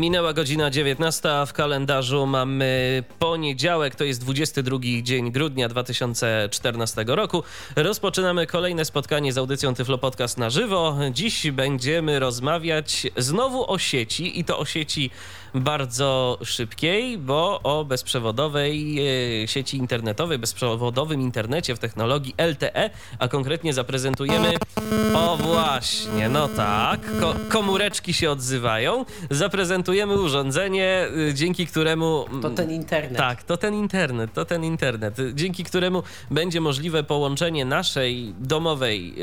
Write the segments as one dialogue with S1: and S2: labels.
S1: Minęła godzina 19, a w kalendarzu mamy poniedziałek, to jest 22 dzień grudnia 2014 roku. Rozpoczynamy kolejne spotkanie z audycją Tyflo Podcast na żywo. Dziś będziemy rozmawiać znowu o sieci i to o sieci bardzo szybkiej, bo o bezprzewodowej e, sieci internetowej, bezprzewodowym internecie w technologii LTE, a konkretnie zaprezentujemy. O właśnie, no tak, ko komóreczki się odzywają. Zaprezentujemy urządzenie, e, dzięki któremu.
S2: To ten internet.
S1: Tak, to ten internet, to ten internet, dzięki któremu będzie możliwe połączenie naszej domowej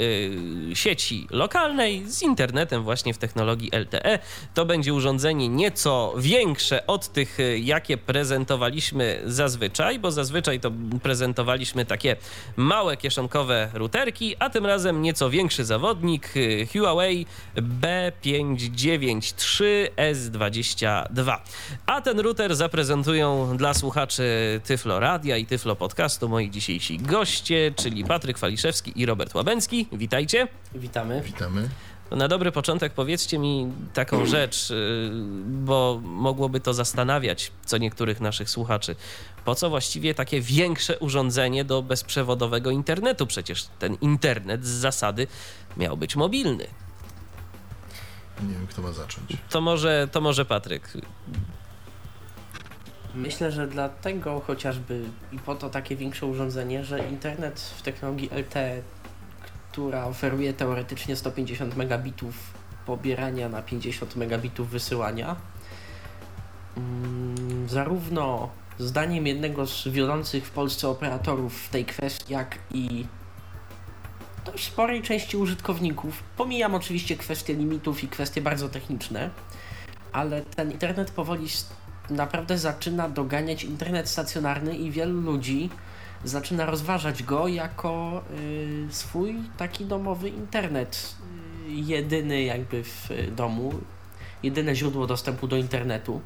S1: y, sieci lokalnej z internetem właśnie w technologii LTE. To będzie urządzenie nieco większe od tych, y, jakie prezentowaliśmy zazwyczaj, bo zazwyczaj to prezentowaliśmy takie małe kieszonkowe routerki, a tym razem nieco większy zawodnik y, Huawei B593S22. A ten router zaprezentują dla słuchaczy Tyflo Radia i Tyflo Podcastu moi dzisiejsi goście, czyli Patryk Waliszewski i Robert Łabęcki. Witajcie.
S2: Witamy.
S3: Witamy.
S1: Na dobry początek powiedzcie mi taką rzecz, y, bo mogłoby to zastanawiać co niektórych naszych słuchaczy. Po co właściwie takie większe urządzenie do bezprzewodowego internetu? Przecież ten internet z zasady miał być mobilny.
S3: Nie wiem, kto ma zacząć.
S1: To może, to może Patryk.
S2: Myślę, że dlatego chociażby i po to takie większe urządzenie, że internet w technologii LTE, która oferuje teoretycznie 150 megabitów pobierania na 50 megabitów wysyłania, mm, zarówno zdaniem jednego z wiodących w Polsce operatorów w tej kwestii, jak i dość sporej części użytkowników, pomijam oczywiście kwestie limitów i kwestie bardzo techniczne, ale ten internet powoli naprawdę zaczyna doganiać internet stacjonarny i wielu ludzi zaczyna rozważać go jako y, swój taki domowy internet. Y, jedyny jakby w domu, jedyne źródło dostępu do internetu.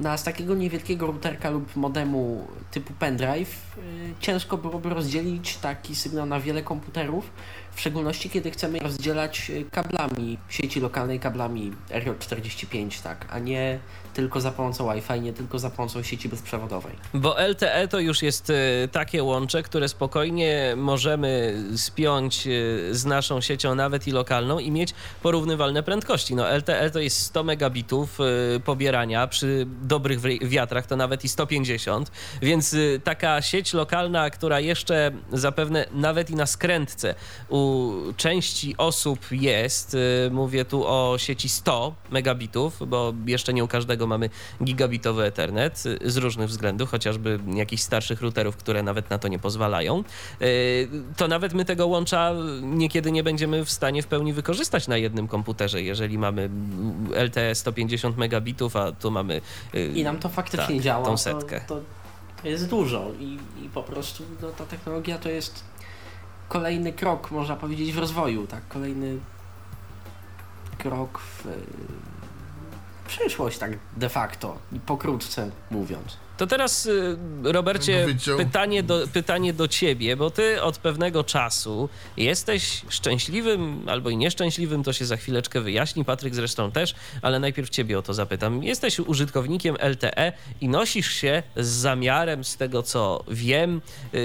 S2: Na z takiego niewielkiego routerka lub modemu typu pendrive y, ciężko byłoby rozdzielić taki sygnał na wiele komputerów, w szczególności kiedy chcemy rozdzielać y, kablami sieci lokalnej, kablami RJ45, tak, a nie tylko za pomocą Wi-Fi, nie tylko za pomocą sieci bezprzewodowej.
S1: Bo LTE to już jest y, takie łącze, które spokojnie możemy spiąć y, z naszą siecią nawet i lokalną i mieć porównywalne prędkości. No LTE to jest 100 megabitów y, pobierania, przy dobrych wiatrach to nawet i 150, więc taka sieć lokalna, która jeszcze zapewne nawet i na skrętce u części osób jest, mówię tu o sieci 100 megabitów, bo jeszcze nie u każdego mamy gigabitowy Ethernet z różnych względów, chociażby jakichś starszych routerów, które nawet na to nie pozwalają, y, to nawet my tego łącza niekiedy nie będziemy w stanie w pełni wykorzystać na jednym komputerze, jeżeli mamy LTE 150 megabitów, a tu mamy...
S2: Y, I nam to faktycznie
S1: tak,
S2: działa.
S1: Tą setkę.
S2: To, to jest dużo i, i po prostu no, ta technologia to jest kolejny krok, można powiedzieć, w rozwoju, tak? Kolejny krok w przyszłość tak de facto, pokrótce mówiąc.
S1: To teraz, y, Robercie, pytanie do, pytanie do ciebie, bo ty od pewnego czasu jesteś szczęśliwym albo i nieszczęśliwym, to się za chwileczkę wyjaśni, Patryk zresztą też, ale najpierw ciebie o to zapytam. Jesteś użytkownikiem LTE i nosisz się z zamiarem, z tego co wiem, yy,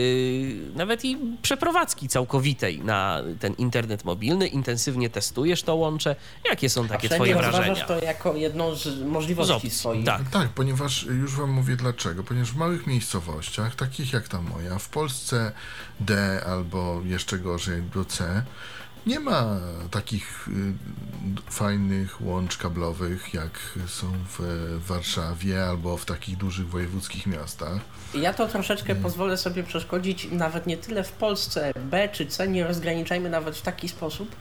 S1: nawet i przeprowadzki całkowitej na ten internet mobilny, intensywnie testujesz to łącze. Jakie są takie twoje wrażenia?
S2: to jako jedną z możliwości z swoich.
S3: Tak. tak, ponieważ już wam mówię dlaczego Dlaczego? Ponieważ w małych miejscowościach, takich jak ta moja, w Polsce D albo jeszcze gorzej do C, nie ma takich y, fajnych łącz kablowych, jak są w Warszawie albo w takich dużych wojewódzkich miastach.
S2: Ja to troszeczkę pozwolę sobie przeszkodzić, nawet nie tyle w Polsce B czy C, nie rozgraniczajmy nawet w taki sposób,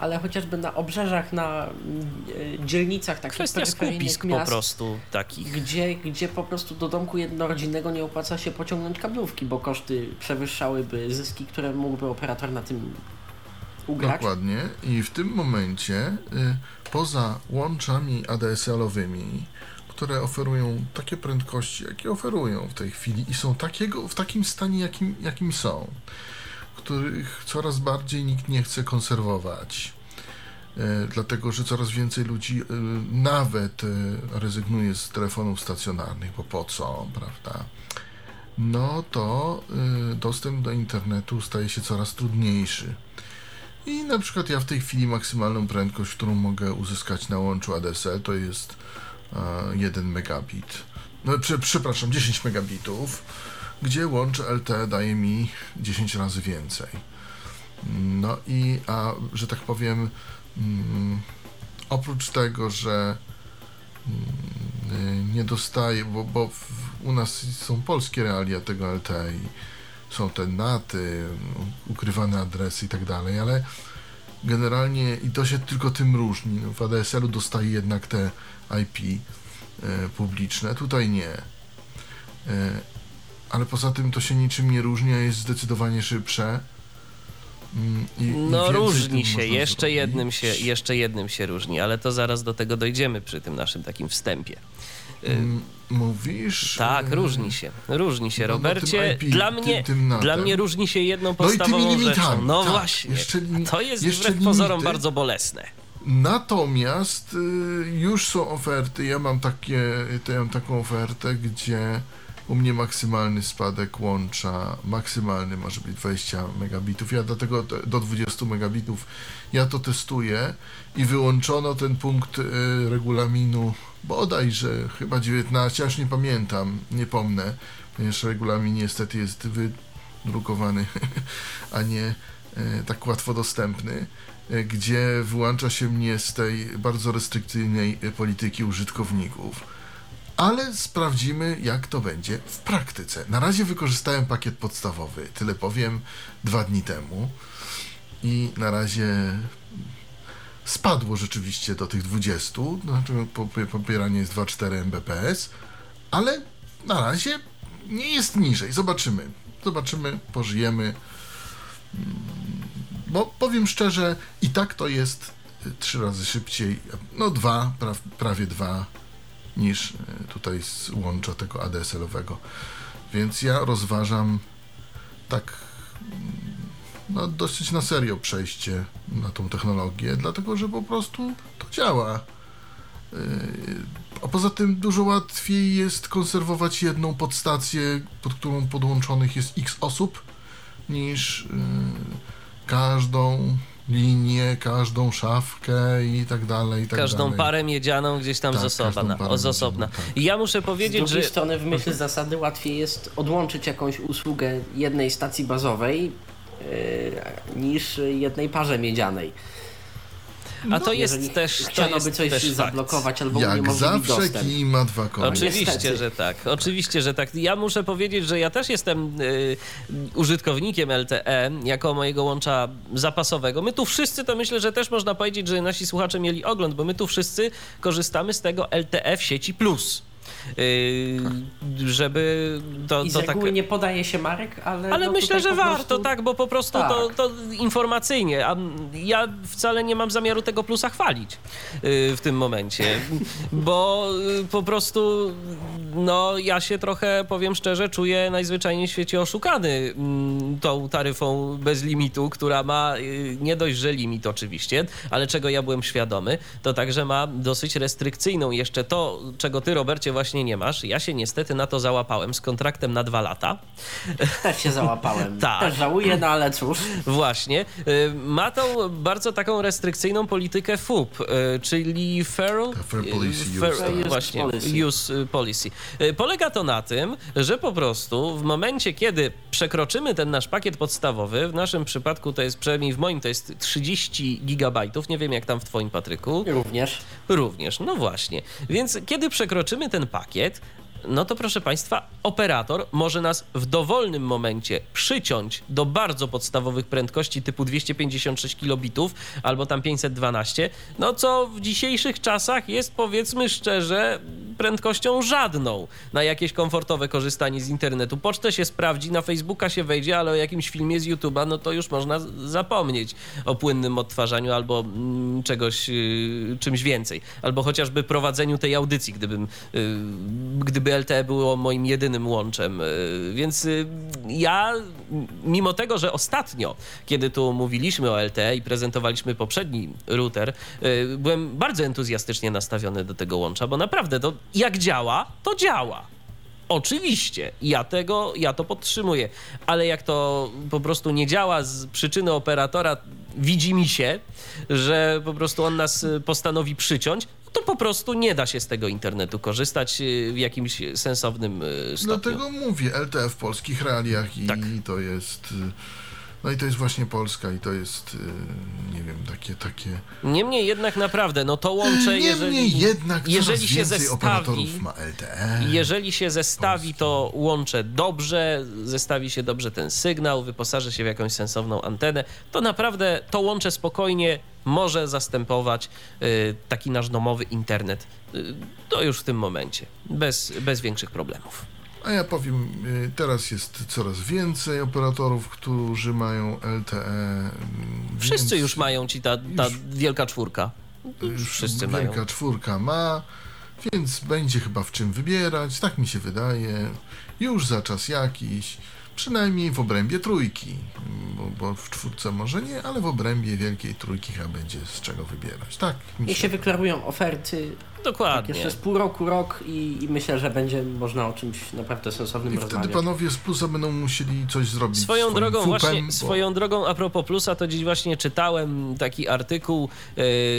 S2: ale chociażby na obrzeżach, na e, dzielnicach takich
S1: Kwestia skupisk miast, po prostu takich.
S2: Gdzie, gdzie po prostu do domku jednorodzinnego nie opłaca się pociągnąć kablówki, bo koszty przewyższałyby zyski, które mógłby operator na tym ugrać.
S3: Dokładnie. I w tym momencie, y, poza łączami ADSL-owymi, które oferują takie prędkości, jakie oferują w tej chwili i są takiego, w takim stanie, jakim, jakim są, których coraz bardziej nikt nie chce konserwować, y, dlatego że coraz więcej ludzi y, nawet y, rezygnuje z telefonów stacjonarnych, bo po co, prawda? No to dostęp do internetu staje się coraz trudniejszy. I na przykład ja w tej chwili maksymalną prędkość, którą mogę uzyskać na łączu ADSL to jest e, 1 megabit. No, prze, przepraszam, 10 megabitów, gdzie łącz LTE daje mi 10 razy więcej. No i, a że tak powiem, mm, oprócz tego, że mm, nie dostaję, bo, bo w, u nas są polskie realia tego LTE i są te naty, ukrywane adresy i tak dalej, ale generalnie i to się tylko tym różni. No, w ADSL-u dostaje jednak te IP e, publiczne, tutaj nie. E, ale poza tym to się niczym nie różni, a jest zdecydowanie szybsze. Mm, I, i
S1: No
S3: więcej
S1: różni
S3: tym
S1: się, jeszcze
S3: zrobić.
S1: jednym się, jeszcze jednym się różni, ale to zaraz do tego dojdziemy przy tym naszym takim wstępie. Y,
S3: Mm, Mówisz?
S1: Tak,
S3: e,
S1: różni się, różni się,
S3: no, no,
S1: Robercie.
S3: tym IP,
S1: dla
S3: tym-
S1: mnie,
S3: tym natem.
S1: dla mnie różni się jedną
S3: No i tymi
S1: podstawową rzeczą.
S3: limitami,
S1: No
S3: tak,
S1: właśnie,
S3: jeszcze
S1: to jest
S3: jeszcze
S1: wbrew pozorom
S3: limity.
S1: bardzo bolesne.
S3: Natomiast y, już są oferty, ja mam, takie, ja mam taką ofertę, gdzie u mnie maksymalny spadek łącza, maksymalny może być 20 megabitów. Ja dlatego te- do 20 megabitów ja to testuję i wyłączono ten punkt y, regulaminu bodajże chyba 19, ja już nie pamiętam, nie pomnę, ponieważ regulamin niestety jest wydrukowany, a nie y, tak łatwo dostępny e, gdzie wyłącza się mnie z tej bardzo restrykcyjnej polityki użytkowników. Ale sprawdzimy, jak to będzie w praktyce. Na razie wykorzystałem pakiet podstawowy, tyle powiem, dwa dni temu. I na razie spadło rzeczywiście do tych 20, znaczy po- popieranie jest 2,4 Mbps, ale na razie nie jest niżej. Zobaczymy. Zobaczymy, pożyjemy. Bo powiem szczerze, i tak to jest y, trzy razy szybciej, no dwa, pra, prawie dwa, niż y, tutaj z łącza tego ADSL-owego. Więc ja rozważam tak mm, no, dosyć na serio przejście na tą technologię, dlatego że po prostu to działa. Yy, A poza tym dużo łatwiej jest konserwować jedną podstację, pod którą podłączonych jest x osób, niż yy, każdą linię, każdą szafkę i tak dalej, i tak
S1: Każdą
S3: dalej.
S1: parę miedzianą gdzieś tam
S3: Tak,
S1: z osobna.
S3: parę
S1: z osobna.
S3: miedzianą, tak.
S1: I ja muszę
S2: Z
S1: powiedzieć,
S2: drugiej
S1: że
S2: strony w myśl zasady łatwiej jest odłączyć jakąś usługę jednej stacji bazowej yy, niż jednej parze miedzianej.
S1: A to jest
S2: Jeżeli
S1: też, to
S2: chciano
S1: jest
S2: by coś
S1: też fakt.
S2: zablokować albo
S3: Jak zawsze kij ma dwa konie.
S1: Oczywiście,
S2: Niestety.
S1: że tak. Oczywiście, że tak. Ja muszę powiedzieć, że ja też jestem y, użytkownikiem LTE jako mojego łącza zapasowego. My tu wszyscy, to myślę, że też można powiedzieć, że nasi słuchacze mieli ogląd, bo my tu wszyscy korzystamy z tego LTE w sieci plus. Y, żeby to,
S2: I z
S1: to tak
S2: nie podaje się marek, ale
S1: ale
S2: no
S1: myślę, że
S2: po
S1: warto,
S2: prostu-
S1: tak, bo po prostu to,
S2: Tak.
S1: to informacyjnie, a ja wcale nie mam zamiaru tego plusa chwalić y, w tym momencie, bo y, po prostu no ja się trochę, powiem szczerze, czuję najzwyczajniej w świecie oszukany mm, tą taryfą bez limitu, która ma y, nie dość, że limit oczywiście, ale czego ja byłem świadomy, to także ma dosyć restrykcyjną jeszcze to, czego ty, Robercie, właśnie nie masz. Ja się niestety na to załapałem z kontraktem na dwa lata.
S2: Też się załapałem.
S1: Tak.
S2: Też żałuję, no ale cóż.
S1: Właśnie. Y, Ma tą bardzo taką restrykcyjną politykę FUP, y, czyli Fair,
S3: Fair Policy
S1: y,
S3: Use,
S2: tak.
S1: właśnie,
S2: Policy.
S1: use y, policy. Y, Polega to na tym, że po prostu w momencie, kiedy przekroczymy ten nasz pakiet podstawowy, w naszym przypadku to jest, przynajmniej w moim, to jest 30 gigabajtów, nie wiem jak tam w twoim, Patryku.
S2: Również.
S1: Również, no właśnie. Więc kiedy przekroczymy ten pakiet, no to proszę Państwa, operator może nas w dowolnym momencie przyciąć do bardzo podstawowych prędkości typu 256 kilobitów albo tam 512, no co w dzisiejszych czasach jest powiedzmy szczerze prędkością żadną na jakieś komfortowe korzystanie z internetu. Pocztę się sprawdzi, na Facebooka się wejdzie, ale o jakimś filmie z YouTube'a, no to już można zapomnieć o płynnym odtwarzaniu albo mm, czegoś, y, czymś więcej. Albo chociażby prowadzeniu tej audycji, gdybym, y, gdyby LTE było moim jedynym łączem. Y, więc y, ja, mimo tego, że ostatnio, kiedy tu mówiliśmy o LTE i prezentowaliśmy poprzedni router, y, byłem bardzo entuzjastycznie nastawiony do tego łącza, bo naprawdę to jak działa, to działa. Oczywiście, ja tego, ja to podtrzymuję, ale jak to po prostu nie działa z przyczyny operatora, widzi mi się, że po prostu on nas postanowi przyciąć, to po prostu nie da się z tego internetu korzystać y, w jakimś sensownym y, stopniu.
S3: Dlatego mówię, LTE w polskich realiach i
S1: Tak.
S3: to jest... No i to jest właśnie Polska i to jest, y, nie wiem, takie, takie...
S1: Niemniej jednak naprawdę, no to łącze, jeżeli,
S3: Niemniej jednak coraz
S1: jeżeli się zestawi,
S3: operatorów ma E. LTE.
S1: jeżeli się zestawi to łącze dobrze, zestawi się dobrze ten sygnał, wyposaży się w jakąś sensowną antenę, to naprawdę to łącze spokojnie może zastępować y, taki nasz domowy internet. Y, to już w tym momencie, bez, bez większych problemów.
S3: A ja powiem, y, teraz jest coraz więcej operatorów, którzy mają LTE.
S1: Wszyscy
S3: więc
S1: już mają ci ta, ta
S3: już-
S1: wielka czwórka.
S3: już
S1: wszyscy
S3: wielka
S1: mają.
S3: czwórka ma, więc będzie chyba w czym wybierać, tak mi się wydaje. Już za czas jakiś, przynajmniej w obrębie trójki, bo, bo w czwórce może nie, ale w obrębie wielkiej trójki chyba będzie z czego wybierać. Tak mi się
S2: się wyklarują oferty, tak
S1: Dokładnie.
S2: jeszcze z pół roku, rok i, i myślę, że będzie można o czymś naprawdę sensownym
S3: I wtedy
S2: rozmawiać.
S3: panowie z plusa będą musieli coś zrobić
S1: Swoją drogą,
S3: fupem,
S1: właśnie,
S3: bo-
S1: swoją drogą, a propos plusa, to dziś właśnie czytałem taki artykuł,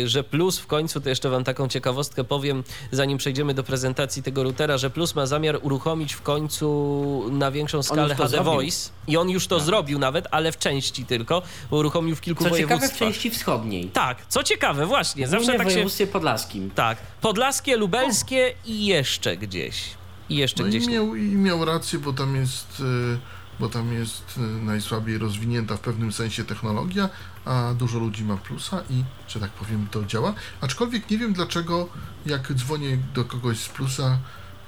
S1: e, że plus w końcu, to jeszcze wam taką ciekawostkę powiem, zanim przejdziemy do prezentacji tego routera, że plus ma zamiar uruchomić w końcu na większą skalę HD
S2: zrobił.
S1: Voice i on już to zrobił nawet, ale w części tylko, bo uruchomił w kilku
S2: Co ciekawe, w
S1: województwach.
S2: części wschodniej.
S1: Tak, co ciekawe, właśnie, zawsze
S2: w
S1: tak się...
S2: województwie podlaskim.
S1: Tak, podlaskie, lubelskie i jeszcze gdzieś. I jeszcze
S3: No
S1: gdzieś.
S3: i miał, i miał rację, bo tam jest, y, bo tam jest y, najsłabiej rozwinięta w pewnym sensie technologia, a dużo ludzi ma plusa i, że tak powiem, to działa. Aczkolwiek nie wiem dlaczego, jak dzwonię do kogoś z plusa,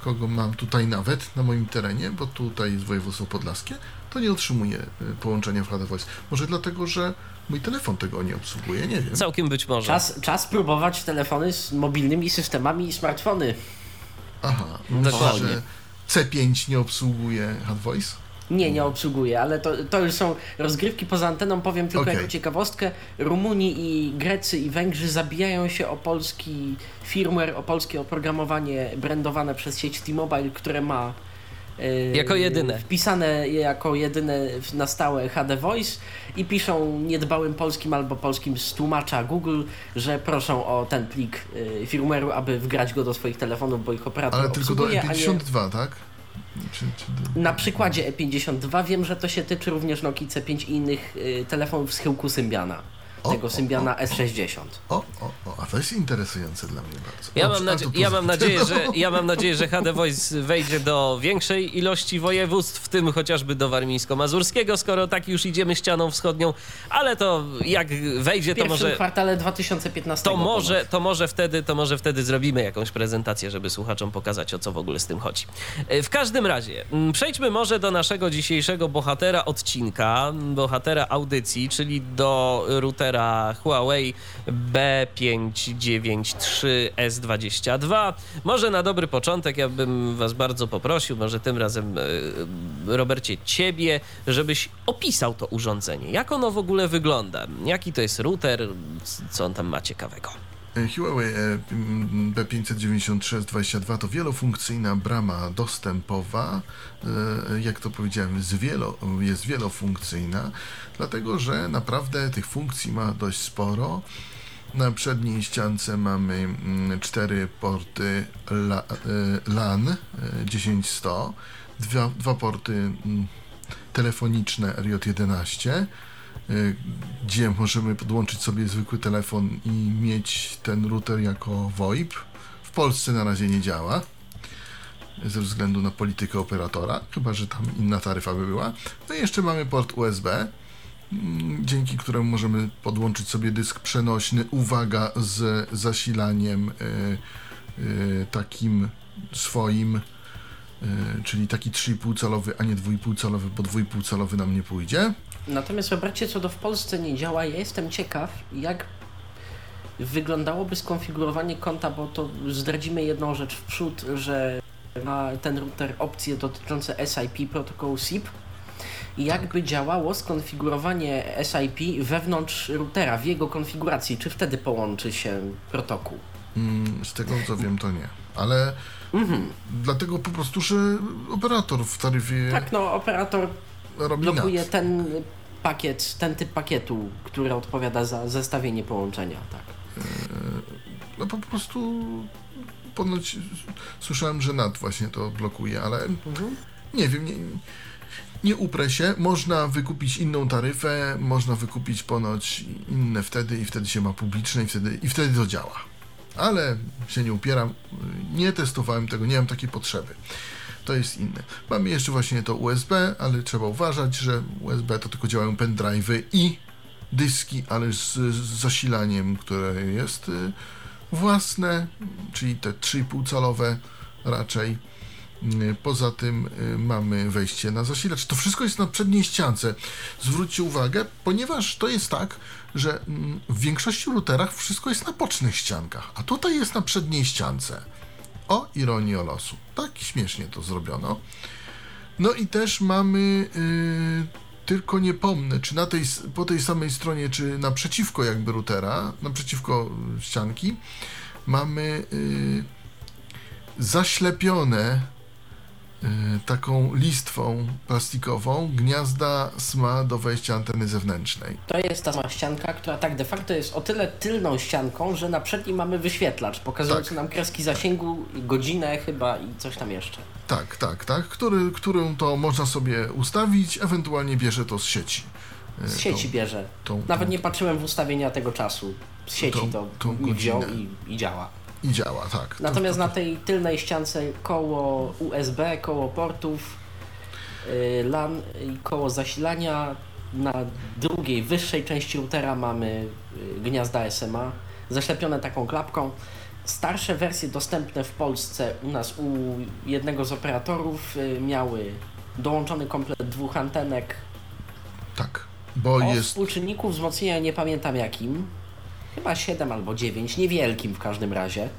S3: kogo mam tutaj nawet na moim terenie, bo tutaj jest województwo podlaskie, to nie otrzymuję y, połączenia w HD Voice. Może dlatego, że mój telefon tego nie obsługuje, nie wiem.
S1: Całkiem być może.
S2: Czas, czas próbować telefony z mobilnymi systemami i smartfony.
S3: Aha,
S1: Dokładnie.
S3: że C5 nie obsługuje HD Voice?
S2: Nie, nie obsługuje, ale to, to już są rozgrywki poza anteną. Powiem tylko
S3: Okej.
S2: jako ciekawostkę. Rumuni i Grecy i Węgrzy zabijają się o polski firmware, o polskie oprogramowanie brandowane przez sieć T-Mobile, które ma
S1: Jako jedyne.
S2: Wpisane jako jedyne w- na stałe HD Voice i piszą niedbałym polskim albo polskim z tłumacza Google, że proszą o ten plik e, firmware'u, aby wgrać go do swoich telefonów, bo ich operator
S3: Ale tylko do
S2: obsługuje, a nie...
S3: E52, tak? Czy, czy do...
S2: Na przykładzie E52 wiem, że to się tyczy również Nokii C5 i innych y, telefonów z chyłku Symbiana.
S3: O,
S2: tego
S3: o,
S2: Symbiana S60.
S3: O, o, o, a to jest interesujące dla mnie bardzo.
S1: Ja mam, nadzie- ja, mam nadzieję, że, ja mam nadzieję, że HD Voice wejdzie do większej ilości województw, w tym chociażby do warmińsko-mazurskiego, skoro tak już idziemy ścianą wschodnią, ale to jak wejdzie,
S2: W
S1: to może,
S2: kwartale 2015
S1: to może, to, może wtedy, to może wtedy zrobimy jakąś prezentację, żeby słuchaczom pokazać, o co w ogóle z tym chodzi. E, W każdym razie, przejdźmy może do naszego dzisiejszego bohatera odcinka, bohatera audycji, czyli do routera Huawei B593S22. Może na dobry początek ja bym was bardzo poprosił, może tym razem e, Robercie ciebie, żebyś opisał to urządzenie. Jak ono w ogóle wygląda? Jaki to jest router? Co on tam ma ciekawego?
S3: E, Huawei e, m, B593S22 to wielofunkcyjna brama dostępowa. E, Jak to powiedziałem, z wielo, jest wielofunkcyjna, dlatego że naprawdę tych funkcji ma dość sporo. Na przedniej ściance mamy mm, cztery porty La, LAN e, 10100, dwa, dwa porty mm, telefoniczne RJ11, y, gdzie możemy podłączyć sobie zwykły telefon i mieć ten router jako VoIP. W Polsce na razie nie działa ze względu na politykę operatora, chyba że tam inna taryfa by była. No i jeszcze mamy port USB, mm, dzięki któremu możemy podłączyć sobie dysk przenośny, uwaga, z zasilaniem y, y, takim swoim, y, czyli taki 3,5 calowy, a nie 2,5 calowy, bo 2,5 calowy nam nie pójdzie.
S2: Natomiast Robercie, co do w Polsce nie działa, ja jestem ciekaw, jak wyglądało skonfigurowanie konta, bo to zdradzimy jedną rzecz w przód, że ma ten router opcje dotyczące SIP, protokołu SIP. I jakby działało skonfigurowanie SIP wewnątrz routera, w jego konfiguracji, czy wtedy połączy się protokół?
S3: Mm, Z tego co wiem, to nie. Ale
S2: Mhm.
S3: dlatego po prostu, że operator w taryfie
S2: Tak, no operator blokuje ten pakiet, ten typ pakietu, który odpowiada za zestawienie połączenia, tak.
S3: No po prostu ponoć słyszałem, że NAT właśnie to blokuje, ale
S2: Mhm.
S3: nie wiem, nie, nie uprę się. Można wykupić inną taryfę, można wykupić ponoć inne wtedy i wtedy się ma publiczne i wtedy, i wtedy to działa. Ale się nie upieram, nie testowałem tego, nie mam takiej potrzeby. To jest inne. Mamy jeszcze właśnie to USB, ale trzeba uważać, że USB to tylko działają pendrive'y i dyski, ale z, z zasilaniem, które jest y, własne, czyli te 3,5 calowe raczej. Y, Poza tym y, mamy wejście na zasilacz. To wszystko jest na przedniej ściance. Zwróćcie uwagę, ponieważ to jest tak, że mm, w większości routerach wszystko jest na bocznych ściankach, a tutaj jest na przedniej ściance. O ironię losu. Tak śmiesznie to zrobiono. No i też mamy, y, tylko nie pomnę, czy na tej, po tej samej stronie, czy naprzeciwko jakby routera, naprzeciwko ścianki, mamy y, zaślepione taką listwą plastikową gniazda SMA do wejścia anteny zewnętrznej.
S2: To jest ta sama ścianka, która tak de facto jest o tyle tylną ścianką, że na przedniej mamy wyświetlacz pokazujący
S3: Tak.
S2: nam kreski zasięgu, godzinę chyba i coś tam jeszcze.
S3: Tak, tak, tak, który, którą to można sobie ustawić, ewentualnie bierze to z sieci. Y,
S2: Z sieci
S3: tą-
S2: bierze.
S3: tą-
S2: Nawet
S3: tą-
S2: nie patrzyłem w ustawienia tego czasu. Z sieci to mi wziął i, i działa.
S3: I działa, tak. To-
S2: Natomiast
S3: to,
S2: na tej tylnej ściance koło USB, koło portów, y, LAN i koło zasilania. Na drugiej, wyższej części routera mamy y, gniazda SMA, zaślepione taką klapką. Starsze wersje dostępne w Polsce u nas, u jednego z operatorów y, miały dołączony komplet dwóch antenek
S3: tak, bo
S2: o
S3: jest
S2: współczynniku wzmocnienia nie pamiętam jakim. Chyba 7 albo 9, niewielkim w każdym razie.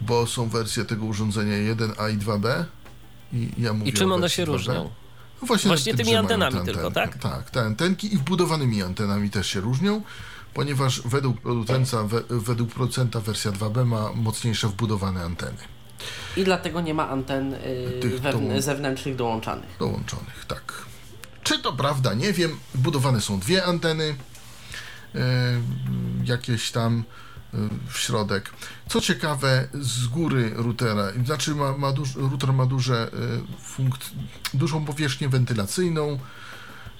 S3: bo są wersje tego urządzenia 1A i 2B. I, ja mówię
S1: I czym one się
S3: 2B.
S1: różnią?
S3: No właśnie
S1: Właśnie
S3: tym,
S1: tymi antenami
S3: te
S1: tylko, tak?
S3: Tak, te antenki i wbudowanymi antenami też się różnią, ponieważ według producenta, we, według producenta wersja 2B ma mocniejsze wbudowane anteny
S2: I dlatego nie ma anten y,
S3: Tych
S2: wewn-
S3: dołą-
S2: zewnętrznych dołączanych.
S3: dołączonych, tak. Czy to prawda, nie wiem. Wbudowane są dwie anteny, jakieś tam e, w środek. Co ciekawe, z góry routera, znaczy ma, ma duż, router ma duże, e, funkt, dużą powierzchnię wentylacyjną.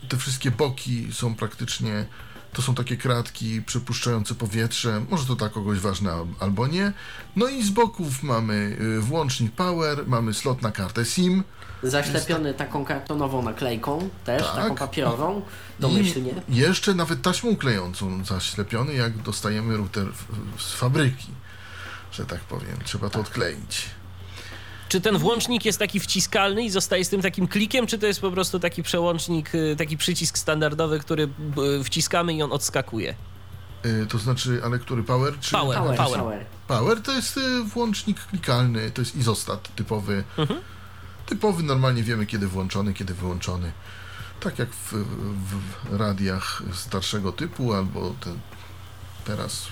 S3: Te wszystkie boki są praktycznie, to są takie kratki przepuszczające powietrze. Może to dla kogoś ważne al- albo nie. No i z boków mamy włącznik power, mamy slot na kartę SIM.
S2: Zaślepiony taką kartonową naklejką, też
S3: Tak.
S2: taką papierową, domyślnie.
S3: I jeszcze nawet taśmą klejącą zaślepiony, jak dostajemy router z fabryki, że tak powiem. Trzeba to odkleić.
S1: Czy ten włącznik jest taki wciskalny i zostaje z tym takim klikiem, czy to jest po prostu taki przełącznik, y, taki przycisk standardowy, który y, wciskamy i on odskakuje?
S3: Y, To znaczy, ale który power? Czy
S1: Power.
S2: Power,
S1: Power.
S2: power.
S3: Power to jest y, włącznik klikalny, to jest izostat typowy.
S1: Mhm.
S3: Typowy, normalnie wiemy kiedy włączony, kiedy wyłączony. Tak jak w, w radiach starszego typu, albo te, teraz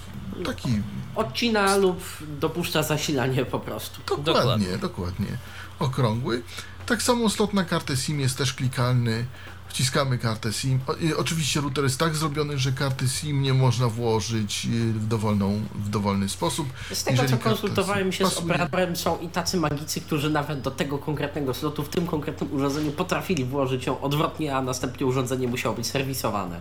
S3: taki
S2: Odcina lub dopuszcza zasilanie po prostu.
S3: Dokładnie,
S1: Dokładnie.
S3: dokładnie. Okrągły. Tak samo slot na kartę SIM jest też klikalny. Wciskamy kartę SIM. O, oczywiście router jest tak zrobiony, że karty SIM nie można włożyć y, w, dowolną, w dowolny sposób.
S2: Z tego,
S3: Jeżeli
S2: co konsultowałem się z
S3: pasuje.
S2: operatorem, są i tacy magicy, którzy nawet do tego konkretnego slotu w tym konkretnym urządzeniu potrafili włożyć ją odwrotnie, a następnie urządzenie musiało być serwisowane.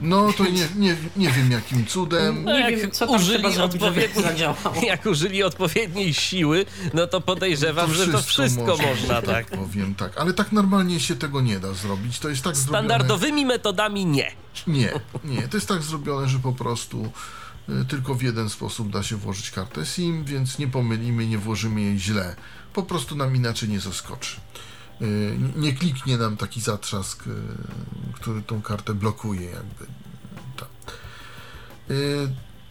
S3: No to nie, nie, nie wiem jakim cudem.
S1: No,
S2: Nie
S1: jak
S2: wiem, co tam
S1: użyli
S2: trzeba zrobić, żeby
S1: odpowiedniej-
S2: zadziałało.
S1: Jak użyli odpowiedniej siły, no to podejrzewam, że to wszystko można, tak.
S3: Powiem tak, ale tak normalnie się tego nie da zrobić. To jest tak zrobione.
S1: Standardowymi metodami nie.
S3: Nie, nie. To jest tak zrobione, że po prostu y, tylko w jeden sposób da się włożyć kartę SIM, więc nie pomylimy, nie włożymy jej źle. Po prostu nam inaczej nie zaskoczy. Y, Nie kliknie nam taki zatrzask, y, który tą kartę blokuje, jakby. Tak.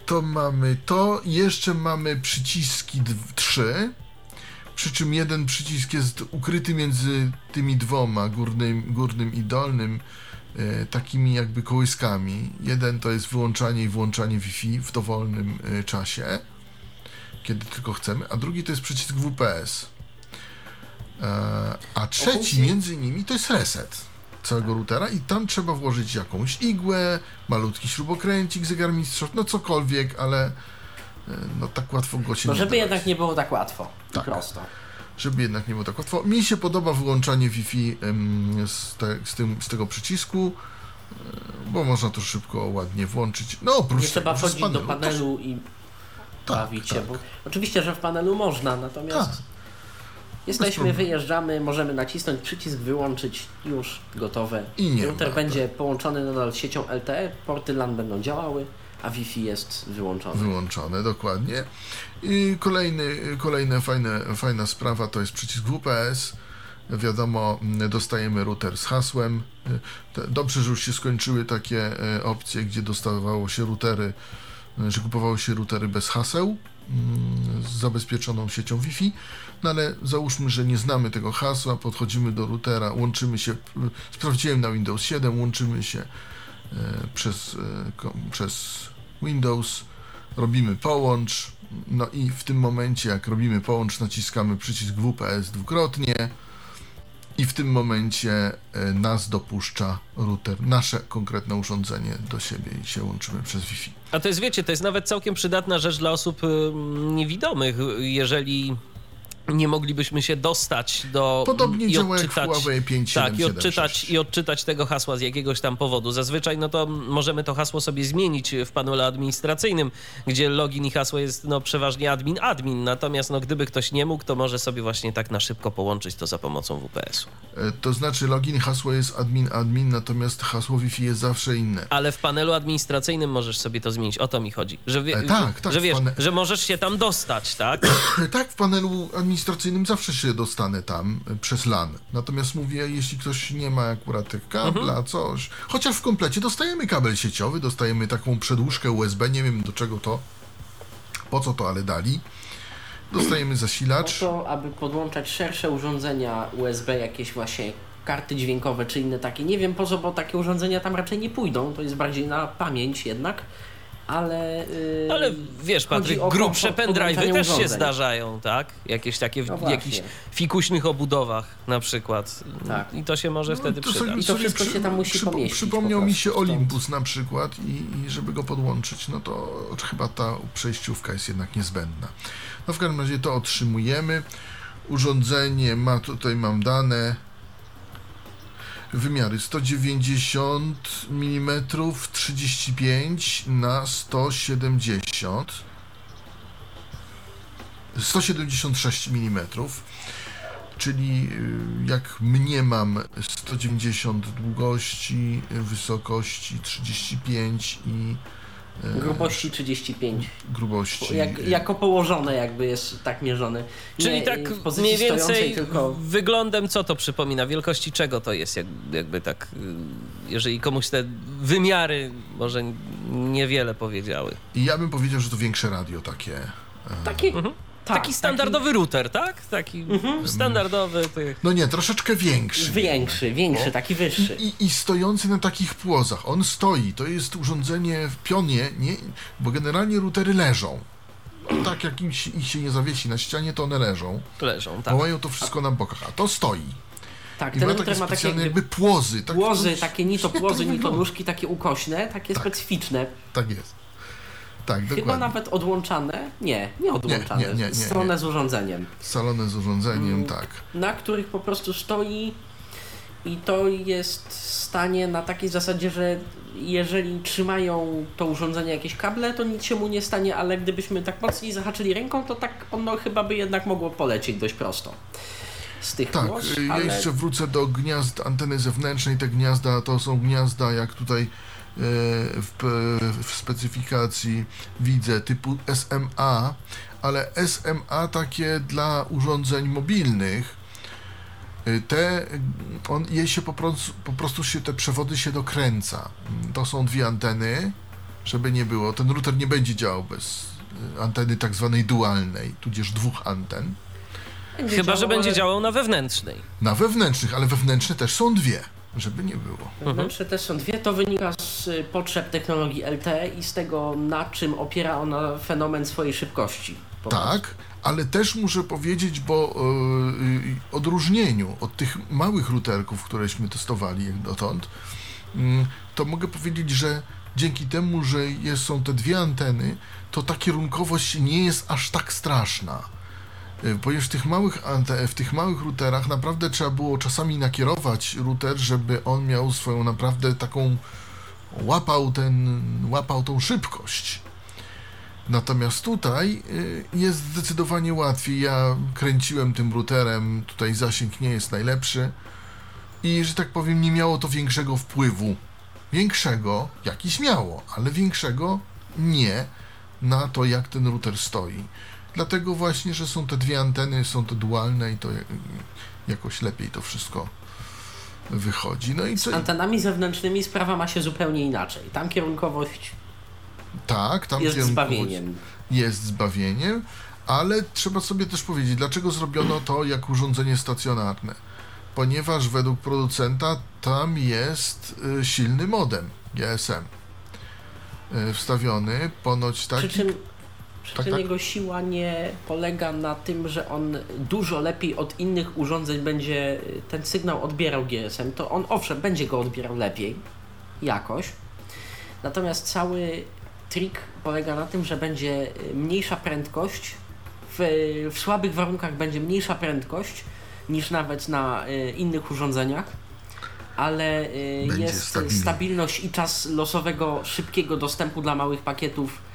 S3: To mamy to. Jeszcze mamy przyciski dw- trzy. Przy czym jeden przycisk jest ukryty między tymi dwoma, górnym, górnym i dolnym, e, takimi jakby kołyskami. Jeden to jest wyłączanie i włączanie Wi-Fi w dowolnym e, czasie, kiedy tylko chcemy, a drugi to jest przycisk WPS. E, a trzeci między nimi to jest reset całego routera i tam trzeba włożyć jakąś igłę, malutki śrubokręcik, zegarmistrz, no cokolwiek, ale no tak łatwo go się
S2: No
S3: nie
S2: żeby
S3: da.
S2: jednak nie było tak łatwo
S3: Tak.
S2: prosto.
S3: żeby jednak nie było tak łatwo. Mi się podoba wyłączanie Wi-Fi z, te, z, tym, z tego przycisku, e, bo można to szybko, ładnie włączyć. No oprócz
S2: Nie trzeba wchodzić do
S3: to-
S2: panelu i
S3: Tak,
S2: bawić się,
S3: tak.
S2: bo oczywiście, że w panelu można, natomiast
S3: Tak.
S2: jesteśmy, wyjeżdżamy, możemy nacisnąć przycisk, wyłączyć, już gotowe.
S3: I nie
S2: Router
S3: ma,
S2: będzie połączony nadal z siecią LTE, porty LAN będą działały, a Wi-Fi jest wyłączone.
S3: Wyłączone, dokładnie. I kolejny, kolejna fajne, fajna sprawa to jest przycisk WPS. Wiadomo, dostajemy router z hasłem. Dobrze, że już się skończyły takie e, opcje, gdzie dostawało się routery, e, że kupowało się routery bez haseł mm, z zabezpieczoną siecią Wi-Fi. No ale załóżmy, że nie znamy tego hasła, podchodzimy do routera, łączymy się, sprawdziłem na Windows 7, łączymy się przez, e, przez Windows, robimy połącz, no i w tym momencie, jak robimy połącz, naciskamy przycisk WPS dwukrotnie i w tym momencie e, nas dopuszcza router, nasze konkretne urządzenie do siebie i się łączymy przez Wi-Fi.
S1: A to jest, wiecie, to jest nawet całkiem przydatna rzecz dla osób niewidomych, jeżeli nie moglibyśmy się dostać do
S3: Podobnie
S1: i
S3: działa jak
S1: odczytać,
S3: Huawei 5,
S1: tak, i odczytać, i odczytać tego hasła z jakiegoś tam powodu. Zazwyczaj no to możemy to hasło sobie zmienić w panelu administracyjnym, gdzie login i hasło jest no przeważnie admin admin. Natomiast no gdyby ktoś nie mógł, to może sobie właśnie tak na szybko połączyć to za pomocą WPS-u.
S3: E, To znaczy login, hasło jest admin, admin, natomiast hasło Wi-Fi jest zawsze inne.
S1: Ale w panelu administracyjnym możesz sobie to zmienić. O to mi chodzi. Że, wie,
S3: E, tak, tak,
S1: że wiesz,
S3: pane-
S1: że możesz się tam dostać, tak?
S3: Tak, w panelu administracyjnym zawsze się dostanę tam e, przez LAN. Natomiast mówię, jeśli ktoś nie ma akurat tych kabla, coś. Chociaż w komplecie dostajemy kabel sieciowy, dostajemy taką przedłużkę USB, nie wiem do czego to, po co to, ale dali. Dostajemy zasilacz.
S2: to, aby podłączać szersze urządzenia USB, jakieś właśnie karty dźwiękowe czy inne takie. Nie wiem po co, bo takie urządzenia tam raczej nie pójdą. To jest bardziej na pamięć jednak, ale. Yy,
S1: Ale wiesz, Patryk, grubsze pendrive'y też się
S2: urządzeń.
S1: zdarzają, tak? Jakieś takie w
S2: No
S1: jakichś fikuśnych obudowach na przykład.
S2: Tak.
S1: I to się może
S3: No,
S1: wtedy
S3: to
S1: przydać.
S2: I to wszystko się tam musi pomieścić
S3: Przypomniał
S2: po
S3: mi się. Olympus na przykład i, i żeby go podłączyć, no to chyba ta przejściówka jest jednak niezbędna. No w każdym razie to otrzymujemy. Urządzenie ma, tutaj mam dane, wymiary. 190 mm 35 na 170 176 mm czyli y, jak mniemam 190 długości, wysokości 35 i
S2: Grubości 35.
S3: grubości.
S2: Jak,
S3: y,
S2: jako położone jakby jest tak mierzony.
S1: Czyli
S2: Nie,
S1: tak
S2: w pozycji
S1: mniej
S2: stojącej,
S1: więcej
S2: tylko
S1: wyglądem co to przypomina? Wielkości czego to jest? Jak, jakby tak, y, jeżeli komuś te wymiary może niewiele powiedziały.
S3: I ja bym powiedział, że to większe radio takie. e,
S2: taki,
S1: Mhm.
S2: Tak,
S1: taki standardowy router, tak? Taki
S2: Mhm.
S1: standardowy. Tych...
S3: No nie, troszeczkę
S2: Taki
S3: większy.
S2: większy, większy,
S3: No.
S2: taki wyższy.
S3: I, I stojący na takich płozach. On stoi. To jest urządzenie w pionie, nie, bo generalnie routery leżą. No, tak jak im się, ich się nie zawiesi na ścianie, to one leżą.
S1: Leżą, tak.
S3: Bo mają to wszystko na bokach, a to stoi.
S2: Tak,
S3: I
S2: ten router ma takie jakby
S3: jakby płozy. Tak,
S2: płozy,
S3: to-
S2: takie ni to płozy, ni to nóżki, takie ukośne, takie specyficzne.
S3: Tak jest. Tak,
S2: Chyba
S3: dokładnie.
S2: nawet odłączane? Nie, nie odłączane.
S3: nie, nie, nie,
S2: Stronę z urządzeniem.
S3: Salone z urządzeniem,
S2: Mm.
S3: tak.
S2: na których po prostu stoi i to jest stanie na takiej zasadzie, że jeżeli trzymają to urządzenie jakieś kable, to nic się mu nie stanie, ale gdybyśmy tak mocniej zahaczyli ręką, to tak ono chyba by jednak mogło polecieć dość prosto z tych
S3: Tak, y, ja
S2: ale
S3: jeszcze wrócę do gniazd anteny zewnętrznej. Te gniazda to są gniazda, jak tutaj w, w specyfikacji widzę typu SMA, ale SMA takie dla urządzeń mobilnych, y, te, on, jej się po prostu, po prostu się te przewody się dokręca. To są dwie anteny, żeby nie było. Ten router nie będzie działał bez y, anteny tak zwanej dualnej, tudzież dwóch anten.
S1: Będzie Chyba, działał, że będzie ale... działał na wewnętrznej.
S3: Na wewnętrznych, ale wewnętrzne też są dwie, żeby nie było.
S2: Wewnętrzne też są dwie. To wynika z y, potrzeb technologii LTE i z tego, na czym opiera ona fenomen swojej szybkości.
S3: Tak, ale też muszę powiedzieć, bo yy, odróżnieniu od tych małych routerków, któreśmy testowali jak dotąd, yy, to mogę powiedzieć, że dzięki temu, że jest, są te dwie anteny, to ta kierunkowość nie jest aż tak straszna. Yy, ponieważ w tych, małych w tych małych routerach naprawdę trzeba było czasami nakierować router, żeby on miał swoją naprawdę taką łapał ten, łapał tą szybkość. Natomiast tutaj y, jest zdecydowanie łatwiej. Ja kręciłem tym routerem, tutaj zasięg nie jest najlepszy i, że tak powiem, nie miało to większego wpływu. Większego, jakiś miało, ale większego nie na to, jak ten router stoi. Dlatego właśnie, że są te dwie anteny, są to dualne i to jakoś lepiej to wszystko wychodzi. No i
S2: co? Z antenami zewnętrznymi sprawa ma się zupełnie inaczej. Tam kierunkowość
S3: tak, tam
S2: jest zbawieniem.
S3: Jest zbawieniem, ale trzeba sobie też powiedzieć, dlaczego zrobiono to jak urządzenie stacjonarne. Ponieważ według producenta tam jest y, silny modem GSM y, wstawiony, ponoć taki...
S2: Przy czym, przy tak, tak? jego siła nie polega na tym, że on dużo lepiej od innych urządzeń będzie ten sygnał odbierał GSM. To on owszem, będzie go odbierał lepiej, jakoś. Natomiast cały trik polega na tym, że będzie y, mniejsza prędkość, w, w słabych warunkach będzie mniejsza prędkość niż nawet na y, innych urządzeniach, ale y, jest stabilność i czas losowego, szybkiego dostępu dla małych pakietów y,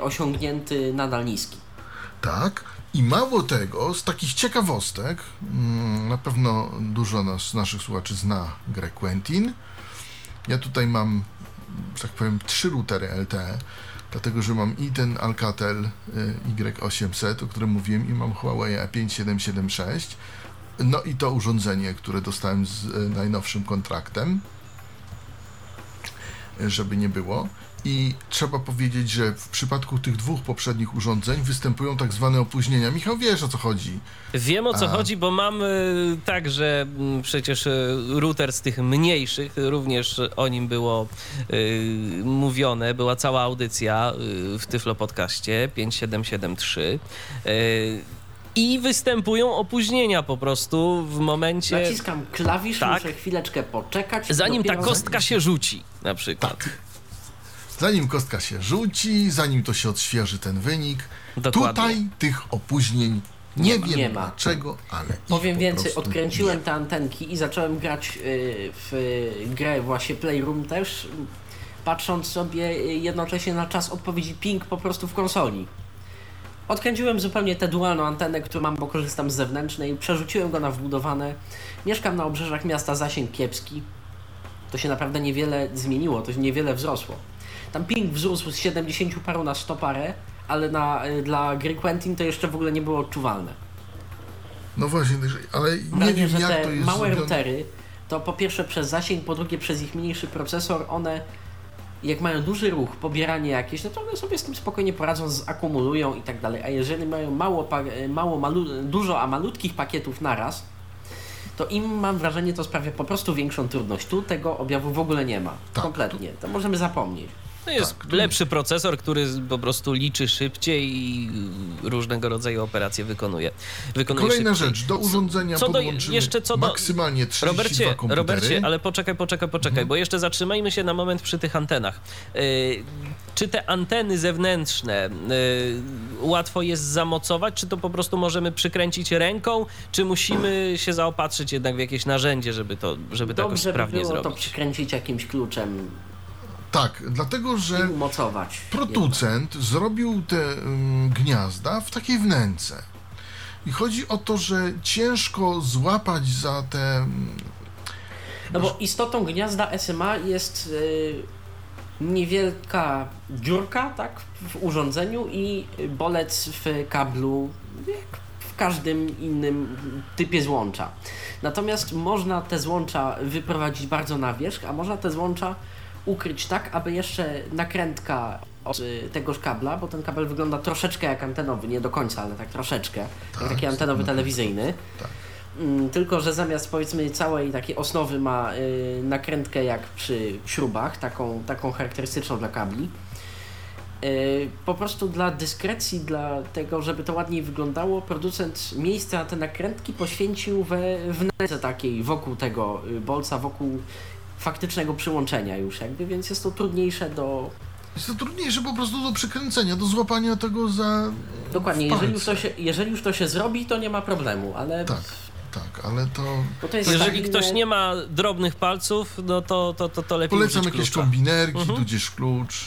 S2: osiągnięty nadal niski.
S3: Tak. I mało tego, z takich ciekawostek, mm, na pewno dużo nas, naszych słuchaczy zna grę Quentin. Ja tutaj mam że tak powiem, trzy routery LTE, dlatego że mam i ten Alcatel y, Y800, o którym mówiłem, i mam Huawei A5776, no i to urządzenie, które dostałem z y, najnowszym kontraktem, żeby nie było. I trzeba powiedzieć, że w przypadku tych dwóch poprzednich urządzeń występują tak zwane opóźnienia. Michał, wiesz o co chodzi?
S1: Wiem o co A... chodzi, bo mam także mm, przecież e, router z tych mniejszych, również o nim było y, mówione, była cała audycja y, w Tyflo Podcaście 5773. Y, i występują opóźnienia po prostu w momencie.
S2: Naciskam klawisz, tak, muszę chwileczkę poczekać.
S1: Zanim ta kostka się rzuci, na przykład. Tak
S3: zanim kostka się rzuci, zanim to się odświeży ten wynik. Dokładnie. Tutaj tych opóźnień nie, nie wiem nie ma. dlaczego, ale.
S2: Powiem więcej, odkręciłem nie. te antenki i zacząłem grać y, w grę właśnie Playroom też, patrząc sobie jednocześnie na czas odpowiedzi ping po prostu w konsoli. Odkręciłem zupełnie tę dualną antenę, którą mam, bo korzystam z zewnętrznej, przerzuciłem go na wbudowane. Mieszkam na obrzeżach miasta, zasięg kiepski. To się naprawdę niewiele zmieniło, to się niewiele wzrosło. Tam ping wzrósł z 70 paru na 100 parę, ale na, y, dla gry Quentin to jeszcze w ogóle nie było odczuwalne.
S3: No właśnie, ale nie Wrażenie, wiem
S2: że
S3: jak
S2: te małe routery, to po pierwsze przez zasięg, po drugie przez ich mniejszy procesor, one jak mają duży ruch, pobieranie jakieś, no to one sobie z tym spokojnie poradzą, zakumulują i tak dalej. A jeżeli mają mało, mało malu, dużo, a malutkich pakietów naraz, to im mam wrażenie, to sprawia po prostu większą trudność. Tu tego objawu w ogóle nie ma. Tak, Kompletnie. To możemy zapomnieć.
S1: To jest tak. lepszy procesor, który po prostu liczy szybciej i różnego rodzaju operacje wykonuje. wykonuje
S3: Kolejna szybciej. rzecz, do urządzenia co do, jeszcze co do, maksymalnie 32
S1: Robercie,
S3: komputery.
S1: Robercie, ale poczekaj, poczekaj, poczekaj, mhm. bo jeszcze zatrzymajmy się na moment przy tych antenach. Yy, czy te anteny zewnętrzne yy, łatwo jest zamocować, czy to po prostu możemy przykręcić ręką, czy musimy się zaopatrzyć jednak w jakieś narzędzie, żeby to, żeby
S2: Dobrze
S1: tak sprawnie
S2: by było
S1: zrobić?
S2: to przykręcić jakimś kluczem
S3: tak, dlatego że producent zrobił te um, gniazda w takiej wnęce. I chodzi o to, że ciężko złapać za te.
S2: No bo istotą gniazda SMA jest yy, niewielka dziurka tak, w urządzeniu i bolec w kablu, jak w każdym innym typie złącza. Natomiast można te złącza wyprowadzić bardzo na wierzch, a można te złącza ukryć tak, aby jeszcze nakrętka od y, tegoż kabla, bo ten kabel wygląda troszeczkę jak antenowy, nie do końca, ale tak troszeczkę,
S3: Tak,
S2: taki antenowy
S3: tak.
S2: telewizyjny.
S3: Tak.
S2: Mm, Tylko, że zamiast powiedzmy całej takiej osnowy ma y, nakrętkę jak przy śrubach, taką, taką charakterystyczną dla kabli. Y, po prostu dla dyskrecji, dla tego, żeby to ładniej wyglądało, producent miejsce na te nakrętki poświęcił we wnęce takiej wokół tego bolca, wokół faktycznego przyłączenia już jakby, więc jest to trudniejsze do...
S3: Jest to trudniejsze po prostu do przykręcenia, do złapania tego za.
S2: Dokładnie, jeżeli już, to się, jeżeli już to się zrobi, to nie ma problemu, ale...
S3: Tak, tak, ale to.
S2: To jest
S1: Jeżeli
S2: stabilne-
S1: ktoś nie ma drobnych palców, no to, to, to, to lepiej
S3: Polecam
S1: użyć
S3: jakieś
S1: klucza.
S3: kombinerki,
S1: Mhm.
S3: tudzież klucz,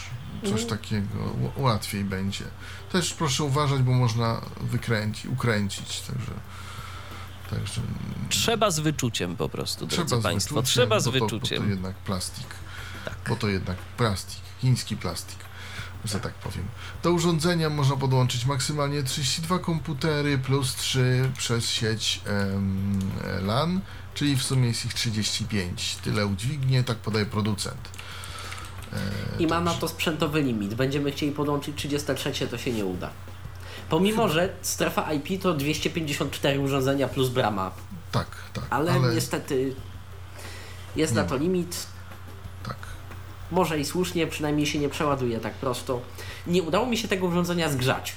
S3: coś takiego. Ł- Łatwiej będzie. Też proszę uważać, bo można wykręcić, ukręcić, także. Także
S1: Trzeba z wyczuciem po prostu, drodzy
S3: trzeba z
S1: Państwo.
S3: wyczuciem,
S1: Trzeba z
S3: bo to, bo
S1: wyczuciem.
S3: to jednak plastik.
S1: Tak.
S3: Bo to jednak plastik, chiński plastik, że tak powiem. Do urządzenia można podłączyć maksymalnie 32 komputery plus 3 przez sieć em, LAN, czyli w sumie jest ich 35. Tyle udźwignie, tak podaje producent. E,
S2: I ma na to sprzętowy limit. Będziemy chcieli podłączyć 33, to się nie uda. Pomimo, że strefa IP to 254 urządzenia plus brama,
S3: Tak, tak.
S2: ale, niestety jest
S3: Nie
S2: na to limit.
S3: Tak.
S2: Może i słusznie, przynajmniej się nie przeładuje tak prosto. Nie udało mi się tego urządzenia zgrzać.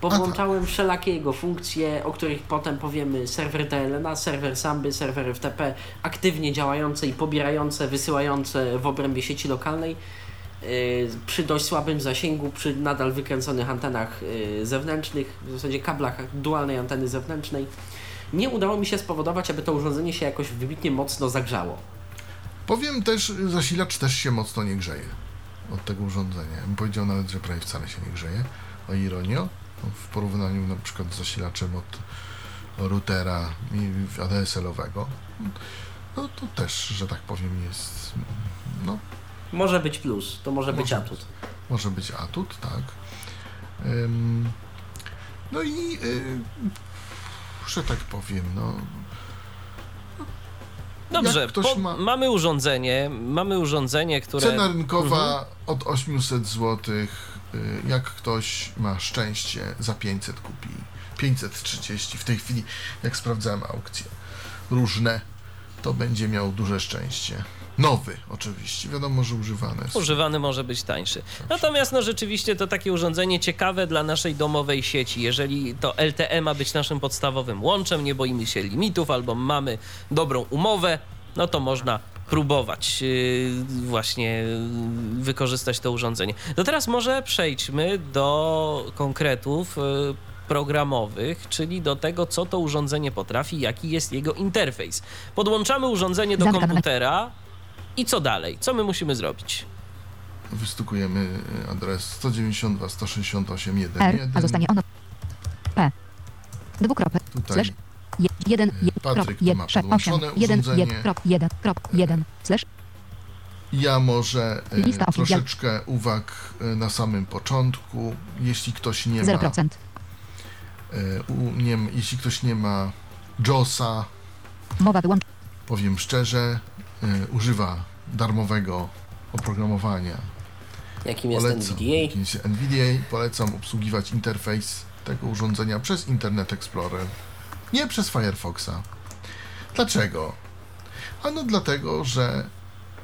S2: Powłączałem wszelakie jego funkcje, o których potem powiemy. Serwer DLNA, serwer Samby, serwer FTP, aktywnie działające i pobierające, wysyłające w obrębie sieci lokalnej. Yy, Przy dość słabym zasięgu, przy nadal wykręconych antenach yy, zewnętrznych, w zasadzie kablach dualnej anteny zewnętrznej, nie udało mi się spowodować, aby to urządzenie się jakoś wybitnie mocno zagrzało.
S3: Powiem też, zasilacz też się mocno nie grzeje od tego urządzenia. Ja bym powiedział nawet, że prawie wcale się nie grzeje. O ironio, w porównaniu na przykład z zasilaczem od routera ADSL-owego, no to też, że tak powiem, jest, no,
S2: Może być plus, to może być
S3: Może
S2: atut.
S3: może być atut, tak. Ym, no i, y, że tak powiem, no,
S1: Dobrze, po,
S3: ma-
S1: mamy urządzenie, mamy urządzenie, które...
S3: Cena rynkowa
S1: Mhm.
S3: od 800 zł. Jak ktoś ma szczęście, za 500 kupi. 530 w tej chwili, jak sprawdzałem aukcje różne, to będzie miał duże szczęście. Nowy oczywiście, wiadomo, że używany. jest.
S1: Używany może być tańszy. Natomiast no rzeczywiście to takie urządzenie ciekawe dla naszej domowej sieci. Jeżeli to LTE ma być naszym podstawowym łączem, nie boimy się limitów albo mamy dobrą umowę, no to można próbować yy, właśnie yy, wykorzystać to urządzenie. No teraz może przejdźmy do konkretów yy, programowych, czyli do tego, co to urządzenie potrafi, jaki jest jego interfejs. Podłączamy urządzenie do komputera i co dalej? Co my musimy zrobić?
S3: Wystukujemy adres 192 168
S4: R, a
S3: 1.1.
S4: zostanie ono. P. Dwukropek.
S3: Tutaj
S4: Slash. Je, jeden, je,
S3: Patryk
S4: je,
S3: ma podłączone
S4: jeden,
S3: urządzenie.
S4: jed, krop, jeden, krop, jeden, slash,
S3: Ja może e,
S4: Lista ofiar.
S3: troszeczkę uwag e, na samym początku. Jeśli ktoś nie ma
S4: 0%.
S3: E, u, nie, jeśli ktoś nie ma JOSa,
S4: Mowa wyłącz.
S3: powiem szczerze, e, używa darmowego oprogramowania.
S2: Jakim jest
S3: Polecam,
S2: NVDA?
S3: jakim jest NVDA. Polecam obsługiwać interfejs tego urządzenia przez Internet Explorer, nie przez Firefoxa. Dlaczego? Ano dlatego, że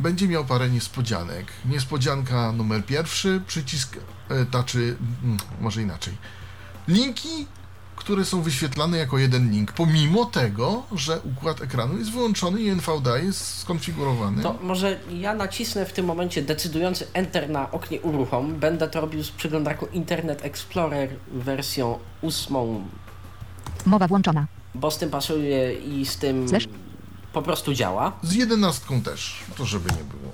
S3: będzie miał parę niespodzianek. Niespodzianka numer pierwszy, przycisk, e, znaczy, mm, może inaczej. Linki, które są wyświetlane jako jeden link, pomimo tego, że układ ekranu jest wyłączony i NVDA jest skonfigurowany.
S2: To może ja nacisnę w tym momencie decydujący Enter na oknie uruchom. Będę to robił z przeglądarką Internet Explorer wersją ósmą,
S4: Mowa włączona.
S2: bo z tym pasuje i z tym
S4: Slash?
S2: po prostu działa.
S3: Z jedenastką też, to żeby nie było.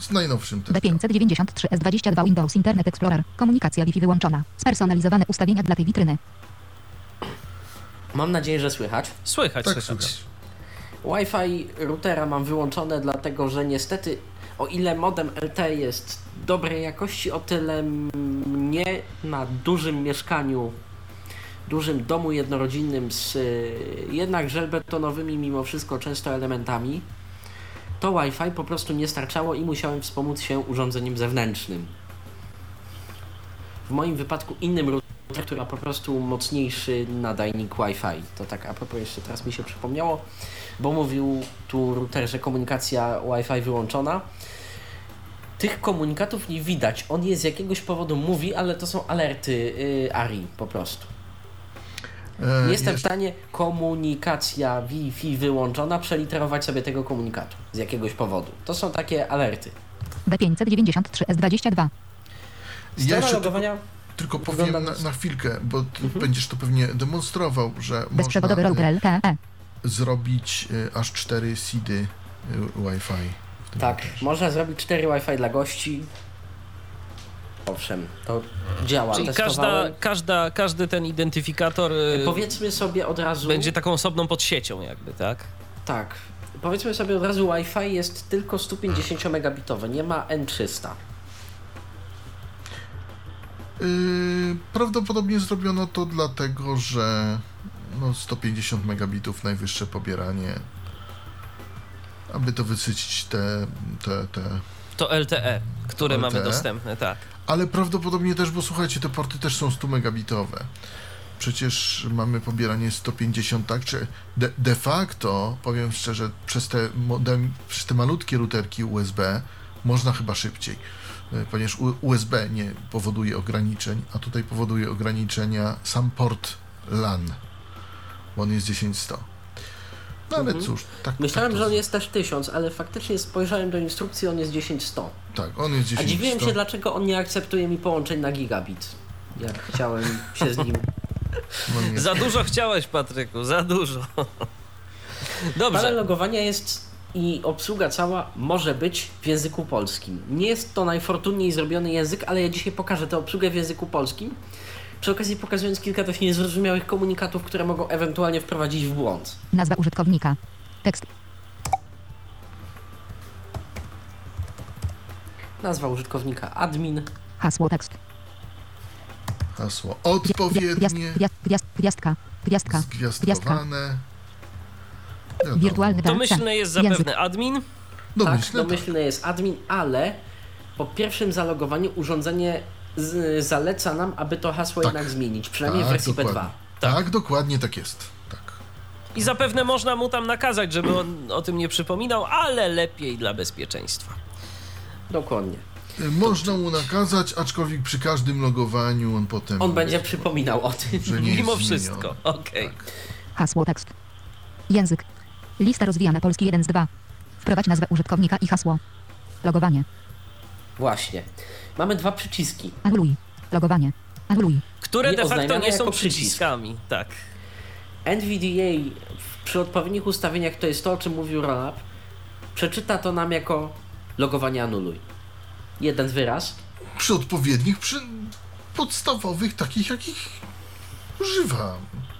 S3: Z najnowszym też.
S4: B593 S22 Windows Internet Explorer. Komunikacja Wi-Fi wyłączona. Spersonalizowane ustawienia dla tej witryny.
S2: Mam nadzieję, że słychać.
S1: Słychać,
S3: Tak,
S1: słychać.
S2: Wi-Fi routera mam wyłączone, dlatego że niestety O ile modem LTE jest dobrej jakości, o tyle mnie na dużym mieszkaniu, dużym domu jednorodzinnym z y, jednak żelbetonowymi mimo wszystko często elementami, to Wi-Fi po prostu nie starczało i musiałem wspomóc się urządzeniem zewnętrznym. W moim wypadku innym routerem, który ma po prostu mocniejszy nadajnik Wi-Fi. To tak a propos jeszcze teraz mi się przypomniało, bo mówił tu router, że komunikacja Wi-Fi wyłączona. Tych komunikatów nie widać. On je z jakiegoś powodu mówi, ale to są alerty yy, ARI po prostu. Nie jestem w stanie komunikacja Wi-Fi wyłączona przeliterować sobie tego komunikatu z jakiegoś powodu. To są takie alerty.
S4: B593S22.
S2: Strona
S3: jeszcze
S2: logowania
S3: Tylko powiem na, na chwilkę, bo ty
S2: Mhm.
S3: będziesz to pewnie demonstrował, że
S4: Bezprzewodowy
S3: można
S4: router
S3: y,
S4: LTE.
S3: zrobić y, aż 4 seedy y, Wi-Fi.
S2: Tak,
S3: routerze.
S2: można zrobić 4 Wi-Fi dla gości. Owszem, to działa.
S1: Czyli każda, każda, każdy ten identyfikator y,
S2: Powiedzmy sobie od razu.
S1: będzie taką osobną podsiecią jakby, tak?
S2: Tak. Powiedzmy sobie od razu, Wi-Fi jest tylko 150 megabitowe, nie ma N300.
S3: Y, prawdopodobnie zrobiono to dlatego, że no 150 megabitów najwyższe pobieranie, aby to wysycić te, te, te
S1: To LTE, które mamy
S3: LTE?
S1: dostępne, tak.
S3: Ale prawdopodobnie też, bo słuchajcie, te porty też są 100 megabitowe. Przecież mamy pobieranie 150, tak? Czy de, de facto, powiem szczerze, przez te, modem, przez te malutkie routerki USB można chyba szybciej, ponieważ U- USB nie powoduje ograniczeń, a tutaj powoduje ograniczenia sam port LAN, bo on jest 10100. No ale
S2: Mhm.
S3: cóż, tak.
S2: Myślałem,
S3: tak to
S2: że on jest też 1000, ale faktycznie spojrzałem do instrukcji, on jest 10100.
S3: Tak, on jest
S2: A
S3: 10100.
S2: dziwiłem się, dlaczego on nie akceptuje mi połączeń na gigabit. Jak chciałem się z nim.
S3: no.
S1: Za dużo chciałeś, Patryku, za dużo. Dobrze.
S2: logowania jest i obsługa cała może być w języku polskim. Nie jest to najfortunniej zrobiony język, ale ja dzisiaj pokażę tę obsługę w języku polskim. Przy okazji pokazując kilka też niezrozumiałych komunikatów, które mogą ewentualnie wprowadzić w błąd.
S4: Nazwa użytkownika. Tekst.
S2: Nazwa użytkownika admin.
S4: Hasło tekst.
S3: Hasło
S4: Gwiazd,
S3: odpowiednie,
S4: gwiazd, gwiazd, gwiazdka. Gwiazdka.
S3: zgwiazdkowane. Wiadomo.
S4: Wirtualny
S1: To
S4: DLC.
S1: myślny jest
S4: Język.
S1: zapewne admin.
S2: Tak,
S3: Domyślne, tak.
S2: domyślny jest admin, ale po pierwszym zalogowaniu urządzenie z, zaleca nam, aby to hasło
S3: Tak.
S2: jednak zmienić, przynajmniej w
S3: Tak,
S2: wersji
S3: dokładnie.
S2: P2.
S3: Tak. dokładnie tak jest. Tak.
S1: I zapewne można mu tam nakazać, żeby on o tym nie przypominał, ale lepiej dla bezpieczeństwa.
S2: Dokładnie.
S3: Y, Można mu nakazać, aczkolwiek przy każdym logowaniu on potem.
S2: On będzie przypominał o tym.
S3: że nie
S1: Mimo
S3: jest
S1: wszystko. Okej.
S3: Tak.
S4: Hasło tekst. Język. Lista rozwijana polski 1 z 2. Wprowadź nazwę użytkownika i hasło. Logowanie.
S2: Właśnie. Mamy dwa przyciski.
S4: Anuluj. Logowanie. Anuluj.
S1: Które
S2: Nie
S1: de facto nie są
S2: jako przycisk.
S1: przyciskami. Tak.
S2: NVDA przy odpowiednich ustawieniach to jest to, o czym mówił Rolap. Przeczyta to nam jako logowanie anuluj. Jeden wyraz.
S3: Przy odpowiednich, przy podstawowych, takich jakich używam.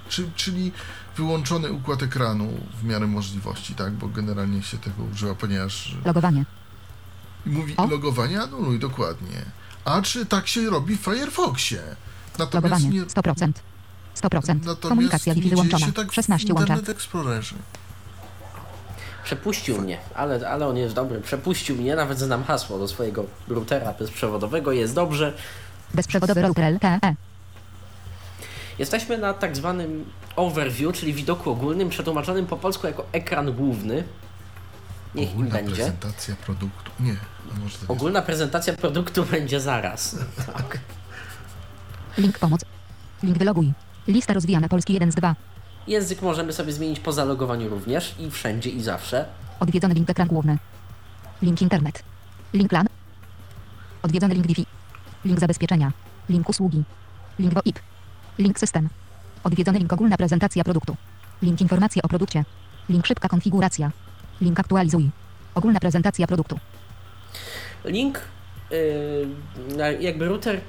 S3: Czy, czyli wyłączony układ ekranu w miarę możliwości, tak? Bo generalnie się tego używa, ponieważ
S4: Logowanie.
S3: mówi
S4: O.
S3: logowanie anuluj dokładnie. A czy tak się robi w Firefoxie? Natomiast
S4: Logowanie.
S3: nie,
S4: 100%. 100%.
S3: natomiast
S4: Komunikacja
S3: nie
S4: wyłączona.
S3: się tak w
S4: 16 łącza.
S3: Internet Explorerze.
S2: Przepuścił mnie, ale, ale on jest dobry. Przepuścił mnie, nawet znam hasło do swojego routera bezprzewodowego. Jest dobrze.
S4: Bezprzewodowy router. LTE.
S2: Jesteśmy na tak zwanym overview, czyli widoku ogólnym, przetłumaczonym po polsku jako ekran główny. Niech
S3: Ogólna
S2: będzie.
S3: prezentacja produktu. Nie, a może to jest.
S2: Ogólna prezentacja produktu będzie zaraz. Tak.
S4: Link pomoc. Link wyloguj. Lista rozwijana polski 1 z 2.
S2: Język możemy sobie zmienić po zalogowaniu również i wszędzie i zawsze.
S4: Odwiedzony link ekran główny. Link internet. Link plan. Odwiedzony link Wi-Fi. Link zabezpieczenia. Link usługi. Link VoIP. Link system. Odwiedzony link ogólna prezentacja produktu. Link informacje o produkcie. Link szybka konfiguracja. Link aktualizuj. Ogólna prezentacja produktu.
S2: Link, yy, jakby router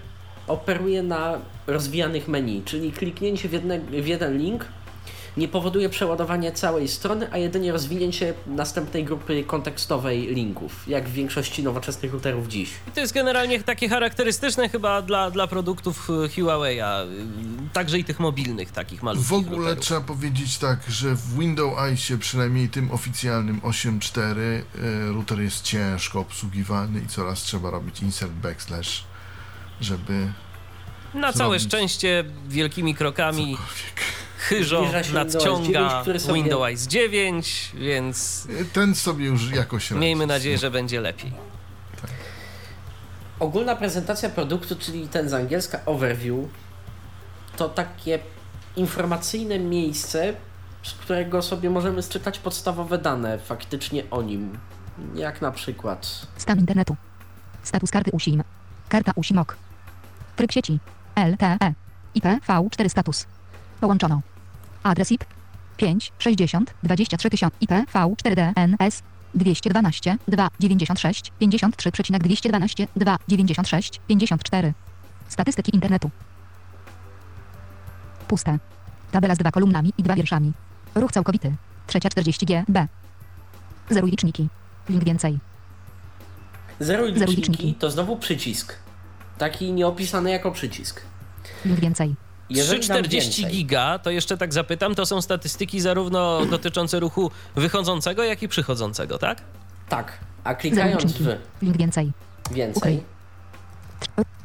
S2: operuje na rozwijanych menu, czyli kliknięcie w, jedne, w jeden link nie powoduje przeładowania całej strony, a jedynie rozwinięcie następnej grupy kontekstowej linków, jak w większości nowoczesnych routerów dziś.
S1: To jest generalnie takie charakterystyczne chyba dla, dla produktów y, Huawei'a, y, także i tych mobilnych takich malutkich
S3: W ogóle
S1: routerów.
S3: trzeba powiedzieć tak, że w Windows Eyes, przynajmniej tym oficjalnym 8.4, e, router jest ciężko obsługiwany i coraz trzeba robić insert backslash, żeby
S1: Na całe szczęście wielkimi krokami
S3: cokolwiek.
S1: Chyżo
S2: się Windows 9,
S1: nadciąga
S2: który sobie-
S1: Windows 9, więc
S3: Ten sobie już jakoś radzi.
S1: miejmy nadzieję, że będzie lepiej.
S2: Ogólna prezentacja produktu, czyli ten z angielska overview, to takie informacyjne miejsce, z którego sobie możemy czytać podstawowe dane faktycznie o nim. Jak na przykład
S4: Stan internetu. Status karty USIM. Karta USIMOK. Tryb sieci. LTE. IPv4 status. Połączono. Adres IP. 5 60 23 000 IPv4 DNS 212 2 96 53,212 2 96 54. Statystyki internetu. Puste. Tabela z dwa kolumnami i dwa wierszami. Ruch całkowity. Trzecia 40 GB. Zeruj liczniki. Link więcej.
S2: zero
S4: Zero
S2: liczniki
S4: liczniki.
S2: to znowu przycisk. Taki nieopisany jako przycisk.
S4: Link więcej.
S2: Jeżeli dam
S1: 340
S2: więcej-
S1: giga, to jeszcze tak zapytam, to są statystyki zarówno dotyczące ruchu wychodzącego, jak i przychodzącego, tak?
S2: Tak, a klikając w
S4: Link więcej.
S2: więcej,
S4: Ukryj.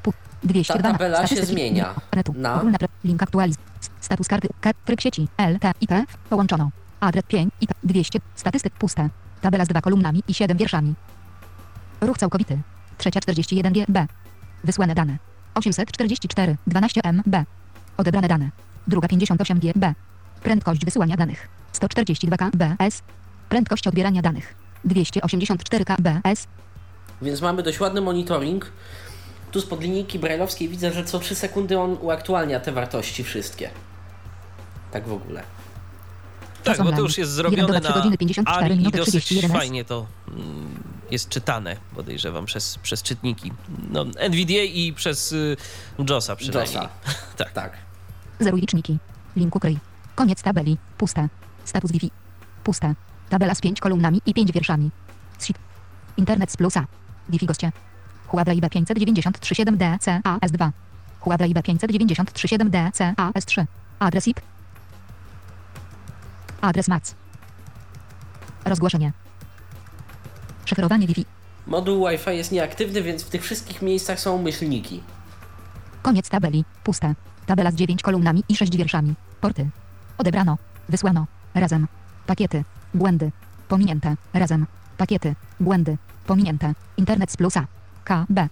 S4: Pu- 212.
S2: Ta tabela się zmienia na-
S4: link aktualiz. Status karty. Kar- tryb sieci. LT. IP. Połączono. Adres 5. IP. 200. Statystyk puste. Tabela z dwa kolumnami i 7 wierszami. Ruch całkowity. Trzecia 41 GB. Wysłane dane. 844. 12 MB. Odebrane dane. Druga 58 GB. Prędkość wysyłania danych. 142 kbs. Prędkość odbierania danych. 284 kbs.
S2: Więc mamy dość ładny monitoring. Tu spod linijki brajlowskiej widzę, że co 3 sekundy on uaktualnia te wartości wszystkie. Tak w ogóle.
S1: Tak, bo to już jest
S4: 1
S1: zrobione
S4: dolar, 3
S1: na
S4: godziny, 54
S1: ARI i
S4: minuty,
S1: dosyć
S4: 31
S1: fajnie to mm, jest czytane, podejrzewam, przez, przez czytniki. No, NVDA i przez y, JOSa przynajmniej.
S2: JOSa.
S1: tak.
S2: Tak.
S4: Zeruj liczniki. Link ukryj. Koniec tabeli. Puste. Status Wi-Fi. Puste. Tabela z 5 kolumnami i 5 wierszami. Sheet. Internet z plusa. Wi-Fi goście. Huawei B593 DCAS2. Huawei B593 DCAS3. Adres IP. Adres MAC. Rozgłoszenie. Szyfrowanie Wi-Fi.
S2: Moduł Wi-Fi jest nieaktywny, więc w tych wszystkich miejscach są myślniki.
S4: Koniec tabeli. Puste. Tabela z 9 kolumnami i 6 wierszami. Porty. Odebrano. Wysłano. Razem. Pakiety. Błędy. Pominięte. Razem. Pakiety. Błędy. Pominięte. Internet z plusa. KB.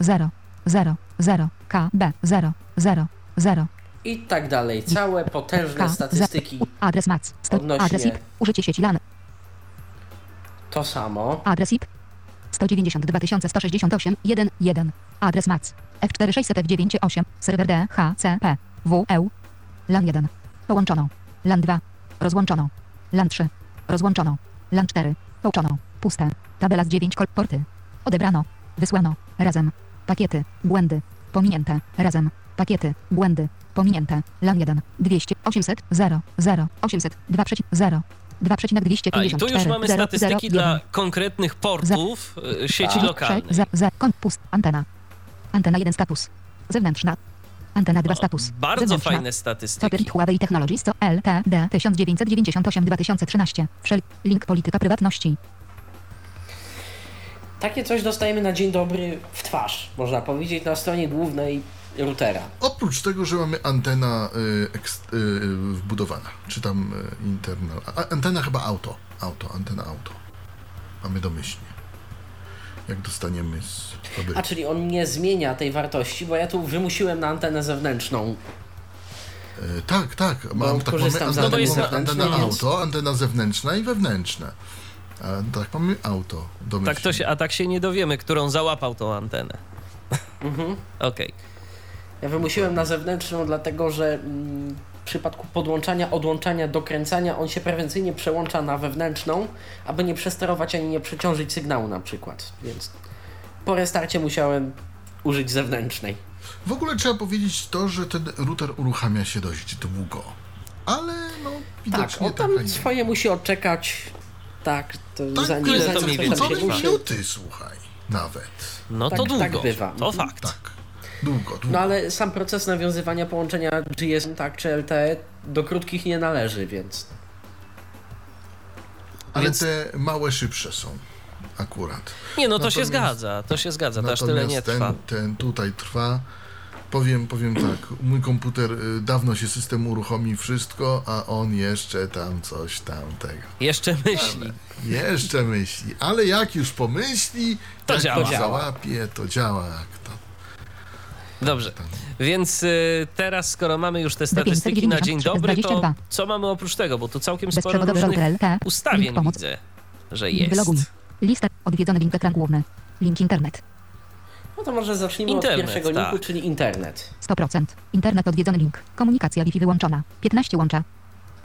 S4: 0. 0. 0. KB. 0. 0. 0.
S2: I tak dalej. Całe potężne statystyki.
S4: Adres MAC.
S2: Odnośnie-
S4: adres IP. Użycie sieci LAN.
S2: To samo.
S4: Adres IP. 192 168 1 1. Adres MAC. F4600 F98. Serwer DHCP. WEU. LAN 1. Połączono. LAN 2. Rozłączono. LAN 3. Rozłączono. LAN 4. Połączono. Puste. Tabela z 9 kol porty. Odebrano. Wysłano. Razem. Pakiety. Błędy. Pominięte. Razem. Pakiety. Błędy. Pominięte. LAN 1. 200. 800. 0. 0. 800. 2,0. 2,254.
S1: A i tu już mamy
S4: 0,
S1: statystyki
S4: 0,
S1: dla
S4: 1.
S1: konkretnych portów y, sieci
S2: Tak.
S1: lokalnej.
S4: Za, za, kon, pust, antena. Antena 1 status. Zewnętrzna. Antena 2
S1: O,
S4: status.
S1: Bardzo
S4: Zewnętrzna.
S1: fajne statystyki.
S4: Huawei Technologies to LTD 1998-2013. Wszel link polityka prywatności.
S2: Takie coś dostajemy na dzień dobry w twarz, można powiedzieć, na stronie głównej routera.
S3: Oprócz tego, że mamy antena y, eks, y, wbudowana, czy tam y, internal. A, antena chyba auto. Auto, antena auto. Mamy domyślnie. Jak dostaniemy z fabryki.
S2: A czyli on nie zmienia tej wartości, bo ja tu wymusiłem na antenę zewnętrzną.
S3: Y, tak, tak. Mam, tak mamy
S2: z
S3: antena, antena
S2: więc-
S3: auto, antena zewnętrzna i wewnętrzna. A tak mamy auto domyślnie.
S1: Tak to się, a tak się nie dowiemy, którą załapał tą antenę.
S2: Mhm.
S1: Okej.
S2: Ja wymusiłem na zewnętrzną, dlatego że mm, w przypadku podłączania, odłączania, dokręcania on się prewencyjnie przełącza na wewnętrzną, aby nie przesterować ani nie przeciążyć sygnału na przykład. Więc po restarcie musiałem użyć zewnętrznej.
S3: W ogóle trzeba powiedzieć to, że ten router uruchamia się dość długo. Ale no, widocznie
S2: Tak, on tam swoje musi odczekać. Tak, to
S3: Tak,
S2: zanim,
S1: ile to
S2: zanim
S1: mniej więcej
S3: minuty, słuchaj, nawet.
S1: No to
S2: Tak-
S1: długo.
S2: tak bywa.
S1: To fakt.
S3: Tak, długo, długo.
S2: No ale sam proces nawiązywania połączenia GSM tak czy LTE do krótkich nie należy, więc
S3: Ale
S1: Więc-
S3: te małe szybsze są akurat.
S1: Nie, no to się
S3: Natomiast-
S1: zgadza, to się zgadza, to aż tyle nie trwa.
S3: ten, ten tutaj trwa. Powiem, powiem tak, mój komputer y, dawno się system uruchomi wszystko, a on jeszcze tam coś tam tego.
S1: Jeszcze myśli.
S3: Jeszcze myśli, ale jak już pomyśli,
S1: To
S3: jak
S1: działa.
S3: już
S2: To działa.
S3: załapie, to działa.
S1: Dobrze, więc y, teraz skoro mamy już te statystyki na dzień
S4: 593,
S1: dobry, to
S4: 22.
S1: co mamy oprócz tego? Bo tu całkiem sporo różnych ustawień widzę, że jest.
S4: wyloguj. Lista. Odwiedzony link ekran główny. Link internet.
S2: no to może zacznijmy
S1: Internet,
S2: od pierwszego
S1: tak.
S2: linku, czyli internet.
S4: 100%. Internet odwiedzony link. Komunikacja Wi-Fi wyłączona. 15 łącza.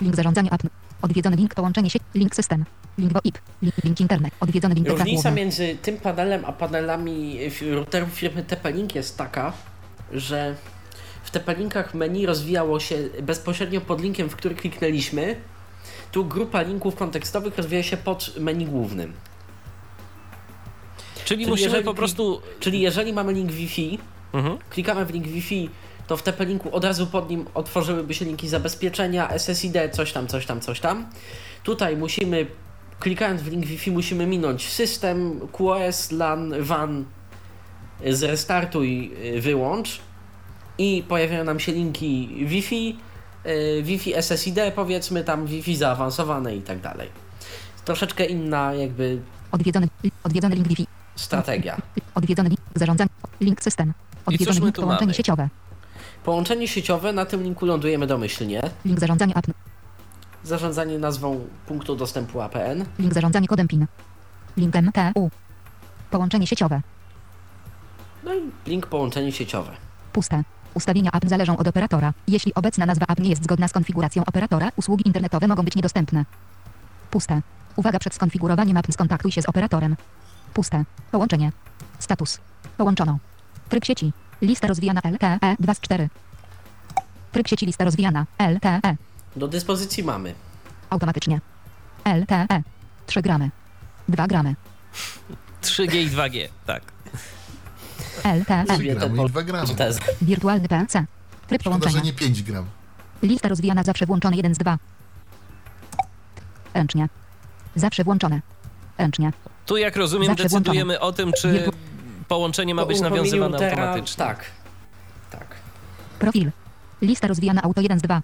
S4: Link zarządzania app. Odwiedzony link połączenie sieć. Link system. Link VoIP. Link, link internet. Odwiedzony link ekran
S2: Różnica między tym panelem a panelami routerów firmy TP-Link jest taka, że w TP-Linkach menu rozwijało się bezpośrednio pod linkiem, w który kliknęliśmy. Tu grupa linków kontekstowych rozwija się pod menu głównym.
S1: Czyli,
S2: Czyli
S1: musimy
S2: jeżeli
S1: po prostu...
S2: Czyli jeżeli mamy link Wi-Fi,
S1: Mhm.
S2: klikamy w link Wi-Fi, to w TP-Linku od razu pod nim otworzyłyby się linki zabezpieczenia, SSID, coś tam, coś tam, coś tam. Tutaj musimy, klikając w link Wi-Fi, musimy minąć system, QoS, LAN, WAN, zrestartuj, y, wyłącz i pojawiają nam się linki Wi-Fi, y, Wi-Fi SSID powiedzmy, tam Wi-Fi zaawansowane i tak dalej. Troszeczkę inna jakby
S4: Odwiedzony. Odwiedzony link Wi-Fi.
S2: strategia.
S4: Odwiedzony link zarządzania. Link system. Odwiedzony link połączenie
S1: mamy?
S4: sieciowe.
S2: Połączenie sieciowe, na tym linku lądujemy domyślnie.
S4: Link zarządzania app.
S2: Zarządzanie nazwą punktu dostępu APN.
S4: Link zarządzanie kodem PIN. Link MTU. Połączenie sieciowe.
S2: No i link połączenie sieciowe.
S4: Puste. Ustawienia app zależą od operatora. Jeśli obecna nazwa app nie jest zgodna z konfiguracją operatora, usługi internetowe mogą być niedostępne. Puste. Uwaga przed skonfigurowaniem app skontaktuj się z operatorem. Puste. Połączenie. Status. Połączono. Tryb sieci. Lista rozwijana LTE 2 z 4. Tryb sieci lista rozwijana LTE.
S2: Do dyspozycji mamy
S4: Automatycznie. LTE. 3 gramy. 2 gramy.
S1: 3G i 2G, tak.
S4: LTE.
S2: Lubię te
S3: gramy i.
S4: Wirtualny PC. Tryb
S3: Szkoda,
S4: połączenia.
S3: nie 5 gram.
S4: Lista rozwijana zawsze włączone 1 z 2. Ręcznie. Zawsze włączone. Ręcznie.
S1: Tu jak rozumiem
S4: Zawsze
S1: decydujemy o tym, czy
S4: Wirtu-
S1: połączenie ma być nawiązywane automatycznie.
S2: Tak. Tak.
S4: Profil. Lista rozwijana auto 1 z 2.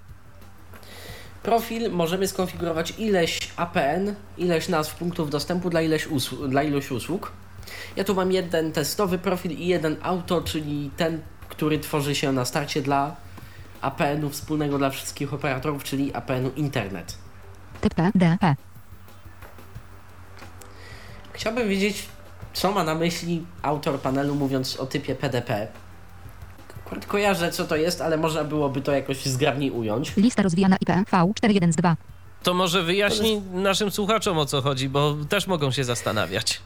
S2: Profil możemy skonfigurować ileś APN, ileś nazw punktów dostępu dla, ileś usłu- dla ilość usług. Ja tu mam jeden testowy profil i jeden auto, czyli ten, który tworzy się na starcie dla APN-u wspólnego dla wszystkich operatorów, czyli APN-u Internet.
S4: Typ PDE.
S2: Chciałbym wiedzieć, co ma na myśli autor panelu mówiąc o typie PDP. Akurat kojarzę, co to jest, ale można byłoby to jakoś zgrabniej ująć.
S4: Lista rozwijana IPv 4 1 z 2.
S1: To może wyjaśnij naszym słuchaczom o co chodzi, bo też mogą się zastanawiać.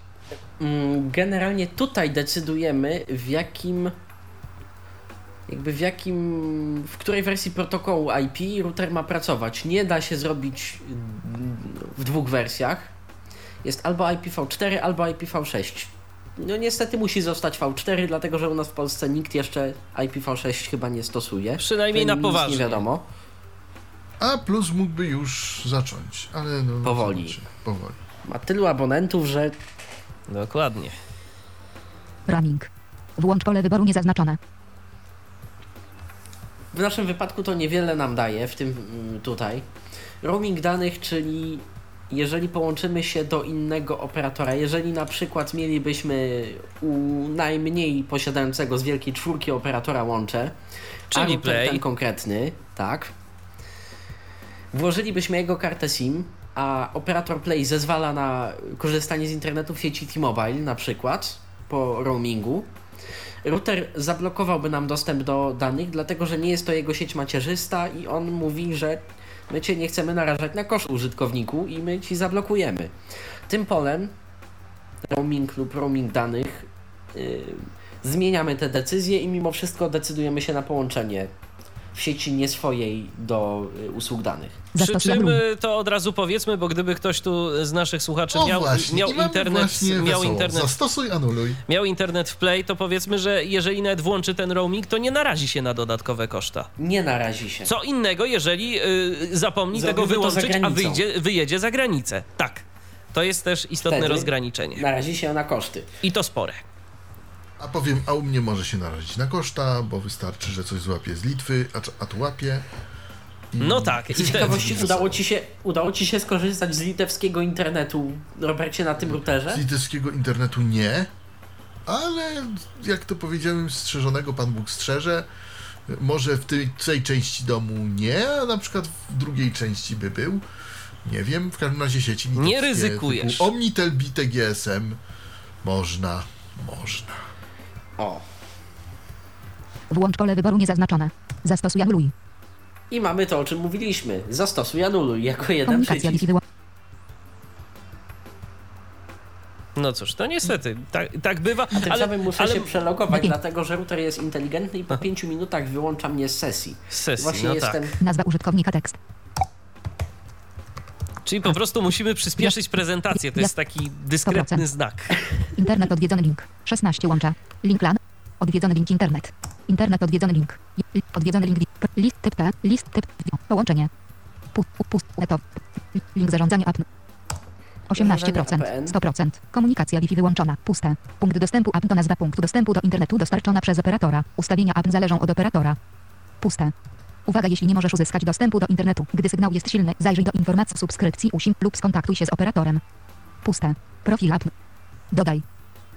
S2: Mm, Generalnie tutaj decydujemy, w jakim. Jakby w jakim. w której wersji protokołu IP router ma pracować. Nie da się zrobić mm, w dwóch wersjach. Jest albo IPv4, albo IPv6. No niestety musi zostać V4, dlatego że u nas w Polsce nikt jeszcze IPv6 chyba nie stosuje.
S1: Przynajmniej na poważnie.
S2: Nie wiadomo.
S3: A plus mógłby już zacząć, ale no.
S2: Powoli.
S3: Powoli.
S2: Ma tylu abonentów, że
S1: Dokładnie.
S4: Roaming. Włącz pole wyboru niezaznaczone.
S2: W naszym wypadku to niewiele nam daje, w tym mm, tutaj. Roaming danych, czyli jeżeli połączymy się do innego operatora, jeżeli na przykład mielibyśmy u najmniej posiadającego z wielkiej czwórki operatora łącze, a
S1: Czyli
S2: router
S1: Play.
S2: ten konkretny, tak, włożylibyśmy jego kartę SIM, a operator Play zezwala na korzystanie z internetu w sieci T-Mobile na przykład po roamingu, Router zablokowałby nam dostęp do danych, dlatego że nie jest to jego sieć macierzysta i on mówi, że my cię nie chcemy narażać na koszt użytkowniku i my ci zablokujemy. Tym polem roaming lub roaming danych yy, zmieniamy te decyzje i mimo wszystko decydujemy się na połączenie w sieci nie swojej do y, usług danych.
S1: Przy czym y, to od razu powiedzmy, bo gdyby ktoś tu z naszych słuchaczy
S3: O
S1: miał,
S3: właśnie,
S1: miał internet, miał
S3: wesoło.
S1: internet
S3: Zastosuj, anuluj.
S1: miał internet w Play, to powiedzmy, że jeżeli nawet włączy ten roaming, to nie narazi się na dodatkowe koszta.
S2: Nie narazi się.
S1: Co innego, jeżeli y, zapomni
S2: Zrobimy
S1: tego wyłączyć, a wyjdzie, wyjedzie za granicę. Tak. To jest też istotne
S2: Wtedy
S1: rozgraniczenie.
S2: Narazi się na koszty.
S1: I to spore.
S3: A powiem, a u mnie może się narazić na koszta, bo wystarczy, że coś złapie z Litwy, a, a tu łapie.
S1: No tak. I
S2: ciekawości udało ci, się, udało ci się skorzystać z litewskiego internetu, Robercie, na tym routerze?
S3: Z litewskiego internetu nie, ale jak to powiedziałem, strzeżonego Pan Bóg strzeże. Może w tej, tej części domu nie, a na przykład w drugiej części by był. Nie wiem, w każdym razie sieci litewskie
S1: Nie ryzykujesz.
S3: Omnitel, Bite, GSM. Można, można.
S2: O.
S4: Włącz pole wyboru niezaznaczone. Zastosuj anuluj.
S2: I mamy to, o czym mówiliśmy. Zastosuj anuluj jako jeden
S4: Komunikacja
S2: przycisk.
S4: Wi-Fi
S1: no cóż, to niestety, tak, tak bywa.
S2: A tym
S1: ale,
S2: samym muszę
S1: ale
S2: się przelogować, dlatego że router jest inteligentny i po pięciu minutach wyłącza mnie z sesji.
S1: z sesji,
S2: Właśnie
S1: no
S2: jestem...
S1: tak.
S4: Nazwa użytkownika tekst.
S1: Czyli po prostu musimy przyspieszyć prezentację. To jest taki dyskretny
S4: 100%.
S1: znak.
S4: Internet odwiedzony link. 16 łącza. Link plan. Odwiedzony link internet. Internet odwiedzony link. Odwiedzony link. List typ P. List typ. Połączenie. Pust. Pust. Link zarządzania app. 18%.
S2: APN.
S4: 100%. Komunikacja Wi-Fi wyłączona. Puste. Punkt dostępu app to nazwa punktu dostępu do internetu dostarczona przez operatora. Ustawienia app zależą od operatora. Puste. Uwaga, jeśli nie możesz uzyskać dostępu do internetu, gdy sygnał jest silny, zajrzyj do informacji subskrypcji usim lub skontaktuj się z operatorem. Puste. Profil app. Dodaj.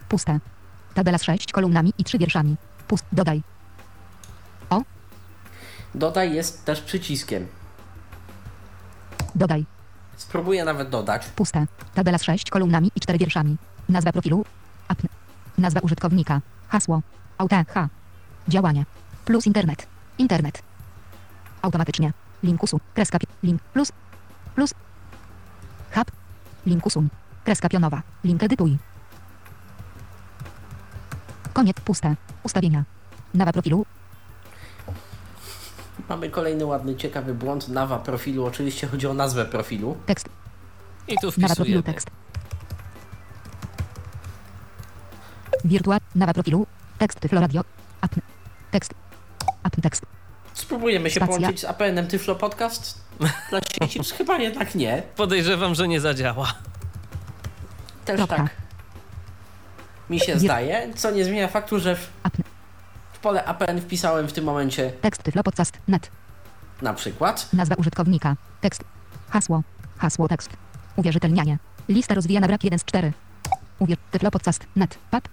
S4: Puste. Tabela z 6 kolumnami i 3 wierszami. Pust. Dodaj.
S2: Dodaj jest też przyciskiem.
S4: Dodaj.
S2: Spróbuję nawet dodać.
S4: Puste. Tabela z 6 kolumnami i 4 wierszami. Nazwa profilu. App. Nazwa użytkownika. Hasło. AUTH. Działanie. Plus internet. Internet. Automatycznie. Link usuń. Kreska pi- Link plus. Plus. Hub. Link usuń. Kreska pionowa. Link edytuj. Koniec. Puste. Ustawienia. Nazwa profilu.
S2: Mamy kolejny ładny, ciekawy błąd. Nawa profilu. Oczywiście chodzi o nazwę profilu.
S4: Tekst.
S1: I tu
S4: Nazwa profilu
S1: wpisujemy.
S4: tekst. Wirtual. Nazwa profilu. Tekst Tyflo Radio. App. Tekst. App tekst.
S2: Spróbujemy się
S4: Stacja.
S2: połączyć z APN-em Tyflo Podcast dla sieci. Chyba jednak nie.
S1: Podejrzewam, że nie zadziała.
S2: Też
S4: Kropka.
S2: tak. Mi się zdaje, co nie zmienia faktu, że w, w pole APN wpisałem w tym momencie
S4: Tekst Tyflo Podcast. Net.
S2: na przykład
S4: Nazwa użytkownika. Tekst. Hasło. Hasło tekst. Uwierzytelnianie. Lista rozwijana brak 1 z 4. Uwierz. Tyflo podcast. Net. Pap.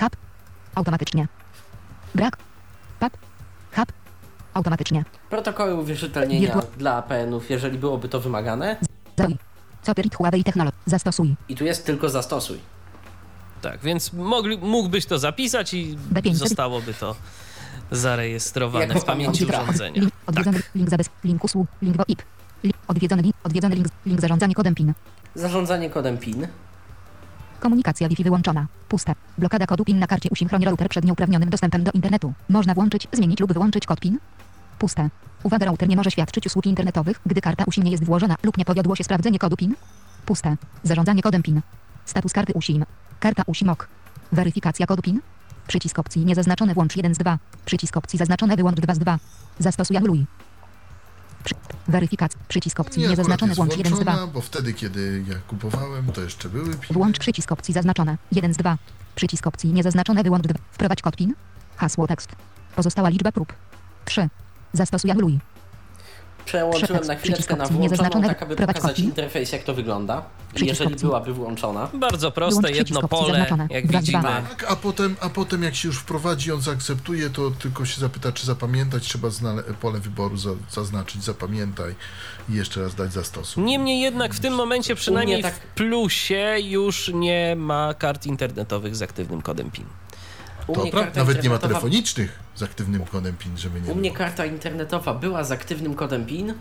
S4: Hub. Automatycznie. Brak. Pap. Automatycznie.
S2: protokoły uwierzytelnienia
S4: Wirtu-
S2: dla APN-ów, jeżeli byłoby to wymagane.
S4: Zawi. Copyright Huawei Technology. Zastosuj.
S2: I tu jest tylko zastosuj.
S1: Tak, więc mogli, mógłbyś to zapisać i
S4: B5.
S1: zostałoby to zarejestrowane
S2: Jako
S1: w pamięci urządzenia.
S4: Link.
S1: Tak.
S4: Odwiedzony link zabez. Link usług. Link VoIP. Link. Odwiedzony link. Odwiedzony link. Link zarządzanie kodem PIN.
S2: Zarządzanie kodem PIN.
S4: Komunikacja Wi-Fi wyłączona. Puste. Blokada kodu PIN na karcie USIM chroni router przed nieuprawnionym dostępem do internetu. Można włączyć, zmienić lub wyłączyć kod PIN. Puste. Uwaga, router nie może świadczyć usług internetowych, gdy karta USIM nie jest włożona lub nie powiodło się sprawdzenie kodu PIN. Puste. Zarządzanie kodem PIN. Status karty USIM. Karta USIM OK. Weryfikacja kodu PIN. Przycisk opcji niezaznaczone włącz 1 z 2. Przycisk opcji zaznaczone wyłącz 2 z 2. Zastosuj anuluj. Przy... Weryfikacja. Przycisk opcji
S3: Nie,
S4: niezaznaczone włącz 1 z 2.
S3: włączona, bo wtedy, kiedy ja kupowałem, to jeszcze były piny.
S4: Włącz przycisk opcji zaznaczone. 1 z 2. Przycisk opcji niezaznaczone wyłącz 2. Wprowadź kod PIN. Hasło tekst. Pozostała liczba prób. 3. Zastosuj anuluj.
S2: Przełączyłem na chwileczkę na włączoną, tak aby pokazać interfejs, jak to wygląda. Jeżeli byłaby włączona.
S1: Bardzo proste, jedno pole, jak widzimy.
S3: Tak, a potem, a potem jak się już wprowadzi, on zaakceptuje, to tylko się zapyta, czy zapamiętać, trzeba pole wyboru za, zaznaczyć, zapamiętaj i jeszcze raz dać zastosuj.
S1: Niemniej jednak w tym momencie przynajmniej
S2: tak-
S1: w plusie już nie ma kart internetowych z aktywnym kodem PIN.
S2: U
S3: To
S2: mnie
S3: prawda,
S2: karta
S3: nawet nie ma
S2: internetowa-
S3: telefonicznych z aktywnym kodem PIN, żeby nie
S2: U mnie
S3: było.
S2: karta internetowa była z aktywnym kodem PIN.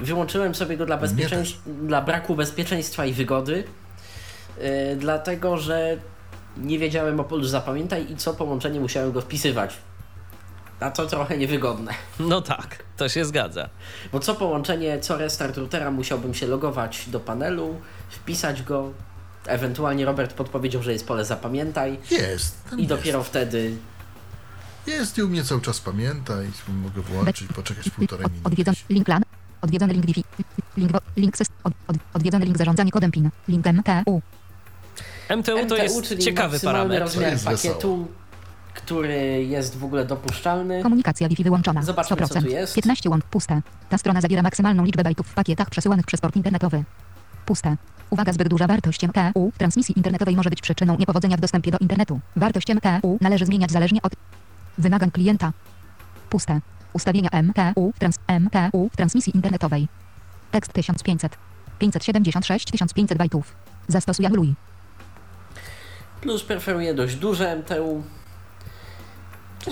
S2: Wyłączyłem sobie go dla, bezpieczeństw, dla braku bezpieczeństwa i wygody, yy, dlatego że nie wiedziałem o polu zapamiętaj i co połączenie musiałem go wpisywać. A to trochę niewygodne.
S1: No tak, to się zgadza.
S2: Bo co połączenie, co restart routera musiałbym się logować do panelu, wpisać go, ewentualnie Robert podpowiedział, że jest pole zapamiętaj
S3: Jest.
S2: i
S3: jest.
S2: dopiero wtedy
S3: Jest i u mnie cały czas pamięta i mogę włączyć, poczekać półtorej minuty.
S4: Odwiedzony link LAN. Odwiedzony link Wi-Fi. Link, link system. Od, od, odwiedzony link zarządzanie kodem PIN. Link MTU.
S1: MTU to jest
S2: czyli
S1: ciekawy parametr.
S2: rozmiar
S3: To jest
S2: pakietu, który jest w ogóle dopuszczalny.
S4: Komunikacja Wi-Fi wyłączona.
S2: Zobaczmy, co
S4: 100%.
S2: tu jest.
S4: 15 łąk. Puste. Ta strona zawiera maksymalną liczbę bajtów w pakietach przesyłanych przez port internetowy. Puste. Uwaga, zbyt duża wartość MTU w transmisji internetowej może być przyczyną niepowodzenia w dostępie do internetu. Wartość MTU należy zmieniać zależnie od wymagań klienta. Puste. Ustawienia MTU w, trans MTU w transmisji internetowej. Tekst 1500. 576 1500 bajtów. Zastosuj anuluj.
S2: Plus preferuje dość duże MTU.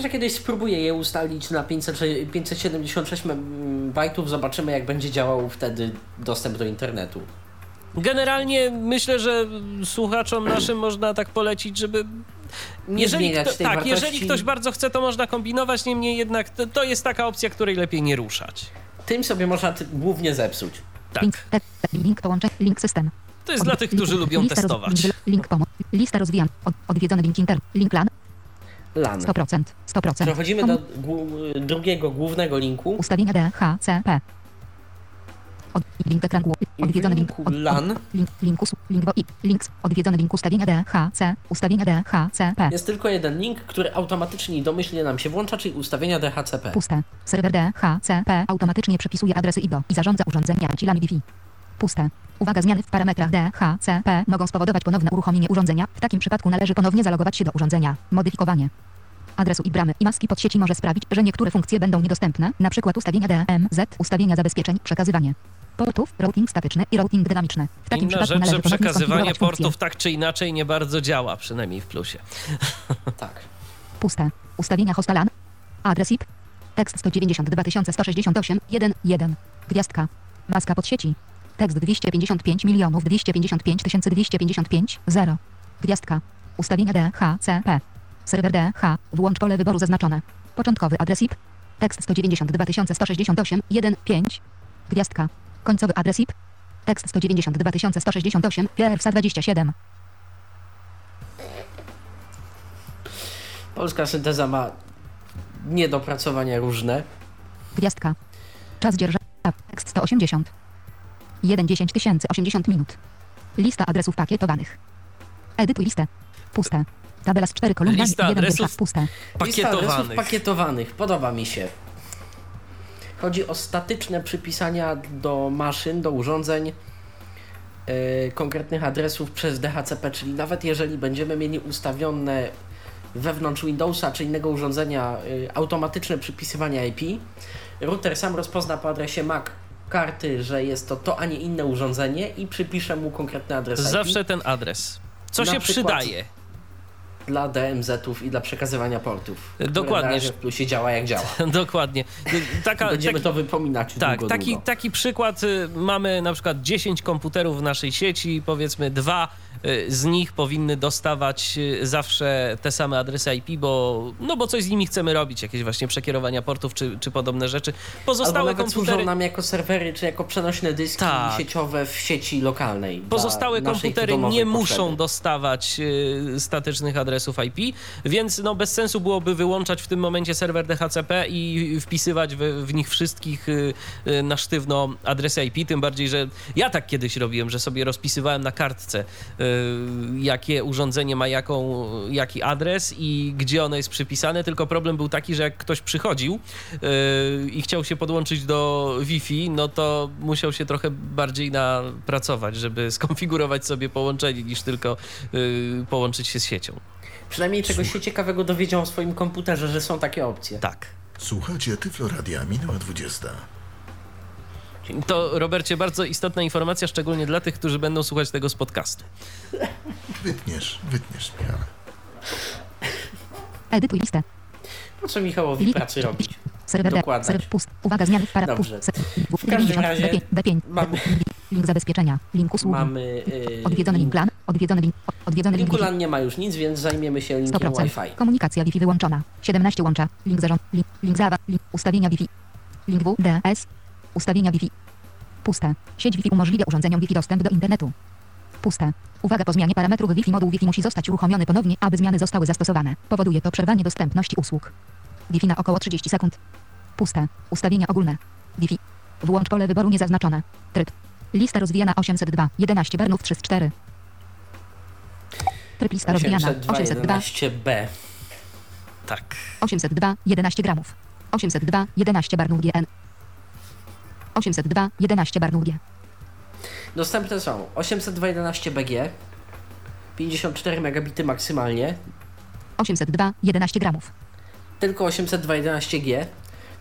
S2: Ja kiedyś spróbuję je ustalić na 500, 576 m- bajtów, zobaczymy jak będzie działał wtedy dostęp do internetu.
S1: Generalnie myślę, że słuchaczom naszym można tak polecić, żeby
S2: Nie
S1: jeżeli
S2: zmieniać
S1: kto,
S2: tej
S1: tak,
S2: wartości.
S1: jeżeli ktoś bardzo chce, to można kombinować, niemniej jednak to, to jest taka opcja, której lepiej nie ruszać.
S2: Tym sobie można ty- głównie zepsuć.
S1: Tak.
S4: Link, te, link połączeń, link system.
S1: To jest dla tych, którzy lubią
S4: Lista roz-
S1: testować.
S4: Link, link pomoc. Lista rozwijana. Od, odwiedzony link inter. Link LAN.
S2: LAN.
S4: 100%. 100%.
S2: Przechodzimy do drugiego głównego linku.
S4: Ustawienia DHCP. Od, link ekran Odwiedzony link. Od,
S2: LAN
S4: link, link, us, link, VoIP, links. Odwiedzony link ustawienia DHC. Ustawienia DHCP.
S2: jest tylko jeden link, który automatycznie i domyślnie nam się włącza, czyli ustawienia DHCP.
S4: Puste. Serwer DHCP automatycznie przepisuje adresy IDO i zarządza urządzenia cilami Wi-Fi. Puste. Uwaga, zmiany w parametrach DHCP mogą spowodować ponowne uruchomienie urządzenia. W takim przypadku należy ponownie zalogować się do urządzenia. Modyfikowanie. Adresu i bramy i maski pod sieci może sprawić, że niektóre funkcje będą niedostępne, np. ustawienia DMZ, ustawienia zabezpieczeń, przekazywanie portów, routing statyczny i routing dynamiczny. W takim
S1: Inna
S4: przypadku
S1: rzecz, że przekazywanie portów tak czy inaczej nie bardzo działa, przynajmniej w plusie.
S2: Tak.
S4: Puste. Ustawienia hosta LAN. Adres IP. Tekst 192 168 1 1. Gwiazdka. Maska pod sieci. Tekst 255 milionów 255 255 0. Gwiazdka. Ustawienia DHCP. Serwer DH. Włącz pole wyboru zaznaczone. Początkowy adres IP. Tekst 192 168 1 5. Gwiazdka. Końcowy adres IP. Tekst 192 168 PRSA 27.
S2: Polska synteza ma niedopracowania różne.
S4: Gwiazdka. Czas dzierżawy. Tekst 180. 1 10 tysięcy 80 minut. Lista adresów pakietowanych. Edytuj listę. Puste. Tabela z 4 kolumnami.
S1: Lista
S4: 1
S1: adresów
S4: wiersza. Puste.
S2: Lista adresów
S1: pakietowanych.
S2: Podoba mi się. Chodzi o statyczne przypisania do maszyn, do urządzeń yy, konkretnych adresów przez DHCP, czyli nawet jeżeli będziemy mieli ustawione wewnątrz Windowsa czy innego urządzenia yy, automatyczne przypisywanie IP, router sam rozpozna po adresie MAC karty, że jest to to, a nie inne urządzenie i przypisze mu konkretny adres IP
S1: Zawsze ten adres. Co
S2: Na
S1: się
S2: przykład-
S1: przydaje?
S2: Dla DMZ-ów i dla przekazywania portów.
S1: Dokładnie.
S2: Na razie w plusie działa jak działa.
S1: Dokładnie. Taka,
S2: Będziemy
S1: taki,
S2: to wypominać
S1: tak,
S2: długo,
S1: taki,
S2: długo.
S1: taki przykład. y, Mamy na przykład 10 komputerów w naszej sieci, powiedzmy dwa z nich powinny dostawać y, zawsze te same adresy IP, bo, no bo coś z nimi chcemy robić, jakieś właśnie przekierowania portów czy, czy podobne rzeczy.
S2: Albo
S1: Pozostałe
S2: nawet
S1: komputery...
S2: służą nam jako serwery, czy jako przenośne dyski
S1: Tak.
S2: sieciowe w sieci lokalnej.
S1: Pozostałe komputery nie
S2: potrzeby.
S1: muszą dostawać y, statycznych adresów IP, więc no bez sensu byłoby wyłączać w tym momencie serwer DHCP i wpisywać w, w nich wszystkich y, y, na sztywno adresy IP, tym bardziej, że ja tak kiedyś robiłem, że sobie rozpisywałem na kartce y, jakie urządzenie ma jaką, jaki adres i gdzie ono jest przypisane, tylko problem był taki, że jak ktoś przychodził y, i chciał się podłączyć do Wi-Fi, no to musiał się trochę bardziej napracować, żeby skonfigurować sobie połączenie, niż tylko y, połączyć się z siecią.
S2: Przynajmniej czegoś się ciekawego dowiedział o swoim komputerze, że są takie opcje.
S1: Tak.
S3: Słuchajcie, Tyflo Radia, minęła 20.
S1: To, Robercie, bardzo istotna informacja, szczególnie dla tych, którzy będą słuchać tego z podcastu.
S3: Wytniesz, wytniesz, Michał.
S4: Edytuj listę.
S2: Po co Michałowi pracy robić?
S4: Serwer D.
S2: Dokładać.
S4: Serwer pust. Uwaga, zmiany para.
S2: Dobrze.
S4: Pust.
S2: W każdym razie
S4: B5. B5.
S2: mamy-
S4: Link zabezpieczenia. Link usługi.
S2: Mamy yy,
S4: Odwiedzony link LAN. Odwiedzony link. Odwiedzony link.
S2: LAN nie ma już nic, więc zajmiemy się linkiem
S4: 100%.
S2: Wi-Fi.
S4: Komunikacja Wi-Fi wyłączona. 17 łącza. Link zarząd. Link, link zawa. Link ustawienia Wi-Fi. Link WDS. Ustawienia Wi-Fi. Puste. Sieć Wi-Fi umożliwia urządzeniom Wi-Fi dostęp do internetu. Puste. Uwaga po zmianie parametrów Wi-Fi moduł Wi-Fi musi zostać uruchomiony ponownie, aby zmiany zostały zastosowane. Powoduje to przerwanie dostępności usług. Wi-Fi na około 30 sekund. Puste. Ustawienia ogólne. Wi-Fi. Włącz pole wyboru niezaznaczone. Tryb. Lista rozwijana 802. 11 bernów 3 z 4. Tryb lista rozwijana 802.
S2: 802.11b.
S1: Tak.
S4: 802, 11 gramów. 802, 11 barnów GN. 802, 11 barnów G.
S2: Dostępne są 802.11 BG, 54 megabity maksymalnie,
S4: 802, 11 gramów.
S2: tylko 802.11G,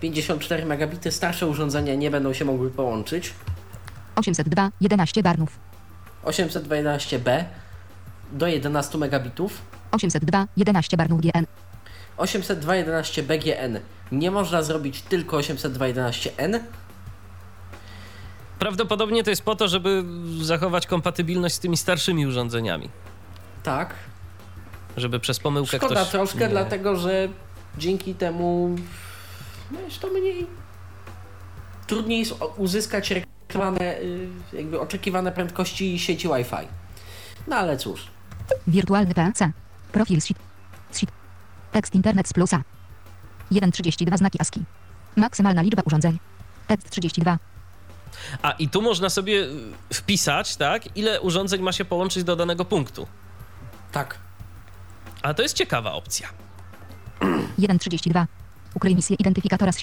S2: 54 megabity, starsze urządzenia nie będą się mogły połączyć,
S4: 802, 11 barnów.
S2: 802.11b do 11 megabitów,
S4: 802, 11 barnów GN.
S2: 802.11 BGN nie można zrobić tylko 802.11n,
S1: Prawdopodobnie to jest po to, żeby zachować kompatybilność z tymi starszymi urządzeniami.
S2: tak.
S1: Żeby przez pomyłkę
S2: Szkoda
S1: ktoś...
S2: troszkę,
S1: nie-
S2: dlatego że dzięki temu no jest to mniej trudniej jest uzyskać reklamowane, y, jakby oczekiwane prędkości sieci Wi-Fi. No ale cóż,
S4: Wirtualny PC. Profil sheet. sheet. Tekst internet z plusa. 1.32 znaki ASCII. Maksymalna liczba urządzeń. Tekst 32.
S1: A i tu można sobie y, wpisać, tak, ile urządzeń ma się połączyć do danego punktu.
S2: tak.
S1: A to jest ciekawa opcja.
S4: 1.32. Ukryj misję identyfikatora z.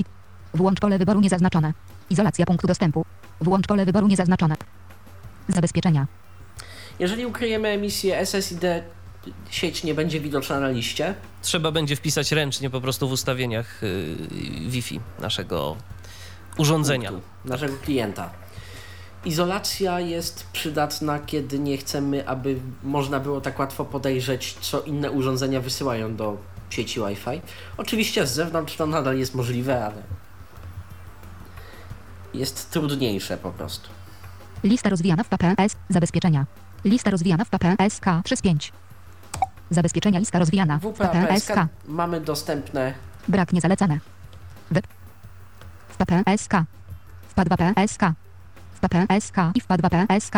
S4: Włącz pole wyboru niezaznaczone. Izolacja punktu dostępu. Włącz pole wyboru niezaznaczone. Zabezpieczenia.
S2: Jeżeli ukryjemy emisję SSID, sieć nie będzie widoczna na liście.
S1: Trzeba będzie wpisać ręcznie po prostu w ustawieniach y, Wi-Fi naszego urządzenia.
S2: punktu, naszego klienta. Izolacja jest przydatna, kiedy nie chcemy, aby można było tak łatwo podejrzeć, co inne urządzenia wysyłają do sieci Wi-Fi. Oczywiście z zewnątrz to nadal jest możliwe, ale jest trudniejsze po prostu.
S4: Lista rozwijana w PPS. Zabezpieczenia. Lista rozwijana w PPS K 3 z 5. Zabezpieczenia lista rozwijana w PPS
S2: mamy dostępne
S4: Brak niezalecane. Web. W PPSK. W P2 PSK. W PPSK i w P2 PSK.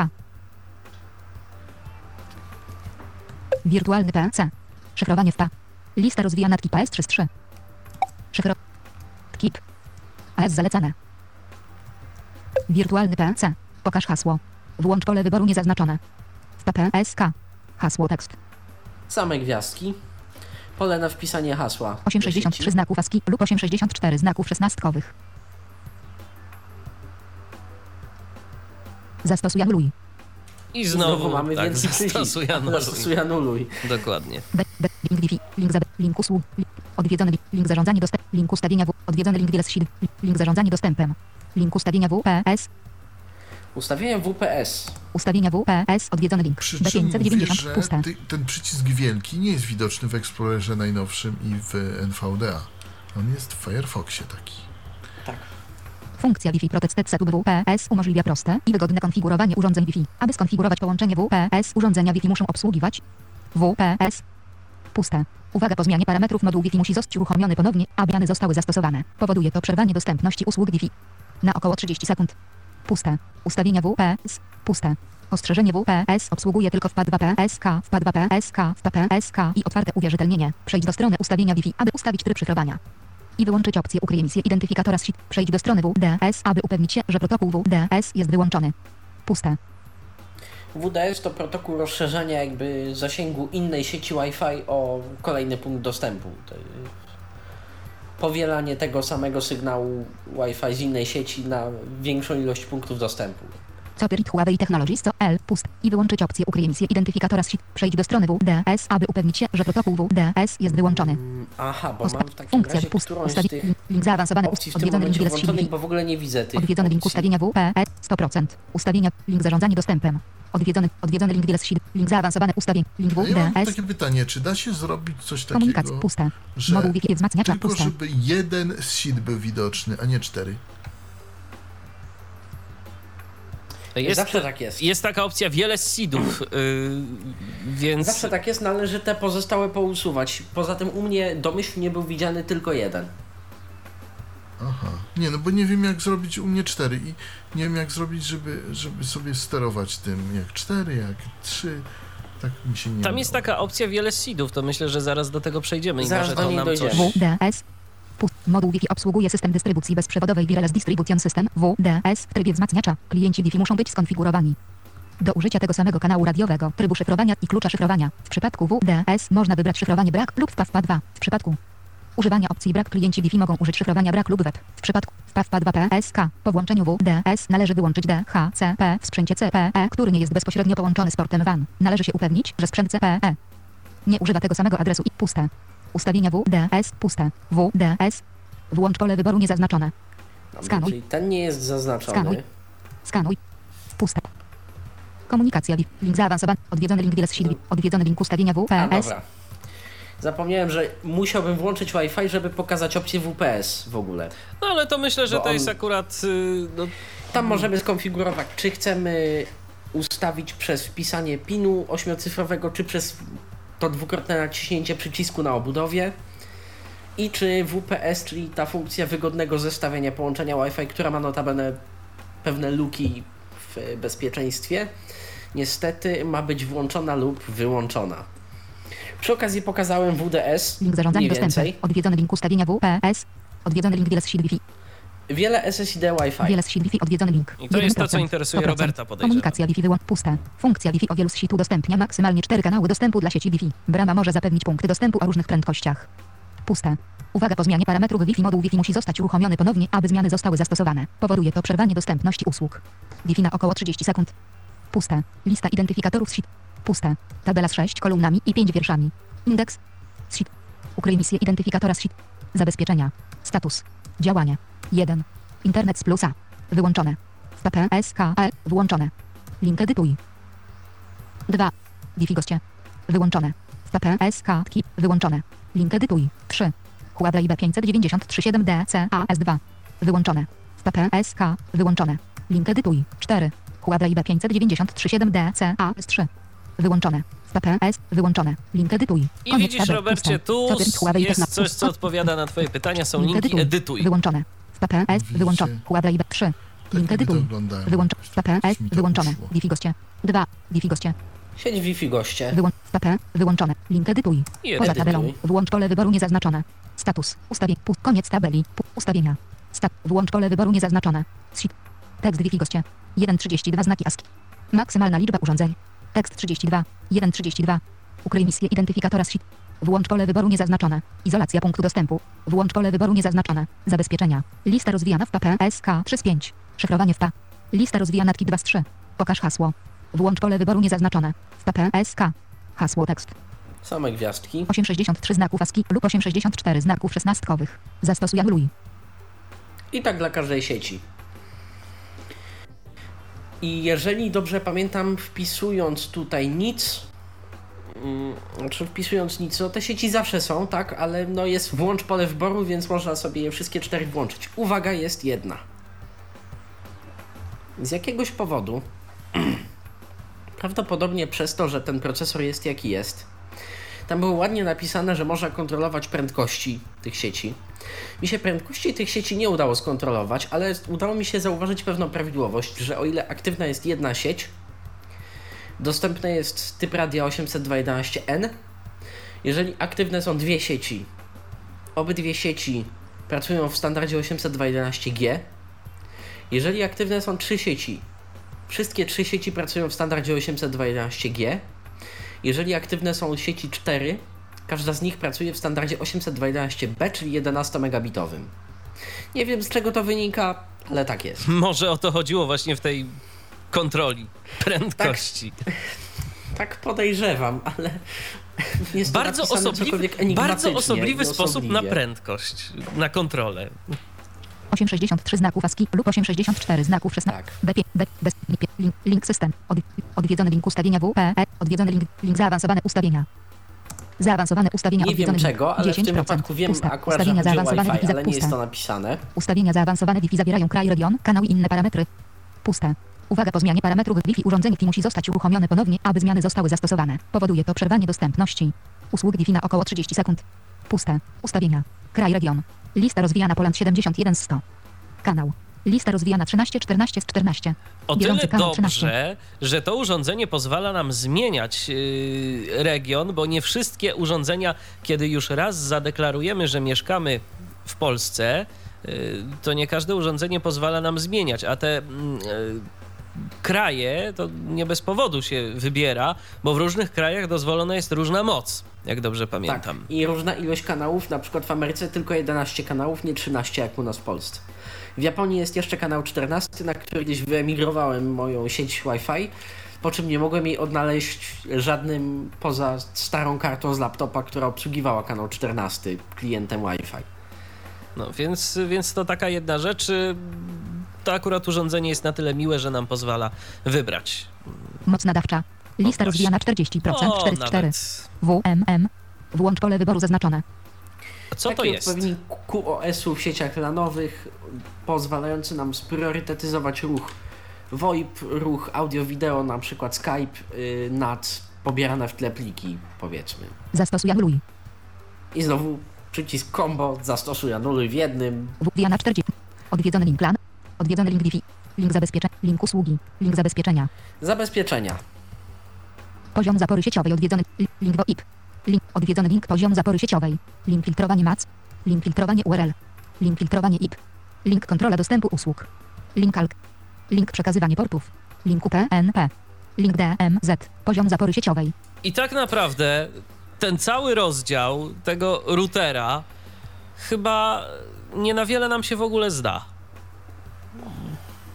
S4: Wirtualny PC. Szyfrowanie w P. Lista rozwijana TKIP AS33. Szyfro... TKIP. AS zalecane. Wirtualny PC. Pokaż hasło. Włącz pole wyboru niezaznaczone. W PPSK. Hasło tekst.
S2: same gwiazdki. Pole na wpisanie hasła. do
S4: 863
S2: sieci.
S4: znaków ASCII lub 864 znaków szesnastkowych. Zastosuj anuluj.
S1: I znowu,
S2: mamy
S1: tak,
S2: więcej
S1: zastosuj anuluj.
S2: Zastosuj anuluj.
S1: Dokładnie.
S4: B, B, link Wi-Fi, link, za, link usług, odwiedzony li, link zarządzanie dostęp, link ustawienia W, odwiedzony link wiele link zarządzanie dostępem, link ustawienia WPS,
S2: Ustawienia WPS.
S4: ustawienia WPS, odwiedzony link,
S3: Przy czym mówię,
S4: B590,
S3: że
S4: puste,
S3: ty, ten przycisk wielki nie jest widoczny w Explorerze najnowszym i w NVDA. On jest w Firefoxie taki.
S4: Funkcja Wi-Fi Protected Setup WPS umożliwia proste i wygodne konfigurowanie urządzeń Wi-Fi. Aby skonfigurować połączenie WPS, urządzenia Wi-Fi muszą obsługiwać WPS, puste. Uwaga, po zmianie parametrów moduł Wi-Fi musi zostać uruchomiony ponownie, aby dane zostały zastosowane. Powoduje to przerwanie dostępności usług Wi-Fi. Na około 30 sekund. Puste. Ustawienia WPS. Puste. Ostrzeżenie WPS obsługuje tylko w PA2 PSK, w PA2 PSK, i otwarte uwierzytelnienie. Przejdź do strony ustawienia Wi-Fi, aby ustawić tryb szyfrowania. I wyłączyć opcję ukryj emisję identyfikatora z. Przejdź do strony WDS, aby upewnić się, że protokół WDS jest wyłączony. Puste.
S2: WDS to protokół rozszerzenia jakby zasięgu innej sieci Wi-Fi o kolejny punkt dostępu. Powielanie tego samego sygnału Wi-Fi z innej sieci na większą ilość punktów dostępu.
S4: Copyright Huawei Technologies to L. Pust. I wyłączyć opcję ukryj emisję identyfikatora z SID. Przejdź do strony WDS, aby upewnić się, że protokół WDS jest wyłączony.
S2: Mm, Aha, bo
S4: Osta-
S2: mam w takim
S4: funkcja
S2: razie
S4: pust. Ustawi link, link zaawansowany
S2: opcji w
S4: Odwiedzony link wiele
S2: bo w ogóle nie widzę tych
S4: Odwiedzony link
S2: opcji.
S4: ustawienia WPS 100%. Ustawienia link zarządzanie dostępem. Odwiedzony, odwiedzony link wiele SID. Link zaawansowane ustawień. Link
S3: ja mam
S4: WDS.
S3: takie pytanie, czy da się zrobić coś
S4: Komunikacja
S3: takiego,
S4: puste.
S3: że
S4: Moduł Wi-Fi wzmacniacza
S3: tylko żeby jeden SID był widoczny, a nie cztery?
S1: Jest,
S2: Zawsze tak jest.
S1: Jest taka opcja wiele seedów, yy, więc...
S2: Zawsze tak jest, należy te pozostałe pousuwać. Poza tym u mnie domyślnie był widziany tylko jeden.
S3: Aha. Nie, no bo nie wiem jak zrobić u mnie 4 i nie wiem jak zrobić, żeby, żeby sobie sterować tym jak 4, jak 3. Tak mi się nie
S1: Tam jest
S3: udało.
S1: taka opcja wiele seedów, to myślę, że zaraz do tego przejdziemy i
S2: Zaraz
S1: może
S2: do
S1: to
S2: niej
S1: nam
S2: dojdziemy.
S1: coś...
S4: WDS. Moduł Wi-Fi obsługuje system dystrybucji bezprzewodowej Wireless Distribution System WDS w trybie wzmacniacza. Klienci Wi-Fi muszą być skonfigurowani. Do użycia tego samego kanału radiowego, trybu szyfrowania i klucza szyfrowania. W przypadku WDS można wybrać szyfrowanie brak lub FPAFPA2. W przypadku używania opcji brak klienci Wi-Fi mogą użyć szyfrowania brak lub web. W przypadku FPAFPA2 PSK po włączeniu WDS należy wyłączyć DHCP w sprzęcie CPE, który nie jest bezpośrednio połączony z portem WAN. Należy się upewnić, że sprzęt CPE nie używa tego samego adresu i puste. Ustawienia WDS puste. WDS. Włącz pole wyboru niezaznaczone.
S2: Dobra,
S4: Skanuj.
S2: Czyli ten nie jest zaznaczony.
S4: Skanuj. Skanuj. Puste. Komunikacja. Link zaawansowany. Odwiedzony link Wireless Siedli. Odwiedzony link ustawienia
S2: A,
S4: WPS.
S2: dobra. Zapomniałem, że musiałbym włączyć Wi-Fi, żeby pokazać opcję WPS w ogóle.
S1: No ale to myślę, że
S2: Bo
S1: to
S2: on-
S1: jest akurat... yy, No,
S2: Tam możemy skonfigurować, czy chcemy ustawić przez wpisanie PIN-u ośmiocyfrowego, czy przez to dwukrotne naciśnięcie przycisku na obudowie. I czy WPS, czyli ta funkcja wygodnego zestawienia połączenia Wi-Fi, która ma notabene pewne luki w bezpieczeństwie, niestety ma być włączona lub wyłączona. Przy okazji pokazałem WDS,
S4: Link zarządzania dostępem. Odwiedzony link ustawienia WPS. Odwiedzony link Wireless Siedli Wi.
S2: Wiele SSID Wi-Fi.
S4: Wireless Siedli Wi. Odwiedzony link.
S1: I to jest to, co
S4: 1%.
S1: interesuje
S4: 100%.
S1: Roberta, podejrzewam.
S4: Komunikacja Wi-Fi wyłącz puste. Funkcja Wi-Fi o wielu z sieci udostępnia maksymalnie 4 kanały dostępu dla sieci Wi-Fi. Brama może zapewnić punkty dostępu o różnych prędkościach. Puste. Uwaga po zmianie parametrów Wi-Fi moduł Wi-Fi musi zostać uruchomiony ponownie, aby zmiany zostały zastosowane. Powoduje to przerwanie dostępności usług. Wi-Fi na około 30 sekund. Puste. Lista identyfikatorów z sieci. Puste. Tabela z 6 kolumnami i 5 wierszami. Indeks. Z. Ukryj misję identyfikatora z. Zabezpieczenia. Status. Działanie. 1. Internet z plusa. Wyłączone. PPSKE. E. Włączone. Link edytuj. 2. Wi-Fi goście. Wyłączone. PPSK. Ki. Wyłączone. Link edytuj. 3. Huawei IB 593 DC AS2. Wyłączone. PPSK. Wyłączone. Link edytuj. 4. Huawei IB 593 DC AS3. Wyłączone. PPS. Wyłączone. Link edytuj.
S1: I widzisz. Robercie, tu jest coś, co odpowiada na twoje pytania. Są
S4: Link
S1: linki edytuj.
S4: Wyłączone. PPS. Wyłączone. Huawei IB 3.
S3: Tak
S4: Link
S3: niby to
S4: edytuj.
S3: oglądałem.
S4: Wyłączone. PPS. Wyłączone. Wi-Fi goście. 2. Wi-Fi goście.
S2: Sieć Wi-Fi goście.
S4: Wyłącz PP. Wyłączone. Link edytuj. Poza tabelą. Włącz pole wyboru niezaznaczone. Status. Ustawień. Koniec tabeli. Ustawienia. Stat. Włącz pole wyboru niezaznaczone. Sheet. Tekst Wi-Fi goście. 1.32 znaki ASCII. Maksymalna liczba urządzeń. Tekst 32. 1.32. Ukryj misję identyfikatora z sheet. Włącz pole wyboru niezaznaczone. Izolacja punktu dostępu. Włącz pole wyboru niezaznaczone. Zabezpieczenia. Lista rozwijana w PPSK 3 z 5. Szyfrowanie w PA. Lista rozwijana w KI 2 z 3. Pokaż hasło. Włącz pole wyboru niezaznaczone. W PPSK. Hasło tekst.
S2: Same gwiazdki.
S4: 863 znaków ASCII lub 864 znaków szesnastkowych. Zastosuj anuluj.
S2: I tak dla każdej sieci. I jeżeli dobrze pamiętam, wpisując tutaj nic, mm, znaczy wpisując nic, no te sieci zawsze są, tak, ale no jest włącz pole wyboru, więc można sobie je wszystkie cztery włączyć. Uwaga, jest jedna. Z jakiegoś powodu, prawdopodobnie przez to, że ten procesor jest jaki jest, tam było ładnie napisane, że można kontrolować prędkości tych sieci. Mi się prędkości tych sieci nie udało skontrolować, ale udało mi się zauważyć pewną prawidłowość, że o ile aktywna jest jedna sieć, dostępny jest typ radia 802.11n. Jeżeli aktywne są dwie sieci, obydwie sieci pracują w standardzie 802.11g. Jeżeli aktywne są trzy sieci, wszystkie trzy sieci pracują w standardzie 802.11g. Jeżeli aktywne są sieci 4, każda z nich pracuje w standardzie 802.11b, czyli 11 megabitowym. Nie wiem z czego to wynika, ale tak jest.
S1: Może o to chodziło właśnie w tej kontroli prędkości.
S2: Tak podejrzewam, ale jest to
S1: Bardzo, osobliwy, bardzo osobliwy sposób na prędkość, na kontrolę.
S4: 863 znaków ASCII lub 864 znaków 16.
S2: Tak.
S4: BP, B, bez, link, link, link system. Od, odwiedzony link ustawienia WPE. Odwiedzony link, link zaawansowane ustawienia. Zaawansowane ustawienia
S2: Nie wiem czego, ale w tym
S4: 10%.
S2: wypadku wiem
S4: Puste.
S2: akurat,
S4: Ustawienia zaawansowane
S2: Wi-Fi, ale nie jest
S4: puste.
S2: to napisane.
S4: Ustawienia zaawansowane Wi-Fi zawierają kraj, region, kanał i inne parametry. Puste. Uwaga po zmianie parametrów Wi-Fi urządzenie Wi-Fi musi zostać uruchomione ponownie, aby zmiany zostały zastosowane. Powoduje to przerwanie dostępności. Usług Wi-Fi na około 30 sekund. Puste. Ustawienia. Kraj region. Lista rozwijana Poland 71 z 100. Kanał. Lista rozwijana 13 14 z 14.
S1: O
S4: Bieżący
S1: tyle
S4: kanał 13.
S1: dobrze, że to urządzenie pozwala nam zmieniać yy, region, bo nie wszystkie urządzenia, kiedy już raz zadeklarujemy, że mieszkamy w Polsce, yy, to nie każde urządzenie pozwala nam zmieniać, a te yy, kraje to nie bez powodu się wybiera, bo w różnych krajach dozwolona jest różna moc, jak dobrze pamiętam.
S2: Tak. I różna ilość kanałów, na przykład w Ameryce tylko 11 kanałów, nie 13 jak u nas w Polsce. W Japonii jest jeszcze kanał 14, na który gdzieś wyemigrowałem moją sieć Wi-Fi, po czym nie mogłem jej odnaleźć żadnym poza starą kartą z laptopa, która obsługiwała kanał 14 klientem Wi-Fi.
S1: No więc, więc to taka jedna rzecz. To akurat urządzenie jest na tyle miłe, że nam pozwala wybrać.
S4: Moc nadawcza. Lista rozwijana 40%,
S1: O,
S4: 4 z 4.
S1: nawet.
S4: WMM. Włącz pole wyboru zaznaczone.
S1: Co to
S2: Taki
S1: jest?
S2: odpowiednik QoS-u w sieciach lanowych, pozwalający nam spriorytetyzować ruch VoIP, ruch audio-wideo, na przykład Skype, yy, nad pobierane w tle pliki, powiedzmy.
S4: Zastosuj anuluj.
S2: I znowu przycisk combo, zastosuj anuluj w jednym.
S4: WMM 40. Odwiedzony link plan. Odwiedzony link Wi-Fi. Link zabezpieczenia. Link usługi. Link zabezpieczenia.
S2: Zabezpieczenia.
S4: Poziom zapory sieciowej odwiedzony. li- Link VoIP. Link. Odwiedzony link poziom zapory sieciowej. Link filtrowanie MAC. Link filtrowanie URL. Link filtrowanie IP. Link kontrola dostępu usług. Link ALK. Link przekazywanie portów. Link UPnP. Link DMZ. Poziom zapory sieciowej.
S1: I tak naprawdę ten cały rozdział tego routera chyba nie na wiele nam się w ogóle zda.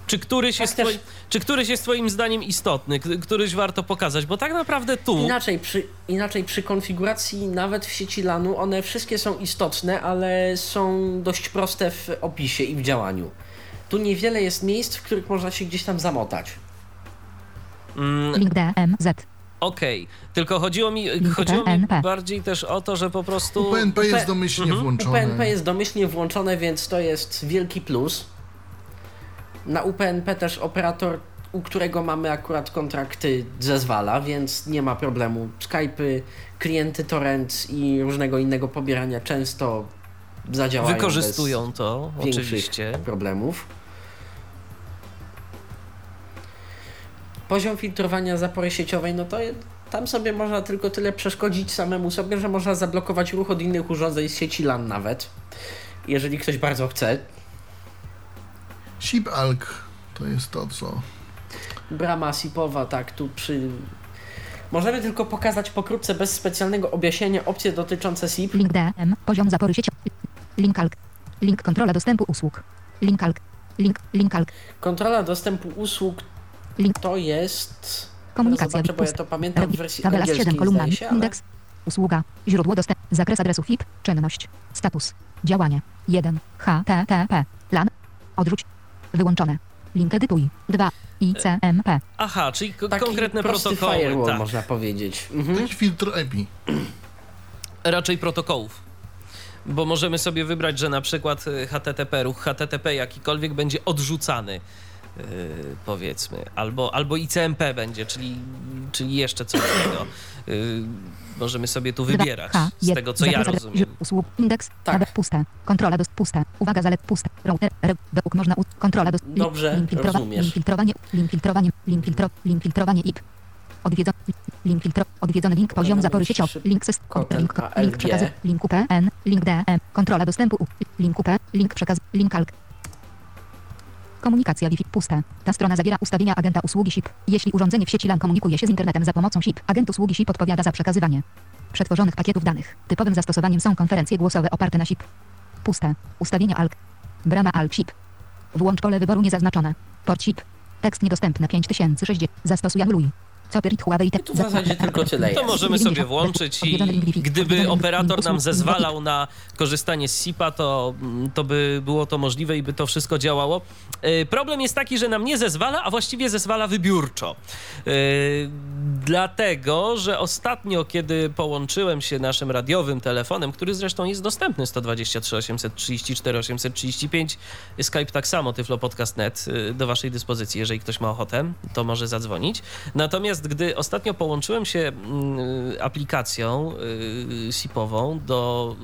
S1: Czy któryś,
S2: Tak
S1: jest, twoi, czy któryś jest Twoim zdaniem istotny, któryś warto pokazać? Bo tak naprawdę tu.
S2: Inaczej przy, inaczej przy konfiguracji, nawet w sieci LANu, one wszystkie są istotne, ale są dość proste w opisie i w działaniu. Tu niewiele jest miejsc, w których można się gdzieś tam zamotać.
S1: Mm,
S4: Link DMZ.
S1: Okej, tylko chodziło mi,
S4: Link
S1: chodziło mi bardziej też o to, że po prostu.
S3: UPnP jest domyślnie
S1: Mhm.
S3: włączone.
S2: UPnP jest domyślnie włączone, więc to jest wielki plus. Na UPnP też operator, u którego mamy akurat kontrakty, zezwala, więc nie ma problemu. Skype'y, klienty torrent i różnego innego pobierania często zadziałają
S1: Wykorzystują to, oczywiście.
S2: problemów. Poziom filtrowania zapory sieciowej, no to tam sobie można tylko tyle przeszkodzić samemu sobie, że można zablokować ruch od innych urządzeń z sieci LAN nawet. Jeżeli ktoś bardzo chce.
S3: SIP-ALK to jest to, co...
S2: Brama SIP-owa, tak, tu przy... Możemy tylko pokazać pokrótce, bez specjalnego objaśnienia, opcje dotyczące SIP.
S4: Link DM. Poziom zapory sieciowej. Link ALK. Link kontrola dostępu usług. Link ALK. Link, link ALK.
S2: Kontrola dostępu usług
S4: Link.
S2: to jest...
S4: Komunikacja.
S2: Zobaczę, bo ja to pamiętam w wersji
S4: Tabela z 7
S2: angielskiej,
S4: kolumnami.
S2: się, ale...
S4: Indeks. Usługa. Źródło dostępu. Zakres adresu FIP. Czynność. Status. Działanie. 1. HTTP. LAN. Odrzuć. Wyłączone. Link edytuj. 2. ICMP.
S1: Aha, czyli ko-
S2: Taki
S1: konkretne
S2: prosty
S1: protokoły.
S2: firewall,
S1: Tak.
S2: można powiedzieć. Mhm.
S3: Taki filtr EPI.
S1: raczej protokołów. Bo możemy sobie wybrać, że na przykład y, HTTP, ruch HTTP jakikolwiek będzie odrzucany, powiedzmy, albo, albo ICMP będzie, czyli, czyli jeszcze coś innego. Yy, możemy sobie tu wybierać, z tego co ja rozumiem.
S4: Usług. Indeks.
S2: Tak.
S4: tab, Puste. Kontrola dost puste. Uwaga zalet puste. Router. R, dopók można kontrola dost
S2: Dobrze,
S4: link filtrowa-
S2: rozumiesz.
S4: Link filtrowanie. Link filtrowanie. Link filtro, link filtrowanie IP. Odwiedzony. Link filtro, odwiedzony link poziom
S2: Powinno
S4: zapory sieciowy. Link system.
S2: ten
S4: Link, link przekazy. Link UPN. Link DM. Kontrola dostępu. Link UP. Link przekaz. Link ALK. Komunikacja Wi-Fi puste. Ta strona zawiera ustawienia agenta usługi SIP. Jeśli urządzenie w sieci LAN komunikuje się z internetem za pomocą SIP, agent usługi SIP odpowiada za przekazywanie przetworzonych pakietów danych. Typowym zastosowaniem są konferencje głosowe oparte na SIP. Puste. Ustawienia ALK. Brama ALK SIP. Włącz pole wyboru niezaznaczone. Port SIP. Tekst niedostępny 5060. Zastosuj anuluj.
S2: Tu w zasadzie tylko tyle
S1: To możemy sobie włączyć i gdyby operator nam zezwalał na korzystanie z SIP-a, to, to by było to możliwe i by to wszystko działało. Yy, Problem jest taki, że nam nie zezwala, a właściwie zezwala wybiórczo. Yy, Dlatego, że ostatnio, kiedy połączyłem się naszym radiowym telefonem, który zresztą jest dostępny 123 834 835, Skype tak samo, tyflopodcast.net yy, do waszej dyspozycji, jeżeli ktoś ma ochotę, to może zadzwonić. Natomiast gdy ostatnio połączyłem się mm, aplikacją y, SIP-ową do,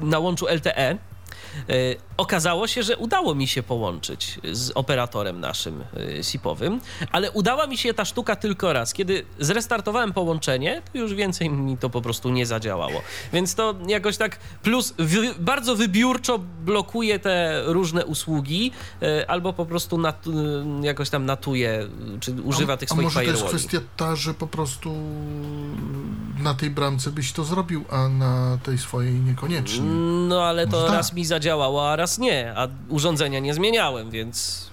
S1: y, na łączu LTE, y, okazało się, że udało mi się połączyć z operatorem naszym y, SIP-owym, ale udała mi się ta sztuka tylko raz. Kiedy zrestartowałem połączenie, to już więcej mi to po prostu nie zadziałało. Więc to jakoś tak plus wy, bardzo wybiórczo blokuje te różne usługi y, albo po prostu nat, jakoś tam natuje, czy używa
S3: a,
S1: tych
S3: a
S1: swoich
S3: może to jest
S1: firewalli.
S3: kwestia ta, że po prostu na tej bramce byś to zrobił, a na tej swojej niekoniecznie.
S1: No ale to
S3: tak.
S1: raz mi zadziałało, a raz nie, a urządzenia nie zmieniałem, więc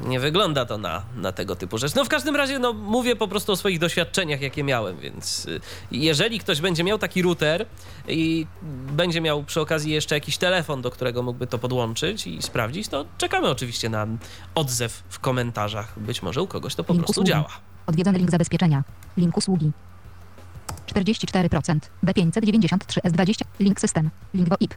S1: nie wygląda to na, na tego typu rzecz. No w każdym razie, no mówię po prostu o swoich doświadczeniach, jakie miałem, więc y, jeżeli ktoś będzie miał taki router i będzie miał przy okazji jeszcze jakiś telefon, do którego mógłby to podłączyć i sprawdzić, to czekamy oczywiście na odzew w komentarzach. Być może u kogoś to po
S4: Link
S1: prostu
S4: usługi.
S1: działa.
S4: Odwiedzony link zabezpieczenia. Link usługi. 44%. B593 S20. Link system. Link VoIP.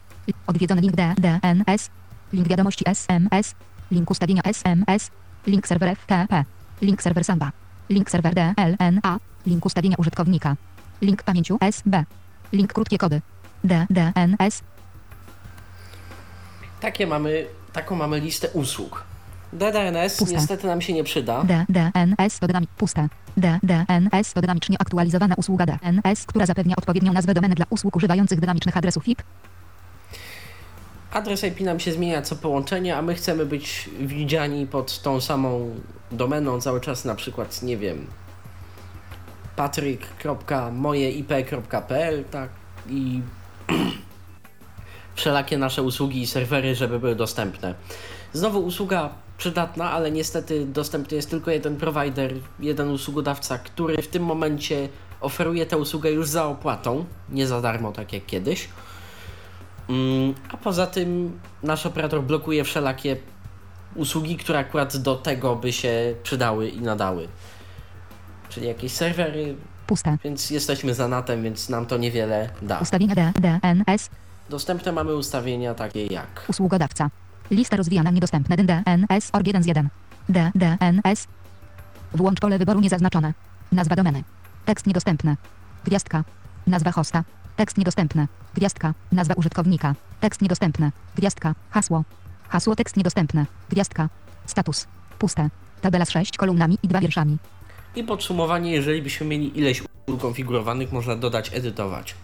S4: Odwiedzony link D, DNS. Link wiadomości SMS. Link ustawienia SMS. Link serwer FTP. Link serwer Samba. Link serwer DLNA. Link ustawienia użytkownika. Link pamięciu SB. Link krótkie kody. DDNS.
S2: Takie mamy, taką mamy listę usług. DDNS niestety nam się nie przyda.
S4: DDNS to dynamik puste. DDNS to dynamicznie aktualizowana usługa DNS, która zapewnia odpowiednią nazwę domeny dla usług używających dynamicznych adresów IP.
S2: Adres IP nam się zmienia co połączenie, a my chcemy być widziani pod tą samą domeną cały czas, na przykład, nie wiem, patryk.mojeip.pl, tak, i wszelakie nasze usługi i serwery, żeby były dostępne. Znowu usługa przydatna, ale niestety dostępny jest tylko jeden prowajder, jeden usługodawca, który w tym momencie oferuje tę usługę już za opłatą, nie za darmo, tak jak kiedyś. Mm, A poza tym nasz operator blokuje wszelakie usługi, które akurat do tego by się przydały i nadały. Czyli jakieś serwery,
S4: Puste.
S2: więc jesteśmy za natem, więc nam to niewiele da.
S4: Ustawienia DDNS.
S2: Dostępne mamy ustawienia takie jak
S4: Usługodawca. Lista rozwijana niedostępne DNS org 1 z 1. DDNS. Włącz pole wyboru niezaznaczone. Nazwa domeny. Tekst niedostępny. Gwiazdka. Nazwa hosta. Tekst niedostępny. Gwiazdka. Nazwa użytkownika. Tekst niedostępny. Gwiazdka. Hasło. Hasło tekst niedostępny. Gwiazdka. Status. Puste. Tabela z 6 kolumnami i dwa wierszami.
S2: i podsumowanie, jeżeli byśmy mieli ileś ukonfigurowanych, można dodać, edytować.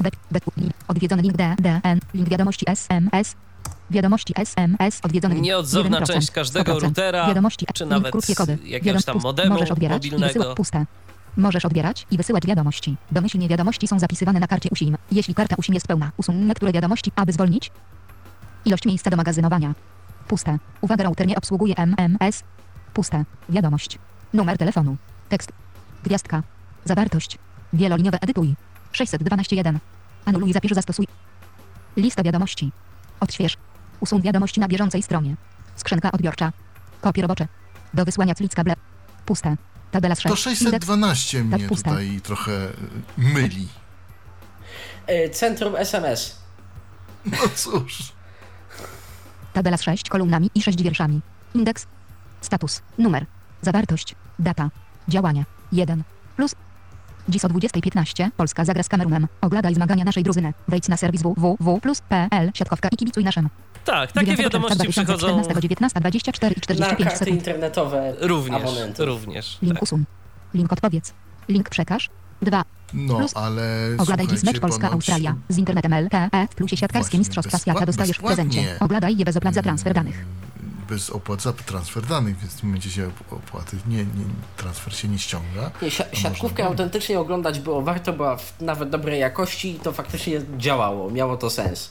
S4: D, D, odwiedzony link D, DN, link wiadomości SMS. Wiadomości SMS, odwiedzony link.
S1: Nieodzowna
S4: 1%,
S1: część każdego
S4: 100%.
S1: routera,
S4: Wiadomości,
S1: czy nawet
S4: krótkie kody.
S1: jakiegoś tam modemu
S4: Możesz odbierać i
S1: mobilnego.
S4: wysyłać puste. Możesz odbierać i wysyłać wiadomości. Domyślnie wiadomości są zapisywane na karcie USIM. Jeśli karta USIM jest pełna, usuń niektóre wiadomości, aby zwolnić ilość miejsca do magazynowania. Puste. Uwaga, router nie obsługuje MMS. Puste. Wiadomość. Numer telefonu. Tekst. Gwiazdka. Zawartość. Wieloliniowe edytuj. 612.1. Anuluj, zapisz, zastosuj. Lista wiadomości. Odśwież. Usuń wiadomości na bieżącej stronie. Skrzynka odbiorcza. Kopie robocze. Do wysłania clicka ble. Puste. Tabela z
S3: To
S4: 6. Indeks.
S3: 612 mnie
S4: puste.
S3: tutaj trochę y, myli.
S2: E, Centrum SMS.
S3: No cóż.
S4: Tabela z 6 kolumnami i 6 wierszami. Indeks. Status. Numer. Zawartość. Data. Działanie. 1. Plus. Dziś o 20.15 Polska zagra z Kamerunem. Oglądaj zmagania naszej drużyny. Wejdź na serwis www.plus.pl siatkowka i kibicuj naszym.
S1: Tak, takie
S4: 9 czerwca
S1: wiadomości przychodzą
S4: 2014, 19, 24 i
S2: Na
S4: 45
S2: karty
S4: sekund.
S2: internetowe
S1: również,
S2: abonentów.
S1: również.
S4: Link
S1: Tak.
S4: usuń. Link odpowiedz. Link przekaż. 2.
S3: No,
S4: Plus.
S3: ale
S4: Oglądaj dziś mecz Polska-Australia. Z internetem LTE w plusie siatkarskie Mistrzostwa Świata dostajesz w prezencie. Oglądaj je bez opłat za transfer danych.
S3: Bez opłat za transfer danych, więc w tym momencie się op- opłaty, nie, nie, transfer się nie ściąga.
S2: Nie, si- siatkówkę autentycznie oglądać było warto, była w nawet dobrej jakości i to faktycznie działało, miało to sens.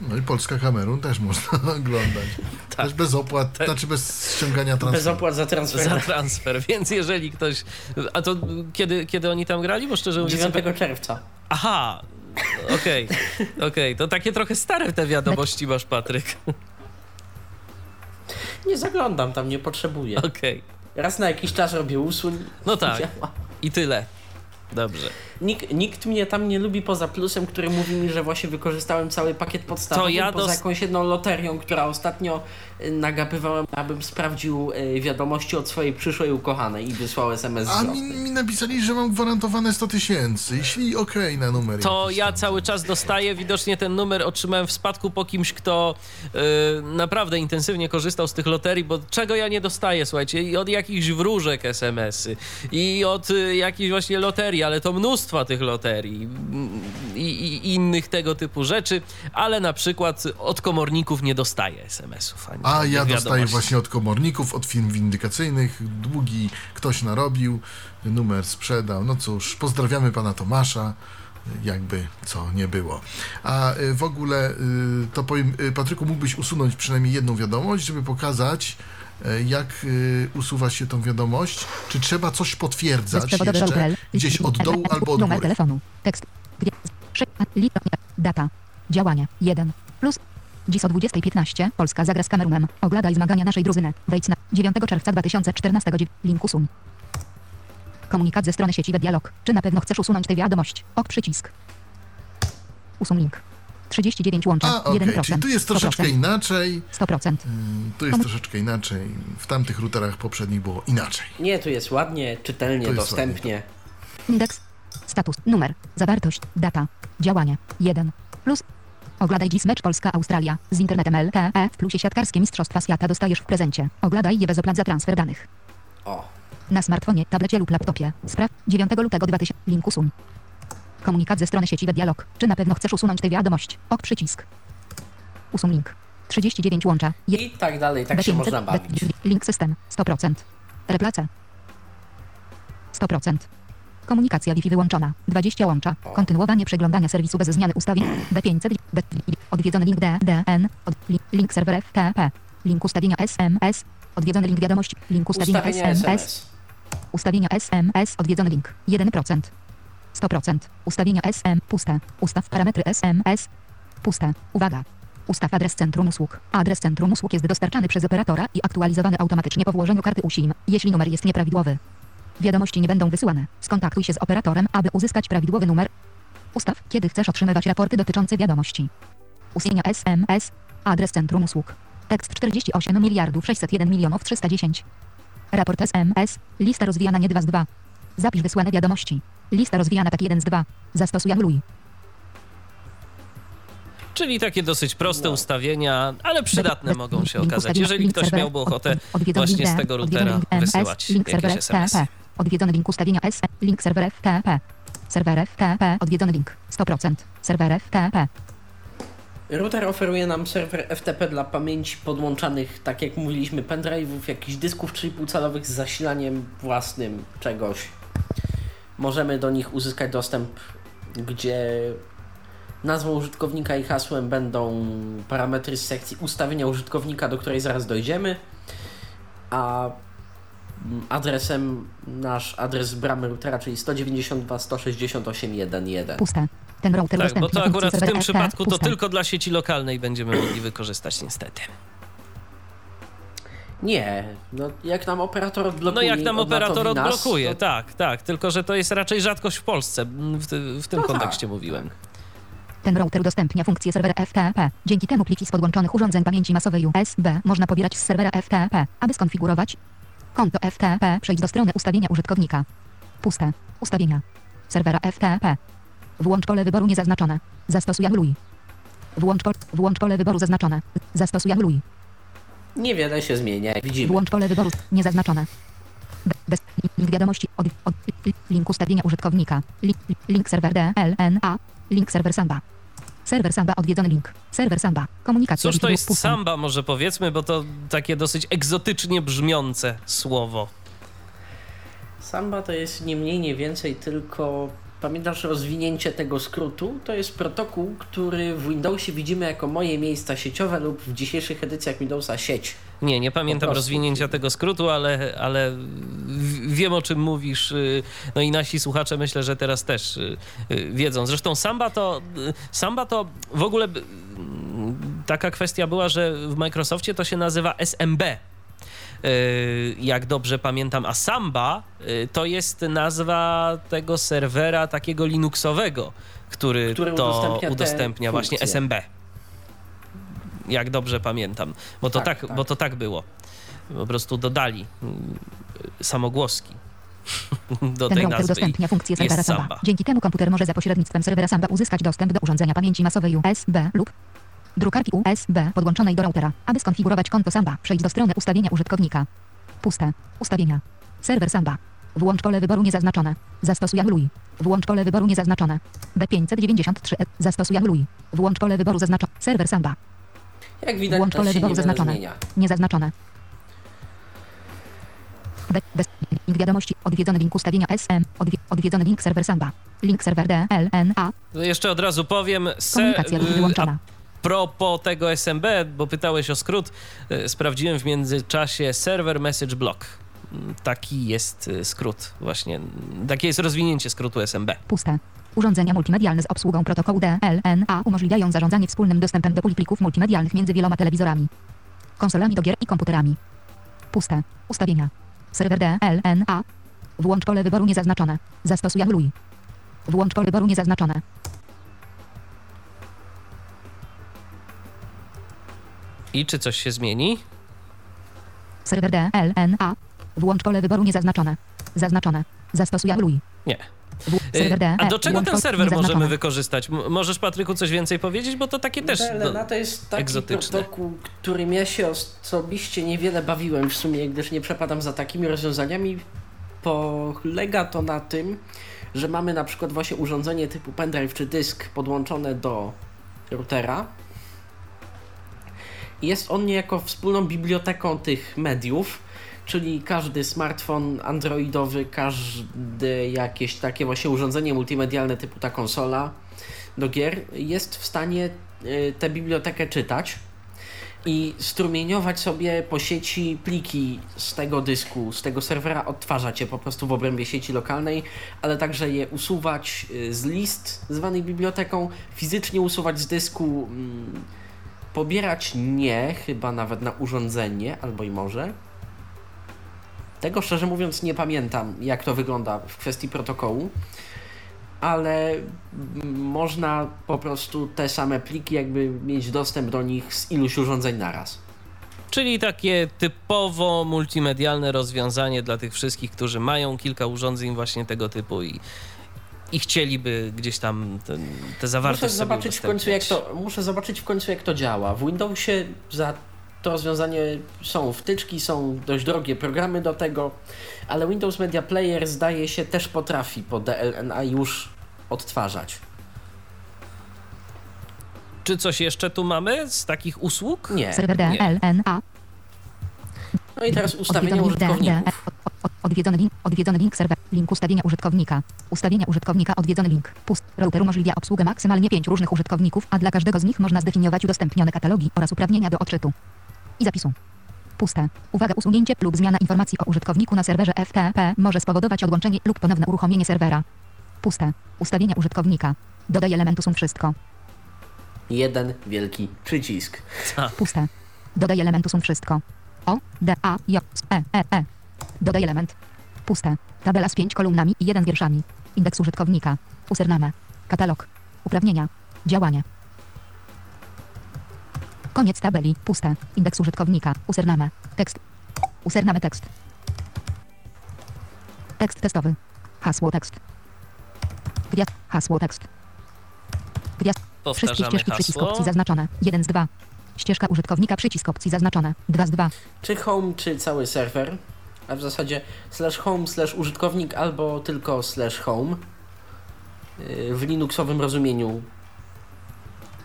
S3: No i Polska Kamerun też można oglądać.
S1: Tak.
S3: Też bez opłat, znaczy bez ściągania transferu.
S2: Bez opłat za transfer.
S1: Za transfer, więc jeżeli ktoś. A to kiedy, kiedy oni tam grali? Bo szczerze mówiąc.
S2: 9 czerwca.
S1: Aha! Okej, okej, to takie trochę stare te wiadomości masz, Patryk.
S2: Nie zaglądam tam, nie potrzebuję.
S1: Okej,
S2: Raz na jakiś czas robię usuń.
S1: no tak, i tyle. Dobrze.
S2: Nikt, nikt mnie tam nie lubi poza plusem, który mówi mi, że właśnie wykorzystałem cały pakiet podstawowy,
S1: To ja
S2: poza
S1: dos-
S2: jakąś jedną loterią, która ostatnio y, nagapywałem, abym sprawdził y, wiadomości od swojej przyszłej ukochanej i wysłał SMS
S3: A mi, mi napisali, że mam gwarantowane 100 tysięcy. Jeśli okej na numer.
S1: To ja cały czas dostaję. Widocznie ten numer otrzymałem w spadku po kimś, kto y, naprawdę intensywnie korzystał z tych loterii, bo czego ja nie dostaję, słuchajcie, i od jakichś wróżek SMS-y, i od y, jakichś właśnie loterii, ale to mnóstwa tych loterii i, i innych tego typu rzeczy, ale na przykład od komorników nie dostaję SMS-ów. Ani
S3: A ja dostaję właśnie od komorników, od firm windykacyjnych. Długi ktoś narobił, numer sprzedał. No cóż, pozdrawiamy pana Tomasza. Jakby co nie było. A y, w ogóle y, to powiem, y, Patryku, mógłbyś usunąć przynajmniej jedną wiadomość, żeby pokazać, jak y, usuwa się tą wiadomość. Czy trzeba coś potwierdzać jeszcze gdzieś od dołu albo od
S4: Numer telefonu. Tekst. Data. Działanie. 1. Plus. Dziś o 20.15 Polska zagra z Kamerunem. Oglądaj zmagania naszej drużyny. Wejdź na 9 czerwca 2014 dziew- Link usuń. Komunikat ze strony sieci Dialog. Czy na pewno chcesz usunąć tę wiadomość? Ok przycisk. Usuń link. 39 łącza.
S3: A, okej,
S4: 1%.
S3: czyli tu jest troszeczkę
S4: 100%.
S3: inaczej.
S4: 100%.
S3: Mm, Tu jest troszeczkę inaczej. W tamtych routerach poprzednich było inaczej.
S2: Nie, tu jest ładnie, czytelnie,
S3: jest
S2: dostępnie.
S4: Indeks. Status. Numer. Zawartość. Data. Działanie. 1. Plus. Oglądaj dziś mecz Polska-Australia. Z internetem LTE w plusie siatkarskie Mistrzostwa Świata dostajesz w prezencie. Oglądaj je bez opłat za transfer danych.
S2: O,
S4: Na smartfonie, tablecie lub laptopie. Spraw 9 lutego 2000. Link usuń. Komunikat ze strony sieci Dialog. Czy na pewno chcesz usunąć tę wiadomość? Ok przycisk. Usuń link. 39 łącza. Je-
S2: i tak dalej, tak się
S4: B500,
S2: można bawić.
S4: Link system 100%. Replace 100%. Komunikacja Wi-Fi wyłączona. 20 łącza. Kontynuowanie przeglądania serwisu bez zmiany ustawień. B500. B, odwiedzony link D, DN. Od, li, link serwer FTP. Link ustawienia SMS. Odwiedzony link wiadomości. Link ustawienia
S2: Ustawienia
S4: SMS.
S2: SMS.
S4: Ustawienia SMS. Odwiedzony link. 1%. 100%. Ustawienia SM. Puste. Ustaw parametry SMS. Puste. Uwaga. Ustaw adres centrum usług. Adres centrum usług jest dostarczany przez operatora i aktualizowany automatycznie po włożeniu karty uSIM, jeśli numer jest nieprawidłowy. Wiadomości nie będą wysyłane. Skontaktuj się z operatorem, aby uzyskać prawidłowy numer. Ustaw, kiedy chcesz otrzymywać raporty dotyczące wiadomości. Ustawienia SMS. Adres centrum usług. Tekst 48 miliardów 601 milionów 310. Raport SMS. Lista rozwijana nie 2 z 2. Zapisz wysłane wiadomości. Lista rozwijana tak 1 z 2. Zastosuj anuluj.
S1: Czyli takie dosyć proste ustawienia, ale przydatne mogą się okazać, jeżeli
S4: link
S1: ktoś miałby ochotę właśnie
S4: link
S1: z tego routera wysyłać
S4: link
S1: jakieś SMS.
S4: Odwiedzony link ustawienia S, link serwer FTP. Serwer FTP, odwiedzony link 100%. Serwer FTP.
S2: Router oferuje nam serwer FTP dla pamięci podłączanych, tak jak mówiliśmy, pendrive'ów, jakichś dysków 3,5 calowych z zasilaniem własnym czegoś. Możemy do nich uzyskać dostęp, gdzie nazwą użytkownika i hasłem będą parametry z sekcji ustawienia użytkownika, do której zaraz dojdziemy, a adresem nasz adres bramy routera, czyli 192.168.1.1.
S4: Puste. Ten router
S1: Tak, bo to akurat w tym
S4: FTP.
S1: przypadku to tylko dla sieci lokalnej będziemy mogli wykorzystać niestety.
S2: Nie, no jak nam operator
S1: No
S2: odblokuje.
S1: jak tam operator
S2: nas,
S1: odblokuje,
S2: to-
S1: tak, tak, tylko że to jest raczej rzadkość w Polsce, w, w tym
S2: No tak.
S1: kontekście mówiłem.
S4: Ten router udostępnia funkcję serwera FTP. Dzięki temu pliki z podłączonych urządzeń pamięci masowej USB można pobierać z serwera FTP. Aby skonfigurować konto FTP, przejdź do strony ustawienia użytkownika. Puste. Ustawienia. Serwera FTP. Włącz pole wyboru niezaznaczone. Zastosuj anuluj. Włącz, po, włącz pole wyboru zaznaczone. Zastosuj anuluj.
S2: Niewiele się zmienia, jak widzimy.
S4: Włącz pole wyboru niezaznaczone. Be- Bez link wiadomości od, od link ustawienia użytkownika. Link, link serwer DLNA. Link serwer Samba. Serwer Samba odwiedzony link. Serwer Samba. Komunikacja.
S1: Cóż to jest samba może powiedzmy, bo to takie dosyć egzotycznie brzmiące słowo.
S2: Samba to jest nie mniej, nie więcej, tylko pamiętasz rozwinięcie tego skrótu? To jest protokół, który w Windowsie widzimy jako moje miejsca sieciowe lub w dzisiejszych edycjach Windowsa sieć.
S1: Nie, nie pamiętam rozwinięcia tego skrótu, ale, ale wiem o czym mówisz. y, No i nasi słuchacze myślę, że teraz też y, y, wiedzą. Zresztą Samba to, Samba to w ogóle taka kwestia była, że w Microsoftie to się nazywa SMB. Y, Jak dobrze pamiętam, a Samba y, to jest nazwa tego serwera takiego Linuxowego, który,
S2: Który
S1: to
S2: udostępnia
S1: udostępnia właśnie
S2: funkcje.
S1: SMB. Jak dobrze pamiętam, bo to tak,
S2: Tak, tak.
S1: bo to tak było. Po prostu dodali mm, samogłoski do
S4: Ten
S1: tej
S4: router
S1: nazwy.
S4: udostępnia funkcję serwera Samba.
S1: Samba.
S4: Dzięki temu komputer może za pośrednictwem serwera Samba uzyskać dostęp do urządzenia pamięci masowej USB lub drukarki USB podłączonej do routera. Aby skonfigurować konto Samba, przejdź do strony ustawienia użytkownika. Puste. Ustawienia. Serwer Samba. Włącz pole wyboru niezaznaczone. Zastosuj anuluj. Włącz pole wyboru niezaznaczone. B593. E. Zastosuj anuluj. Włącz pole wyboru zaznaczone. Serwer Samba.
S2: Jak widać,
S4: Włącz pole wyboru
S2: niewiele
S4: zaznaczone.
S2: zmienia.
S4: Niezaznaczone. Be, bez, link wiadomości. Odwiedzony link ustawienia SM. Odwie, odwiedzony link serwer Samba. Link serwer DLNA.
S1: Jeszcze od razu powiem, se,
S4: Komunikacja
S1: y,
S4: wyłączona.
S1: a propos tego SMB, bo pytałeś o skrót, y, sprawdziłem w międzyczasie server message block. Mm, Taki jest y, skrót właśnie, takie jest rozwinięcie skrótu SMB.
S4: Puste. Urządzenia multimedialne z obsługą protokołu DLNA umożliwiają zarządzanie wspólnym dostępem do puli plików multimedialnych między wieloma telewizorami, konsolami do gier i komputerami. Puste. Ustawienia. Serwer DLNA. Włącz pole wyboru niezaznaczone. Zastosuj anuluj. Włącz pole wyboru niezaznaczone.
S1: I czy coś się zmieni?
S4: Serwer DLNA. Włącz pole wyboru niezaznaczone. Zaznaczone. Zastosuj anuluj.
S1: Nie. Y. A do czego ten serwer możemy wykorzystać? Możesz, Patryku, coś więcej powiedzieć? Bo to takie też...
S2: DLNA
S1: No,
S2: to jest taki
S1: egzotyczne.
S2: protokół, którym ja się osobiście niewiele bawiłem w sumie, gdyż nie przepadam za takimi rozwiązaniami. Polega to na tym, że mamy na przykład właśnie urządzenie typu pendrive czy dysk podłączone do routera. Jest on niejako wspólną biblioteką tych mediów, czyli każdy smartfon androidowy, każde jakieś takie właśnie urządzenie multimedialne typu ta konsola do gier jest w stanie y, tę bibliotekę czytać i strumieniować sobie po sieci pliki z tego dysku, z tego serwera, odtwarzać je po prostu w obrębie sieci lokalnej, ale także je usuwać y, z list zwanej biblioteką, fizycznie usuwać z dysku, mm, pobierać nie, chyba nawet na urządzenie, albo i może. Tego szczerze mówiąc nie pamiętam, jak to wygląda w kwestii protokołu, ale można po prostu te same pliki jakby mieć dostęp do nich z iluś urządzeń naraz.
S1: Czyli takie typowo multimedialne rozwiązanie dla tych wszystkich, którzy mają kilka urządzeń właśnie tego typu i, i chcieliby gdzieś tam ten, te zawartość
S2: Muszę
S1: sobie
S2: zobaczyć w końcu jak to, muszę zobaczyć w końcu jak to działa. W Windowsie za to rozwiązanie są wtyczki, są dość drogie programy do tego, ale Windows Media Player zdaje się też potrafi po DLNA już odtwarzać.
S1: Czy coś jeszcze tu mamy z takich usług?
S2: Nie.
S4: DLNA.
S2: No i teraz
S4: DL.
S2: użytkowników.
S4: Od- od- Odwiedzony link, odwiedzony link serwer, link ustawienia użytkownika. Ustawienia użytkownika, odwiedzony link. Pust. Router umożliwia obsługę maksymalnie pięciu różnych użytkowników, a dla każdego z nich można zdefiniować udostępnione katalogi oraz uprawnienia do odczytu i zapisu. Puste. Uwaga, usunięcie lub zmiana informacji o użytkowniku na serwerze FTP może spowodować odłączenie lub ponowne uruchomienie serwera. Puste. Ustawienia użytkownika. Dodaj elementu sum wszystko.
S2: Jeden wielki przycisk.
S4: Puste. Dodaj elementu sum wszystko. O, D, A, J, S, E, E, E. Dodaj element. Puste. Tabela z pięć kolumnami i jeden wierszami. Indeks użytkownika. Username. Katalog. Uprawnienia. Działanie. Koniec tabeli. Puste. Indeks użytkownika. Username. Tekst. Username tekst. Tekst testowy. Hasło tekst. Gwiazd. Hasło tekst. Gwiazd. Wszystkie
S1: Powtarzamy
S4: ścieżki przycisk
S1: hasło.
S4: opcji zaznaczone. 1 z 2. Ścieżka użytkownika przycisk opcji zaznaczone. 2 z 2.
S2: Czy home, czy cały serwer, a w zasadzie slash home, slash użytkownik albo tylko slash home yy, w linuxowym rozumieniu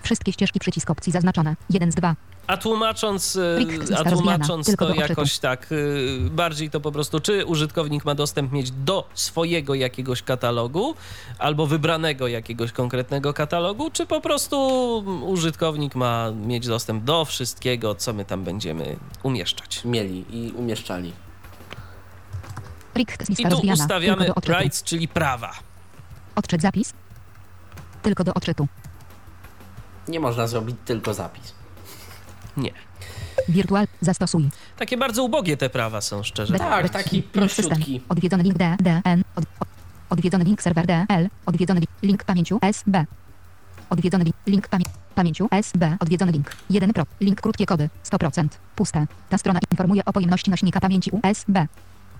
S4: Wszystkie ścieżki przycisk opcji zaznaczone. 1 z 2.
S1: A tłumacząc,
S4: lista
S1: a tłumacząc to jakoś tak e, bardziej to po prostu, czy użytkownik ma dostęp mieć do swojego jakiegoś katalogu albo wybranego jakiegoś konkretnego katalogu, czy po prostu użytkownik ma mieć dostęp do wszystkiego, co my tam będziemy umieszczać.
S2: Mieli i umieszczali.
S4: Plik,
S1: I tu
S4: rozwijana,
S1: ustawiamy rights, czyli prawa.
S4: Odczyt zapis. Tylko do odczytu.
S2: Nie można zrobić tylko zapis.
S1: Nie.
S4: Wirtual. Zastosuj.
S1: Takie bardzo ubogie te prawa są, szczerze
S4: Be-
S2: Tak, taki prościutki.
S4: Odwiedzony link D, D, N. Od, od, odwiedzony link serwer DL. Odwiedzony link, link pamięciu SB. Odwiedzony link, link pamię, pamięciu SB. Odwiedzony link. 1 pro. Link krótkie kody. 100%. Puste. Ta strona informuje o pojemności nośnika pamięci USB.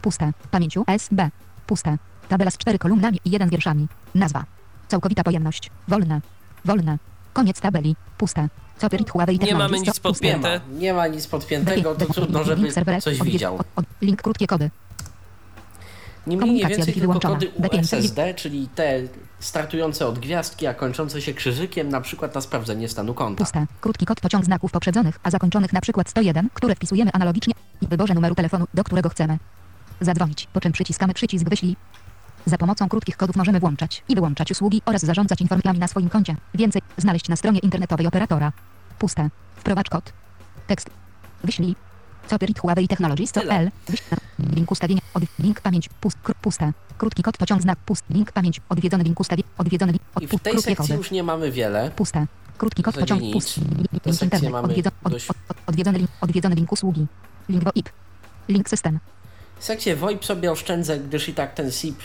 S4: Puste. Pamięciu SB. Puste. Tabela z 4 kolumnami i 1 wierszami. Nazwa. Całkowita pojemność. Wolne. Wolne. Koniec tabeli. Puste. Copyright Huawei
S1: Nie mamy nic.
S2: Nie
S1: podpięte.
S2: ma, nie ma nic podpiętego, to trudno, żeby
S4: serwer,
S2: coś widział.
S4: od- od- Link krótkie kody.
S2: Nie mniej, nie więcej tylko
S4: wyłączona.
S2: kody
S4: B5.
S2: USSD, czyli te startujące od gwiazdki, a kończące się krzyżykiem, na przykład na sprawdzenie stanu konta.
S4: Puste. Krótki kod to ciąg znaków poprzedzonych, a zakończonych na przykład 101, które wpisujemy analogicznie i w wyborze numeru telefonu, do którego chcemy zadzwonić, po czym przyciskamy przycisk wyślij. Za pomocą krótkich kodów możemy włączać i wyłączać usługi oraz zarządzać informacjami na swoim koncie. Więcej znaleźć na stronie internetowej operatora. Puste. Wprowadź kod. Tekst. Wyślij. Copyright Huawei Technologies to. L. Link ustawienia. Od, link pamięć. Pust, kr, puste. Krótki kod to ciąg znak. Pust. Link pamięć. Odwiedzony link ustawienia. Odwiedzony link. Od,
S2: I w tej sekcji
S4: kody.
S2: już nie mamy wiele.
S4: Puste. Krótki kod pociąg pust. Link internet.
S2: mamy
S4: Odwiedzo, od, od, od, odwiedzony, link, odwiedzony link usługi. Link do IP. Link system.
S2: Sekcję VoIP sobie oszczędzę, gdyż i tak ten SIP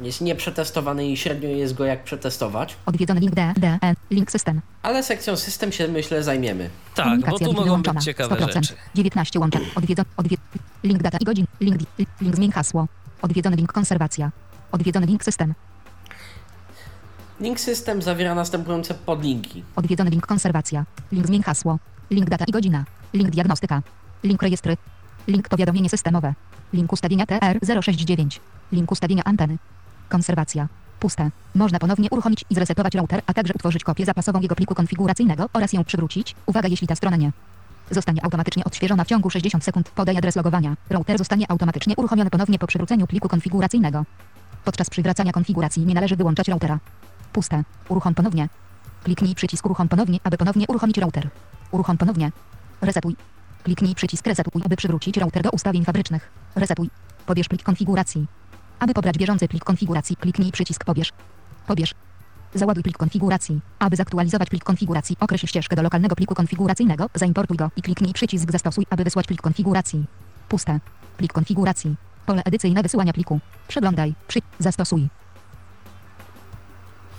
S2: jest nieprzetestowany i średnio jest go jak przetestować.
S4: Odwiedzony link D, D, N. Link system.
S2: Ale sekcją system się myślę zajmiemy.
S1: Tak, bo tu mogą
S4: wyłączona.
S1: być ciekawe
S4: 100%.
S1: rzeczy.
S4: 19 łączek. Odwiedzony. Odwie... Link data i godzin. Link, link zmień hasło. Odwiedzony link konserwacja. Odwiedzony link system.
S2: Link system zawiera następujące podlinki.
S4: Odwiedzony link konserwacja. Link zmień hasło. Link data i godzina. Link diagnostyka. Link rejestry. Link powiadomienie systemowe. Link ustawienia TR069. Link ustawienia anteny. Konserwacja. Puste. Można ponownie uruchomić i zresetować router, a także utworzyć kopię zapasową jego pliku konfiguracyjnego oraz ją przywrócić. Uwaga, jeśli ta strona nie zostanie automatycznie odświeżona w ciągu 60 sekund, podaj adres logowania. Router zostanie automatycznie uruchomiony ponownie po przywróceniu pliku konfiguracyjnego. Podczas przywracania konfiguracji nie należy wyłączać routera. Puste. Uruchom ponownie. Kliknij przycisk uruchom ponownie, aby ponownie uruchomić router. Uruchom ponownie. Resetuj. Kliknij przycisk resetuj, aby przywrócić router do ustawień fabrycznych. Resetuj. Pobierz plik konfiguracji. Aby pobrać bieżący plik konfiguracji, kliknij przycisk pobierz. Pobierz. Załaduj plik konfiguracji. Aby zaktualizować plik konfiguracji, określ ścieżkę do lokalnego pliku konfiguracyjnego, zaimportuj go i kliknij przycisk zastosuj, aby wysłać plik konfiguracji. Puste. Plik konfiguracji. Pole edycyjne wysyłania pliku. Przeglądaj. Przy... Zastosuj.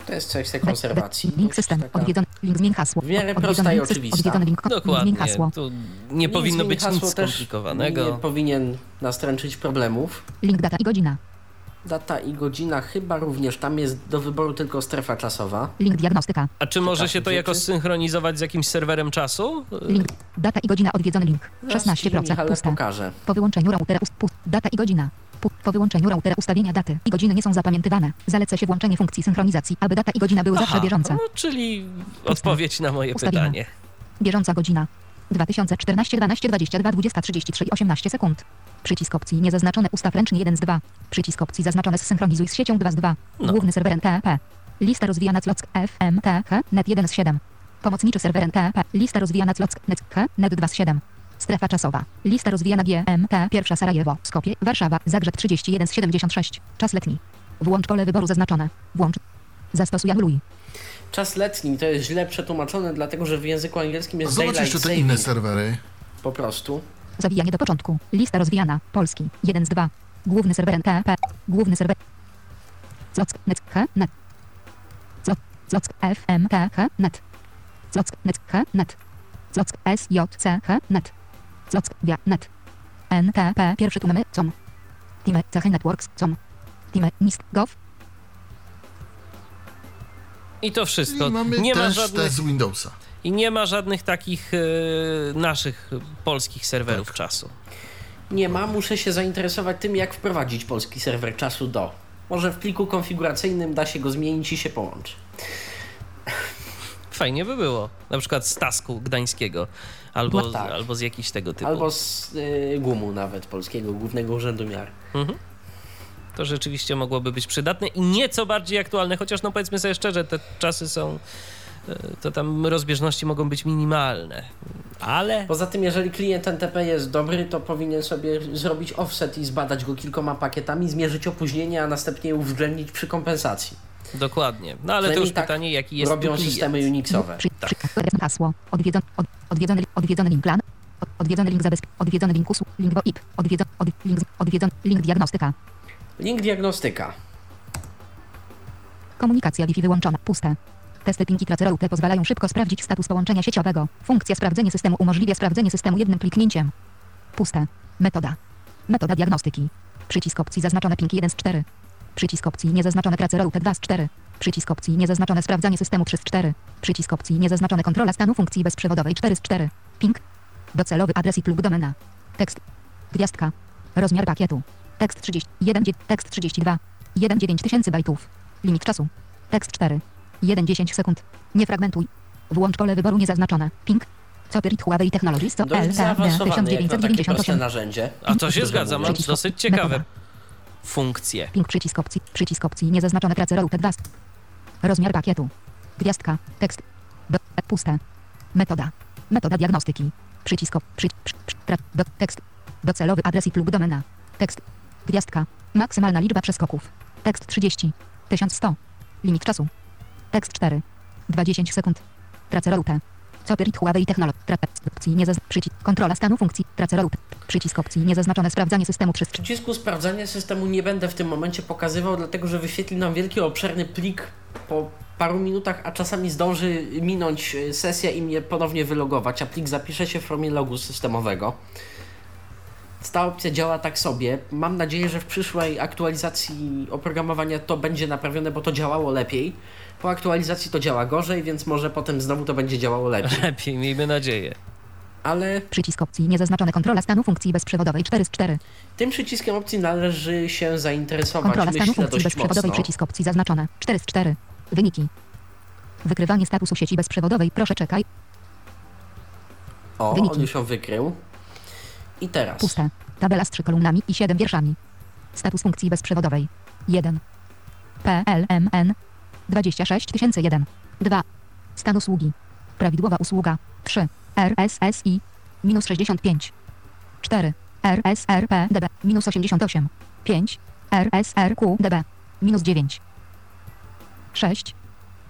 S2: To jest sekcja
S4: Be- be-
S2: konserwacji.
S4: Link system. Odwiedzony. Link zmień hasło.
S2: W miarę prosta i oczywista.
S1: Dokładnie.
S4: hasło.
S1: Tu nie powinno być nic
S2: też
S1: skomplikowanego.
S2: Nie powinien nastręczyć problemów.
S4: Link data i godzina.
S2: Data i godzina chyba również. Tam jest do wyboru tylko strefa czasowa.
S4: Link diagnostyka.
S1: A czy może się to jakoś synchronizować z jakimś serwerem czasu?
S4: Link. Data i godzina odwiedzony link.
S2: Zaraz ci,
S4: 16%
S2: Michale,
S4: puste.
S2: pokażę.
S4: Po wyłączeniu routera ust, pust, data i godzina. Po wyłączeniu routera ustawienia daty i godziny nie są zapamiętywane. Zaleca się włączenie funkcji synchronizacji, aby data i godzina były zawsze
S1: Aha,
S4: bieżące.
S1: No, czyli odpowiedź na moje
S4: Ustawienia.
S1: pytanie.
S4: Bieżąca godzina. 2014 12 22 20 33 18 sekund. Przycisk opcji niezaznaczone ustaw ręcznie 1 z 2. Przycisk opcji zaznaczone zsynchronizuj z siecią 2 z 2.
S1: No.
S4: Główny serwer NTP. Lista rozwijana Clock FMTH net 1 z 7. Pomocniczy serwer NTP. Lista rozwijana Clock net H net 2 z 7. Strefa czasowa. Lista rozwijana GMT pierwsza Sarajewo, Skopie, Warszawa, Zagrzeb 31 z 76. Czas letni. Włącz pole wyboru zaznaczone. Włącz. Zastosuj anuluj.
S2: Czas letni to jest źle przetłumaczone, dlatego że w języku angielskim jest
S3: Zobacz
S2: daylight
S3: jeszcze te
S2: saving.
S3: inne serwery.
S2: Po prostu.
S4: Zawijanie do początku. Lista rozwijana. Polski. 1 z 2. Główny serwer NTP. Główny serwer. Clock net H net. Clock Clock FMTH net. Clock net H net. Clock SJCH net. Clock via net. NTP pierwszy tu mamy com. Time Cechy Networks com. Time NIST gov.
S1: I to wszystko.
S3: I mamy
S1: nie ma żadnych,
S3: te z Windowsa.
S1: I nie ma żadnych takich e, naszych polskich serwerów
S3: Tak.
S1: czasu.
S2: Nie ma, muszę się zainteresować tym, jak wprowadzić polski serwer czasu do. Może w pliku konfiguracyjnym da się go zmienić i się połączy.
S1: Fajnie by było. Na przykład z Tasku Gdańskiego albo,
S2: No tak.
S1: albo z jakichś tego typu.
S2: Albo z y, GUM-u nawet, Polskiego Głównego Urzędu Miar.
S1: Mhm. To rzeczywiście mogłoby być przydatne i nieco bardziej aktualne, chociaż no powiedzmy sobie szczerze, te czasy są, to tam rozbieżności mogą być minimalne, ale
S2: Poza tym, jeżeli klient NTP jest dobry, to powinien sobie zrobić offset i zbadać go kilkoma pakietami, zmierzyć opóźnienie, a następnie je uwzględnić przy kompensacji.
S1: dokładnie. No ale to już
S2: tak
S1: pytanie, jaki jest
S2: Robią
S1: klient.
S2: systemy Unixowe.
S1: Tak.
S4: hasło. Odwiedzony, od, odwiedzony, odwiedzony link plan. Od, odwiedzony link zabezpieczenia. Odwiedzony link usług. Link do IP. Odwiedzony, od, link, odwiedzony, link diagnostyka.
S2: Link diagnostyka.
S4: Komunikacja Wi-Fi wyłączona. Puste. Testy pinki traceroute pozwalają szybko sprawdzić status połączenia sieciowego. Funkcja sprawdzenie systemu umożliwia sprawdzenie systemu jednym kliknięciem. Puste. Metoda. Metoda diagnostyki. Przycisk opcji zaznaczone pinki 1 z 4. Przycisk opcji niezaznaczone traceroute 2 z 4. Przycisk opcji niezaznaczone sprawdzanie systemu 3 z 4. Przycisk opcji niezaznaczone kontrola stanu funkcji bezprzewodowej 4 z 4. Ping. Docelowy adres i lub domena. Tekst. Gwiazdka. Rozmiar pakietu. Tekst 31, dzie- tekst 32. 1,9 tysięcy bajtów. Limit czasu. Tekst 4. 1,10 sekund. Nie fragmentuj. Włącz pole wyboru niezaznaczone. Ping. Copyright Huawei Technologies to LTD
S2: zaawansowane jak na takie proste
S4: 1998.
S2: narzędzie.
S1: A to się zgadza, mam.
S4: Przycisk
S1: dosyć ciekawe funkcje.
S4: Ping przycisk opcji. Przycisk opcji niezaznaczone traceroute 2. Rozmiar pakietu. Gwiazdka. Tekst. Do, puste. Metoda. Metoda diagnostyki. Przycisk przy, przy, przy, do, tekst. Docelowy adres i lub domena. Tekst. Gwiazdka. Maksymalna liczba przeskoków. Tekst 30. 1100. Limit czasu. Tekst 4. 20 sekund. Traceroute. Copyright Huawei Technologii. Opcji nie przycisk. Kontrola stanu funkcji. Traceroute. Przycisk opcji niezaznaczone sprawdzanie systemu przez
S2: Przycisku sprawdzania systemu nie będę w tym momencie pokazywał, dlatego że wyświetli nam wielki obszerny plik po paru minutach, a czasami zdąży minąć e, sesja i mnie ponownie wylogować, a plik zapisze się w formie logu systemowego. Ta opcja działa tak sobie. Mam nadzieję, że w przyszłej aktualizacji oprogramowania to będzie naprawione, bo to działało lepiej. Po aktualizacji to działa gorzej, więc może potem znowu to będzie działało lepiej.
S1: Lepiej, miejmy nadzieję.
S2: Ale
S4: Przycisk opcji niezaznaczone kontrola stanu funkcji bezprzewodowej 4 z 4.
S2: tym przyciskiem opcji należy się zainteresować,
S4: Kontrola stanu
S2: myślę,
S4: funkcji bezprzewodowej
S2: mocno.
S4: przycisk opcji zaznaczone 4 z 4. Wyniki. Wykrywanie statusu sieci bezprzewodowej. Proszę czekaj.
S2: O,
S4: Wyniki.
S2: on już ją wykrył. I teraz.
S4: Puste. Tabela z 3 kolumnami i 7 wierszami. Status funkcji bezprzewodowej. 1. PLMN 26001. 2. Stan usługi. Prawidłowa usługa. 3. RSSI minus 65. 4. RSRPDB minus 88. 5. RSRQDB minus 9. 6.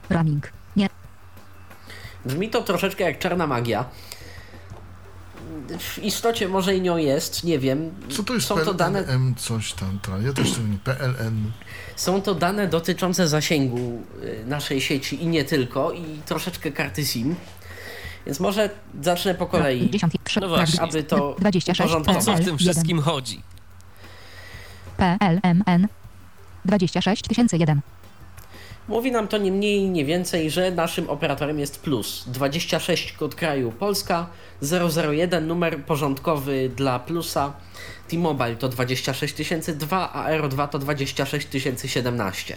S4: Roaming. Nie.
S2: Brzmi to troszeczkę jak czarna magia. W istocie może i nią jest, nie wiem.
S3: Co to jest
S2: Są to dane,
S3: PLN coś tam, tra- ja też to nie, PLN.
S2: są to dane dotyczące zasięgu y, naszej sieci i nie tylko, i troszeczkę karty SIM. Więc może zacznę po kolei.
S4: 53.
S1: No właśnie.
S2: Aby to
S4: 26.
S1: O co w tym
S4: PL1.
S1: wszystkim chodzi?
S4: PLMN 26001.
S2: Mówi nam to nie mniej, nie więcej, że naszym operatorem jest Plus. 26 kod kraju Polska, 001 numer porządkowy dla Plusa, T-Mobile to 26002, a Aero 2 to 26017.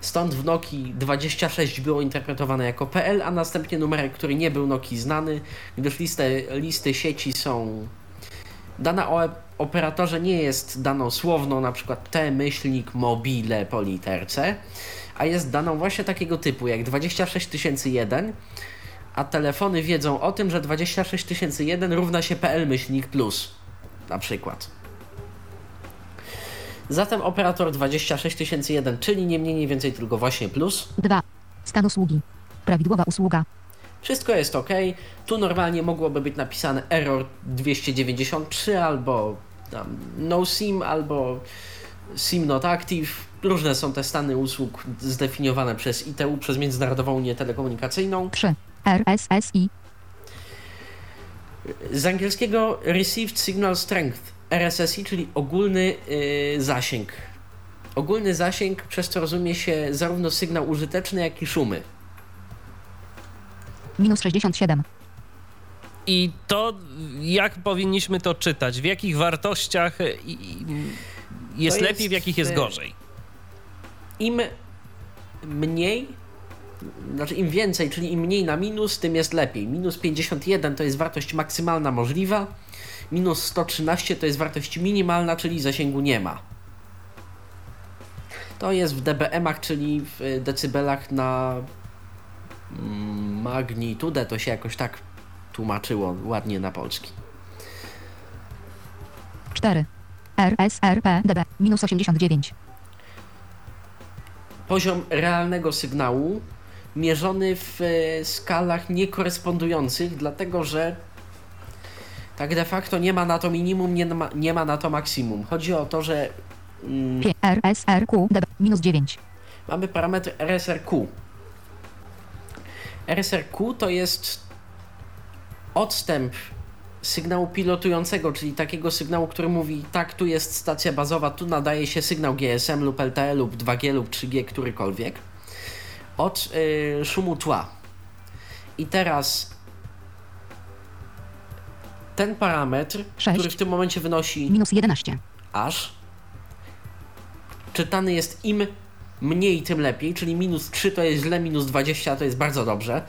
S2: Stąd w Nokii 26 było interpretowane jako PL, a następnie numerek, który nie był Nokii znany, gdyż listę, listy sieci są Dana o operatorze nie jest daną słowną, na przykład T myślnik mobile po literce, a jest daną właśnie takiego typu jak 26001, a telefony wiedzą o tym, że 26001 równa się PL myślnik plus, na przykład. Zatem operator 26001, czyli nie mniej, nie więcej, tylko właśnie plus.
S4: 2. Stan usługi. Prawidłowa usługa.
S2: Wszystko jest ok. Tu normalnie mogłoby być napisane error 293 albo no sim, albo sim not active. Różne są te stany usług zdefiniowane przez ITU, przez Międzynarodową Unię Telekomunikacyjną.
S4: 3. RSSI.
S2: Z angielskiego Received Signal Strength, RSSI, czyli ogólny yy, zasięg. Ogólny zasięg, przez co rozumie się zarówno sygnał użyteczny, jak i szumy.
S4: Minus 67.
S1: I to jak powinniśmy to czytać? W jakich wartościach i- i- jest
S2: To
S1: lepiej, w
S2: jest,
S1: jakich jest gorzej?
S2: Im mniej znaczy im więcej, czyli im mniej na minus, tym jest lepiej. Minus 51 to jest wartość maksymalna możliwa, minus 113 to jest wartość minimalna, czyli zasięgu nie ma. To jest w dBm-ach, czyli w decybelach na mm, magnitudę, to się jakoś tak tłumaczyło ładnie na polski.
S4: 4. RSRP dB minus 89.
S2: Poziom realnego sygnału mierzony w e, skalach niekorespondujących, dlatego że tak de facto nie ma na to minimum, nie ma, nie ma na to maksimum. Chodzi o to, że mm,
S4: 5. RSRQ minus 9.
S2: mamy parametr RSRQ. RSRQ to jest odstęp sygnału pilotującego, czyli takiego sygnału, który mówi tak, tu jest stacja bazowa, tu nadaje się sygnał GSM lub LTE lub 2G lub 3G, którykolwiek, od y, szumu tła. I teraz ten parametr,
S4: Sześć.
S2: który w tym momencie wynosi
S4: Minus 11.
S2: aż czytany jest im mniej, tym lepiej, czyli minus 3 to jest źle, minus 20 to jest bardzo dobrze.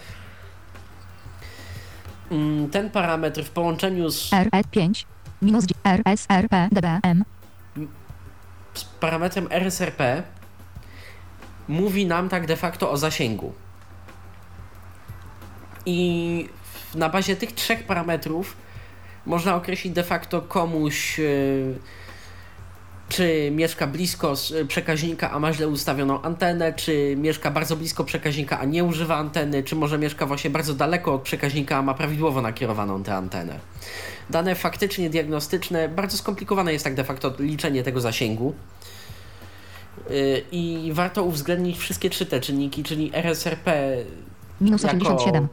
S2: Mm, Ten parametr w połączeniu z,
S4: RE5. Minus 9. RSRP dBm.
S2: z parametrem RSRP mówi nam tak de facto o zasięgu. I na bazie tych trzech parametrów można określić de facto komuś, yy, czy mieszka blisko przekaźnika, a ma źle ustawioną antenę, czy mieszka bardzo blisko przekaźnika, a nie używa anteny, czy może mieszka właśnie bardzo daleko od przekaźnika, a ma prawidłowo nakierowaną tę antenę. Dane faktycznie diagnostyczne, bardzo skomplikowane jest tak de facto liczenie tego zasięgu. Yy, I warto uwzględnić wszystkie trzy te czynniki, czyli RSRP
S4: Minus
S2: jako
S4: 87.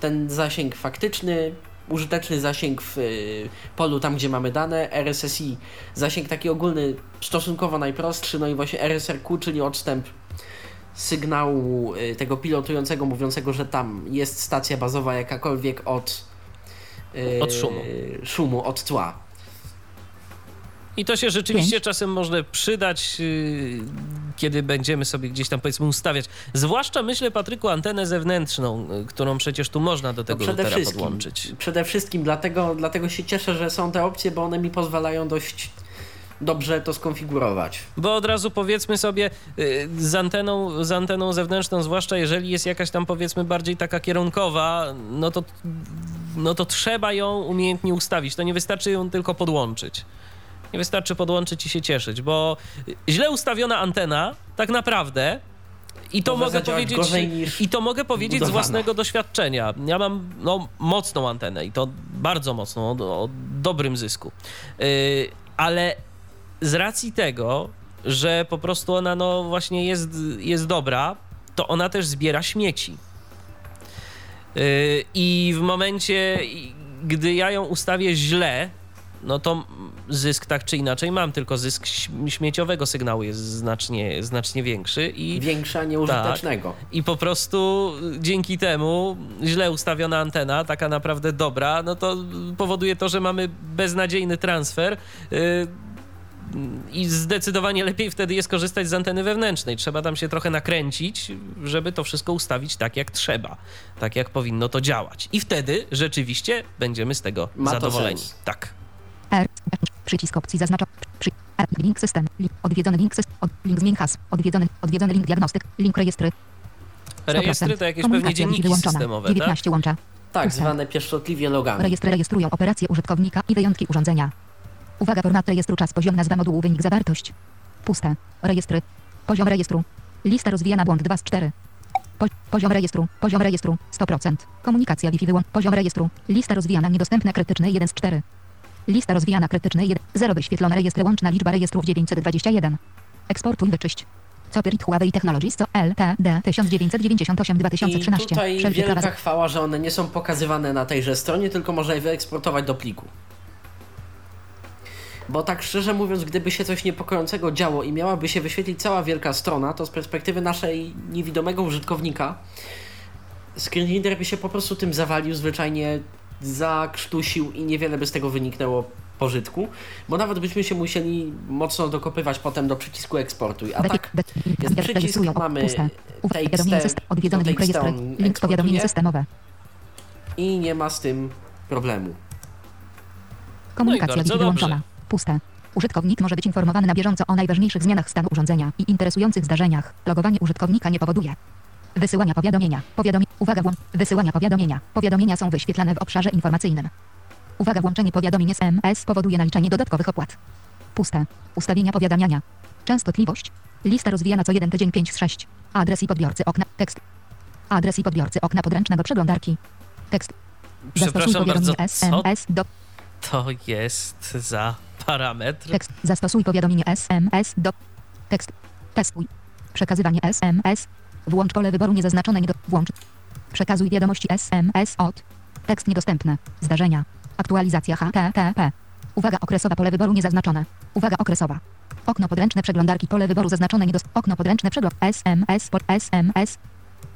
S2: ten zasięg faktyczny, użyteczny zasięg w y, polu tam, gdzie mamy dane, RSSI zasięg taki ogólny, stosunkowo najprostszy, no i właśnie RSRQ, czyli odstęp sygnału y, tego pilotującego mówiącego, że tam jest stacja bazowa jakakolwiek od y,
S1: Od szumu.
S2: szumu, od tła.
S1: I to się rzeczywiście
S4: Pięć.
S1: czasem może przydać, yy, kiedy będziemy sobie gdzieś tam powiedzmy ustawiać. Zwłaszcza myślę, Patryku, antenę zewnętrzną, yy, którą przecież tu można do
S2: To
S1: tego
S2: przede
S1: routera
S2: wszystkim,
S1: podłączyć.
S2: przede wszystkim dlatego, dlatego się cieszę, że są te opcje, bo one mi pozwalają dość dobrze to skonfigurować.
S1: Bo od razu powiedzmy sobie yy, z anteną, z anteną zewnętrzną, zwłaszcza jeżeli jest jakaś tam powiedzmy bardziej taka kierunkowa, no to, no to trzeba ją umiejętnie ustawić. To nie wystarczy ją tylko podłączyć. Nie wystarczy podłączyć i się cieszyć, bo źle ustawiona antena tak naprawdę i to mogę powiedzieć i to mogę powiedzieć z własnego doświadczenia. Ja mam no, mocną antenę i to bardzo mocną, o, o dobrym zysku. Yy, ale z racji tego, że po prostu ona no właśnie jest, jest dobra, to ona też zbiera śmieci. Yy, I w momencie, gdy ja ją ustawię źle, no to zysk tak czy inaczej mam, tylko zysk śm- śmieciowego sygnału jest znacznie, znacznie większy i,
S2: Większa, nieużytecznego.
S1: i po prostu dzięki temu źle ustawiona antena, taka naprawdę dobra, no to powoduje to, że mamy beznadziejny transfer. yy, I zdecydowanie lepiej wtedy jest korzystać z anteny wewnętrznej. Trzeba tam się trochę nakręcić, żeby to wszystko ustawić tak, jak trzeba, tak jak powinno to działać. I wtedy rzeczywiście będziemy z tego
S2: Ma
S1: zadowoleni. Tak.
S4: R. Przycisk opcji zaznacza. Przy, R. Link system. Link, odwiedzony link system. Od, link zmień hasł. Odwiedzony, odwiedzony link diagnostyk. Link rejestry. 100%.
S1: Rejestry to jakieś pewnie dzienniki
S4: wyłączona.
S1: systemowe, tak?
S4: 19 łącza.
S2: Tak, zwane pieszczotliwie logami.
S4: Rejestry rejestrują operacje użytkownika i wyjątki urządzenia. Uwaga, format rejestru, czas, poziom, nazwa modułu, wynik, zawartość. Puste. Rejestry. Poziom rejestru. Lista rozwijana, błąd 2 z 4. Po, poziom rejestru. Poziom rejestru. 100%. Komunikacja Wi-Fi wyłącz. Poziom rejestru. Lista rozwijana, niedostępne, krytyczne 1 z 4. Lista rozwijana, krytyczne 1. 0 wyświetlone rejestry, łączna liczba rejestrów 921. Eksportuj, wyczyść. Copyright Huawei Technologies co LTD 1998-2013.
S2: I tutaj
S4: Wszelkie prawa
S2: wielka chwała, że one nie są pokazywane na tejże stronie, tylko można je wyeksportować do pliku. Bo tak szczerze mówiąc, gdyby się coś niepokojącego działo i miałaby się wyświetlić cała wielka strona, to z perspektywy naszej niewidomego użytkownika screenreader by się po prostu tym zawalił, zwyczajnie zakrztusił i niewiele by z tego wyniknęło pożytku, bo nawet byśmy się musieli mocno dokopywać potem do przycisku eksportuj. A tak jest przycisk, mamy TXT,
S4: odwiedzony link powiadomienie systemowe
S2: i nie ma z tym problemu.
S4: Komunikacja
S1: No
S4: Wi-Fi wyłączona. Puste. Użytkownik może być informowany na bieżąco o najważniejszych zmianach stanu urządzenia i interesujących zdarzeniach. Logowanie użytkownika nie powoduje wysyłania powiadomienia. Powiadomi... Uwaga, włą... wysyłania powiadomienia. Powiadomienia są wyświetlane w obszarze informacyjnym. Uwaga, włączenie powiadomień SMS powoduje naliczenie dodatkowych opłat. Puste. Ustawienia powiadamiania. Częstotliwość. Lista rozwijana co jeden tydzień 5 z 6. Adres i podbiorcy okna. Tekst. Adres i podbiorcy okna podręcznego przeglądarki. Tekst. Zastosuj
S1: Przepraszam bardzo,
S4: SMS do
S1: to jest za parametr?
S4: Tekst. Zastosuj powiadomienie SMS do. Tekst. Testuj. Przekazywanie SMS. Włącz pole wyboru niezaznaczone nie do. Włącz. Przekazuj wiadomości SMS od. Tekst niedostępny. Zdarzenia. Aktualizacja HTTP. Uwaga okresowa pole wyboru niezaznaczone. Uwaga okresowa. Okno podręczne przeglądarki pole wyboru zaznaczone niedostępne. Okno podręczne przeglądarki SMS pod SMS.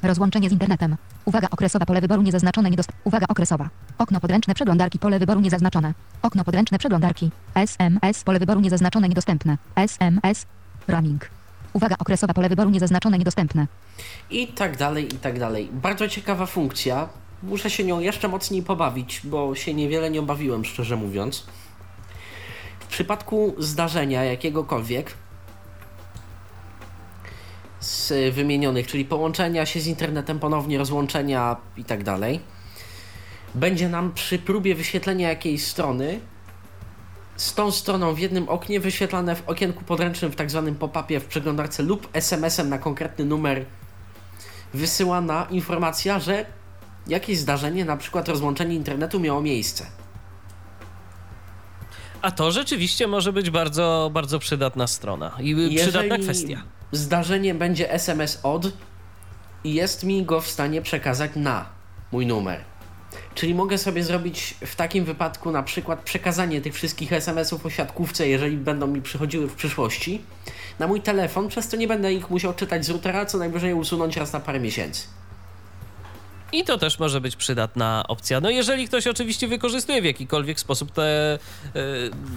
S4: Rozłączenie z internetem. Uwaga okresowa pole wyboru niezaznaczone niedostępne. Uwaga okresowa. Okno podręczne przeglądarki pole wyboru niezaznaczone. Okno podręczne przeglądarki. SMS pole wyboru niezaznaczone niedostępne. SMS. Roaming. Uwaga okresowa pole wyboru niezaznaczone niedostępne.
S2: I tak dalej, i tak dalej. Bardzo ciekawa funkcja. Muszę się nią jeszcze mocniej pobawić, bo się niewiele nie obawiłem, szczerze mówiąc. W przypadku zdarzenia jakiegokolwiek z wymienionych, czyli połączenia się z internetem ponownie, rozłączenia i tak dalej, będzie nam przy próbie wyświetlenia jakiejś strony z tą stroną w jednym oknie wyświetlane w okienku podręcznym w tak zwanym pop-upie w przeglądarce lub SMS-em na konkretny numer wysyłana informacja, że jakieś zdarzenie, na przykład rozłączenie internetu miało miejsce.
S1: A to rzeczywiście może być bardzo, bardzo przydatna strona i przydatna kwestia.
S2: zdarzenie będzie SMS od i jest mi go w stanie przekazać na mój numer. Czyli mogę sobie zrobić w takim wypadku na przykład przekazanie tych wszystkich SMS-ów o siatkówce, jeżeli będą mi przychodziły w przyszłości, na mój telefon, przez co nie będę ich musiał czytać z routera, co najwyżej usunąć raz na parę miesięcy.
S1: I to też może być przydatna opcja. No jeżeli ktoś oczywiście wykorzystuje w jakikolwiek sposób tę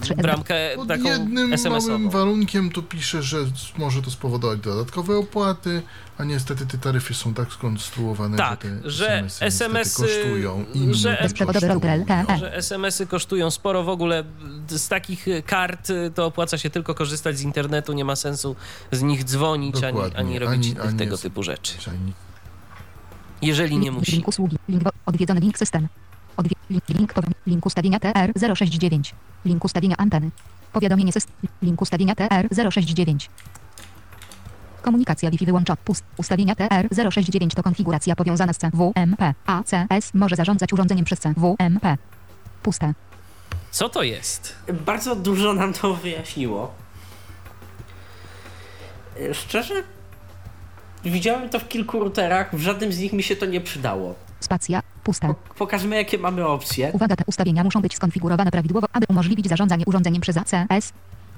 S1: e, bramkę
S3: Pod
S1: taką
S3: jednym małym warunkiem tu pisze, że może to spowodować dodatkowe opłaty, a niestety te taryfy są tak skonstruowane,
S1: Tak,
S3: że te
S1: że
S3: SMS-y, niestety kosztują. Inne
S1: że-
S4: LTE.
S1: że SMS-y kosztują sporo w ogóle. Z takich kart to opłaca się tylko korzystać z internetu, nie ma sensu z nich dzwonić ani,
S3: Dokładnie.
S1: ani robić
S3: Ani- ani
S1: tego typu rzeczy. Jeżeli nie musi.
S4: link usługi. Link odwiedzony link system. Odwie, link, link, link ustawienia TR069. Link ustawienia anteny. Powiadomienie system. Link ustawienia TR069. Komunikacja Wi-Fi wyłączona. Pust. Ustawienia TR069 to konfiguracja powiązana z CWMP. ACS może zarządzać urządzeniem przez CWMP. Puste.
S1: Co to jest?
S2: Bardzo dużo nam to wyjaśniło. Szczerze, widziałem to w kilku routerach, w żadnym z nich mi się to nie przydało.
S4: Spacja. Puste.
S2: Po- Pokażmy, jakie mamy opcje.
S4: Uwaga, te ustawienia muszą być skonfigurowane prawidłowo, aby umożliwić zarządzanie urządzeniem przez ACS.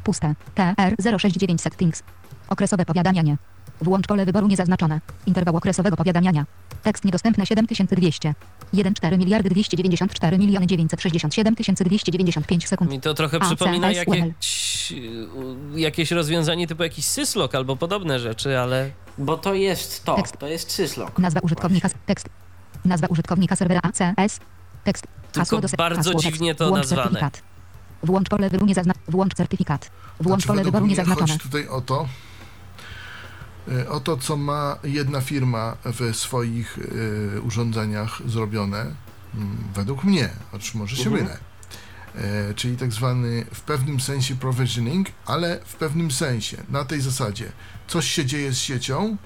S4: Puste. TR069 settings. Okresowe powiadamianie. Włącz pole wyboru niezaznaczone. Interwał okresowego powiadamiania. Tekst niedostępny 7200. 1,4 miliardy 294 miliony 967 295 sekund.
S1: Mi to trochę
S4: A,
S1: przypomina
S4: CMS,
S1: jakieś, jakieś rozwiązanie typu jakiś syslok albo podobne rzeczy, ale
S2: Bo to jest to,
S4: Tekst.
S2: to jest syslog.
S4: Nazwa użytkownika. Tekst. Nazwa użytkownika serwera ACS. Tekst. Hasło do se-
S1: bardzo
S4: hasło, tekst.
S1: dziwnie to
S4: Włącz
S1: nazwane.
S4: certyfikat. Włącz pole wyboru niezaznaczone. Włącz certyfikat. Włącz
S3: Znaczy,
S4: pole wyboru niezaznaczone.
S3: Chodzi tutaj o to, o to, co ma jedna firma w swoich y, urządzeniach zrobione, mm, według mnie, choć może się
S2: Mhm.
S3: mylę. E, czyli tak zwany w pewnym sensie provisioning, ale w pewnym sensie, na tej zasadzie, coś się dzieje z siecią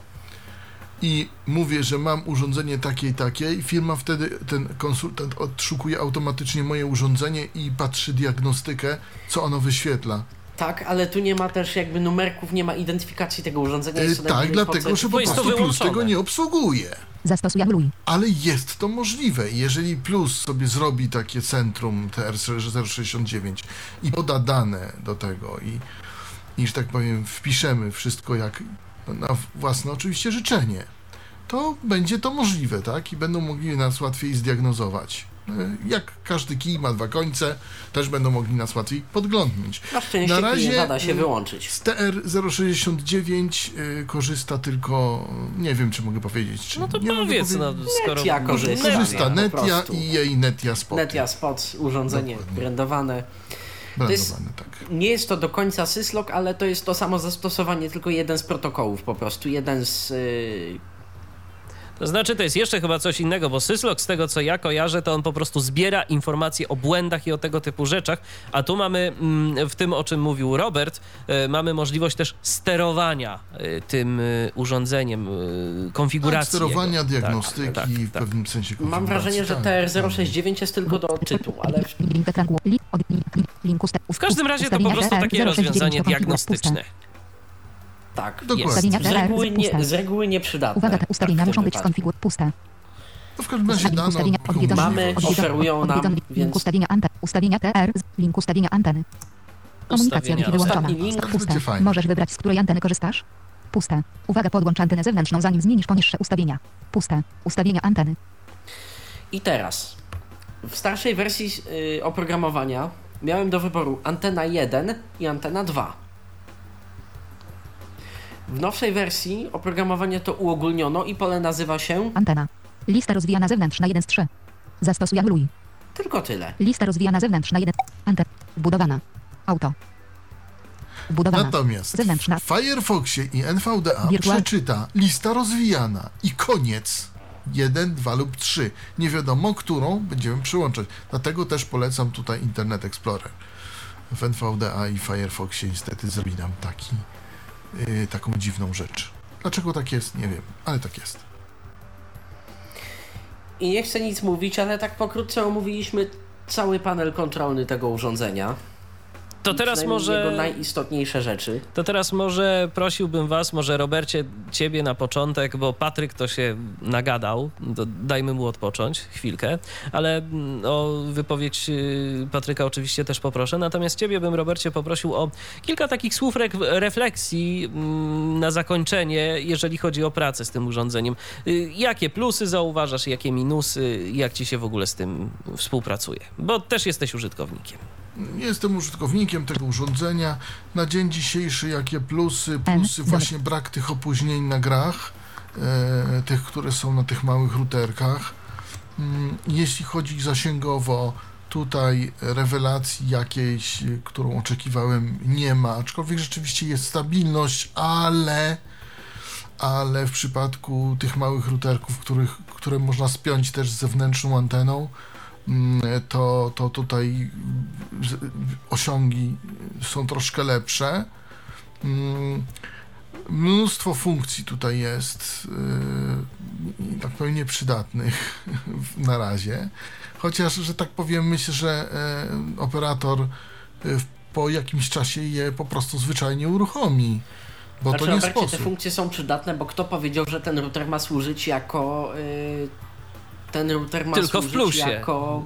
S3: i mówię, że mam urządzenie takie i takie i firma wtedy, ten konsultant odszukuje automatycznie moje urządzenie i patrzy diagnostykę, co ono wyświetla.
S2: Tak, ale tu nie ma też jakby numerków, nie ma identyfikacji tego urządzenia. To
S3: tak, dlatego, że po prostu Plus
S1: wyłączone.
S3: tego nie obsługuje.
S4: Zastosuj anuluj.
S3: Ale jest to możliwe. Jeżeli Plus sobie zrobi takie centrum TR069 i poda dane do tego i, i że tak powiem, wpiszemy wszystko jak na własne oczywiście życzenie, to będzie to możliwe, tak? I będą mogli nas łatwiej zdiagnozować. Y, Jak każdy kij ma dwa końce, też będą mogli nas łatwiej podglądnąć.
S2: Na szczęście
S3: Na razie,
S2: nie da się
S3: mm,
S2: wyłączyć.
S3: Z TR-069 y, korzysta tylko, nie wiem czy mogę powiedzieć, czy
S1: No to
S3: nie mogę
S1: powiedz, no,
S3: powiedzieć.
S1: skoro...
S2: Netia korzysta.
S3: Korzysta Netia i jej Netia Spot.
S2: Netia Spot, urządzenie
S3: Dokładnie.
S2: brandowane. jest-
S3: tak.
S2: Nie jest to do końca syslog, ale to jest to samo zastosowanie, tylko jeden z protokołów po prostu. Jeden z. Yy,
S1: To znaczy, to jest jeszcze chyba coś innego, bo Syslog, z tego co ja kojarzę, to on po prostu zbiera informacje o błędach i o tego typu rzeczach, a tu mamy, mm, w tym o czym mówił Robert, e, mamy możliwość też sterowania e, tym e, urządzeniem, konfiguracji.
S3: Tak, sterowania,
S1: jego.
S3: diagnostyki,
S1: Tak, tak,
S3: w
S1: tak.
S3: pewnym sensie
S2: mam wrażenie, że
S3: tak.
S2: TR069 jest tylko do odczytu, ale w-
S1: każdym razie to po prostu takie
S4: 069
S1: rozwiązanie diagnostyczne.
S2: Tak.
S3: Dokładnie.
S4: Ustawienia
S2: Z
S4: TR,
S2: reguły, nie,
S4: puste.
S2: z reguły nieprzydatne.
S4: Uwaga, te ustawienia
S2: tak,
S4: muszą być skonfigurowane. Puste.
S3: No w każdym razie dano
S4: ustawienia odwiedzone.
S2: Mamy- oferują nam,
S4: Link ustawienia anteny. Ustawienia TR. z- Link ustawienia anteny. Komunikacja. Wi-Fi wyłączona.
S3: Fajnie.
S4: Możesz wybrać, z której anteny korzystasz. Puste. Uwaga, podłącz antenę zewnętrzną, zanim zmienisz poniższe ustawienia. Puste. Ustawienia anteny.
S2: I teraz. W starszej wersji y, oprogramowania miałem do wyboru antena 1 i antena 2. W nowszej wersji oprogramowanie to uogólniono i pole nazywa się
S4: Antena. Lista rozwijana zewnętrzna 1 z 3. Zastosuj anuluj.
S2: tylko tyle.
S4: Lista rozwijana zewnętrzna 1. Antena. Wbudowana. Auto. Wbudowana.
S3: Natomiast
S4: Zewnętrzna.
S3: w Firefoxie i NVDA
S4: Wirtual-
S3: przeczyta lista rozwijana i koniec. 1, 2 lub 3. Nie wiadomo, którą będziemy przyłączać. Dlatego też polecam tutaj Internet Explorer. W NVDA i Firefoxie niestety zrobi nam taki, yy, taką dziwną rzecz. Dlaczego tak jest? Nie wiem, ale tak jest.
S2: I nie chcę nic mówić, ale tak pokrótce omówiliśmy cały panel kontrolny tego urządzenia.
S1: To teraz może...
S2: Jego najistotniejsze rzeczy.
S1: To teraz może prosiłbym was, może Robercie, ciebie na początek, bo Patryk to się nagadał, dajmy mu odpocząć chwilkę, ale mm, o wypowiedź y, Patryka oczywiście też poproszę, natomiast ciebie bym, Robercie, poprosił o kilka takich słów rek- refleksji mm, na zakończenie, jeżeli chodzi o pracę z tym urządzeniem. Y, Jakie plusy zauważasz, jakie minusy, jak ci się w ogóle z tym współpracuje? Bo też jesteś użytkownikiem.
S3: Jestem użytkownikiem tego urządzenia. Na dzień dzisiejszy jakie plusy? Plusy
S4: M.
S3: właśnie brak tych opóźnień na grach, e, tych, które są na tych małych routerkach. Mm, Jeśli chodzi zasięgowo, tutaj rewelacji jakiejś, którą oczekiwałem, nie ma, aczkolwiek rzeczywiście jest stabilność, ale ale w przypadku tych małych routerków, których, które można spiąć też z zewnętrzną anteną, to, to tutaj osiągi są troszkę lepsze. Mm, Mnóstwo funkcji tutaj jest, yy, tak powiem, nieprzydatnych na razie. Chociaż, że tak powiem, myślę, że e, operator e, po jakimś czasie je po prostu zwyczajnie uruchomi. Bo
S2: Znaczy,
S3: to nie
S2: Robercie, te
S3: sposób.
S2: funkcje są przydatne, bo kto powiedział, że ten router ma służyć jako... ten router ma
S1: Tylko w plusie.
S2: jako...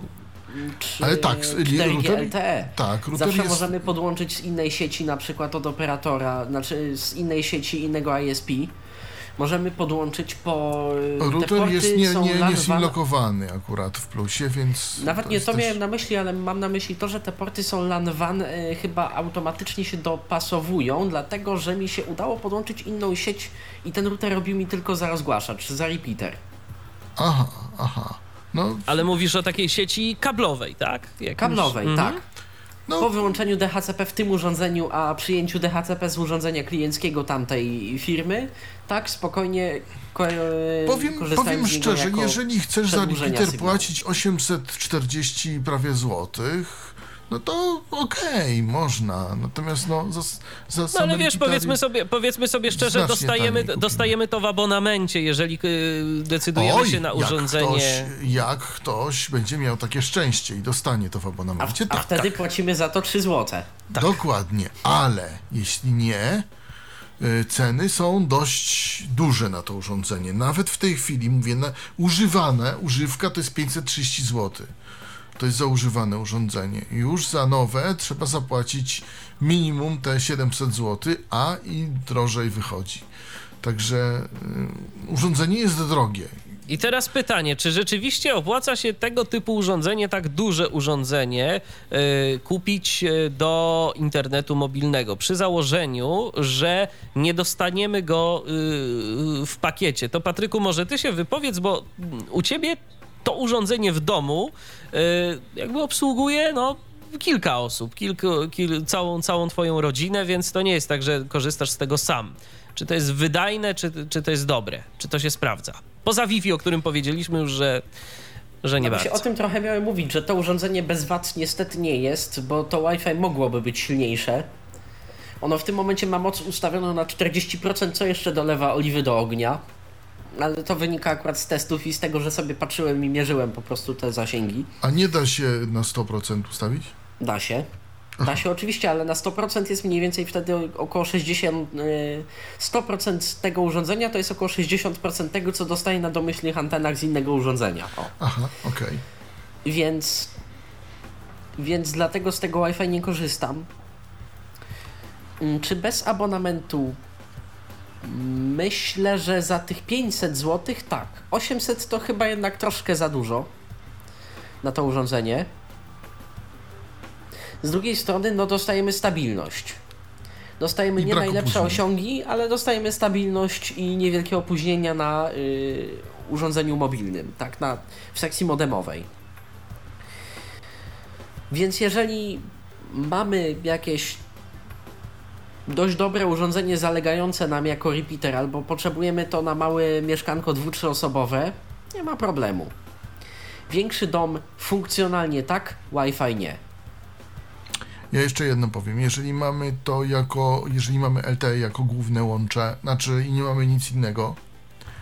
S2: mm, Czy
S3: Ale tak, s-
S2: 4G
S3: router-
S2: LTE.
S3: Tak, router
S2: Zawsze
S3: jest...
S2: możemy podłączyć z innej sieci, na przykład od operatora, znaczy z innej sieci innego ISP. Możemy podłączyć po. te
S3: Router jest nie, nie, nie
S2: 2
S3: zlokowany akurat w plusie, więc.
S2: Nawet nie
S3: jest
S2: to
S3: też-
S2: miałem na myśli, ale mam na myśli to, że te porty są LAN WAN y, chyba automatycznie się dopasowują, dlatego że mi się udało podłączyć inną sieć i ten router robił mi tylko za rozgłaszacz, za repeater.
S3: Aha, aha. No,
S1: Ale mówisz o takiej sieci kablowej, tak? Jakimś-
S2: Kablowej,
S1: Mhm.
S2: tak.
S3: no
S2: Po wyłączeniu DHCP w tym urządzeniu, a przyjęciu DHCP z urządzenia klienckiego tamtej firmy, tak spokojnie ko-
S3: powiem, powiem szczerze, jeżeli chcesz za
S2: sygnału.
S3: płacić 840 prawie złotych, no to okej, można. Natomiast no, za, za
S1: No ale wiesz, powiedzmy sobie, powiedzmy sobie szczerze, dostajemy, dostajemy to w abonamencie, jeżeli y, decydujemy
S3: Oj,
S1: się na
S3: jak
S1: urządzenie.
S3: Ktoś, jak ktoś będzie miał takie szczęście i dostanie to w
S2: A,
S3: abonamencie,
S2: a
S3: tak,
S2: wtedy
S3: tak.
S2: płacimy za to 3 złote.
S3: Dokładnie, ale jeśli nie, y, ceny są dość duże na to urządzenie. Nawet w tej chwili, mówię, na, używane, używka to jest 530 zł. To jest za używane urządzenie. Już za nowe trzeba zapłacić minimum te 700 zł, a i drożej wychodzi. Także y, urządzenie jest drogie.
S1: I teraz pytanie, czy rzeczywiście opłaca się tego typu urządzenie, tak duże urządzenie, yy, kupić y, do internetu mobilnego przy założeniu, że nie dostaniemy go yy, w pakiecie? To Patryku, może ty się wypowiedz, bo u ciebie to urządzenie w domu jakby obsługuje, no kilka osób, kilku, kil, całą, całą twoją rodzinę, więc to nie jest tak, że korzystasz z tego sam. Czy to jest wydajne, czy, czy to jest dobre? Czy to się sprawdza? Poza Wi-Fi, o którym powiedzieliśmy już, że, że nie
S2: no
S1: bardzo.
S2: o tym trochę miałem mówić, że to urządzenie bez VAT niestety nie jest, bo to Wi-Fi mogłoby być silniejsze. Ono w tym momencie ma moc ustawioną na 40%, co jeszcze dolewa oliwy do ognia. Ale to wynika akurat z testów i z tego, że sobie patrzyłem i mierzyłem po prostu te zasięgi.
S3: A nie da się na 100% ustawić?
S2: Da się. Da się oczywiście, ale na 100% jest mniej więcej wtedy około 60. 100% y, tego urządzenia to jest około 60% tego, co dostaje na domyślnych antenach z innego urządzenia. O.
S3: Aha, okej. Okay.
S2: Więc. Więc dlatego z tego Wi-Fi nie korzystam. Mm, czy bez abonamentu? Myślę, że za tych 500 zł tak. 800 to chyba jednak troszkę za dużo na to urządzenie. Z drugiej strony, no dostajemy stabilność. Dostajemy I nie najlepsze opóźnień. osiągi, ale dostajemy stabilność i niewielkie opóźnienia na y, urządzeniu mobilnym, tak, na, w sekcji modemowej. Więc jeżeli mamy jakieś dość dobre urządzenie zalegające nam jako repeater, albo potrzebujemy to na małe mieszkanko dwu osobowe, nie ma problemu. Większy dom funkcjonalnie tak, Wi-Fi nie.
S3: Ja jeszcze jedno powiem. Jeżeli mamy to jako, jeżeli mamy LTE jako główne łącze, znaczy i nie mamy nic innego.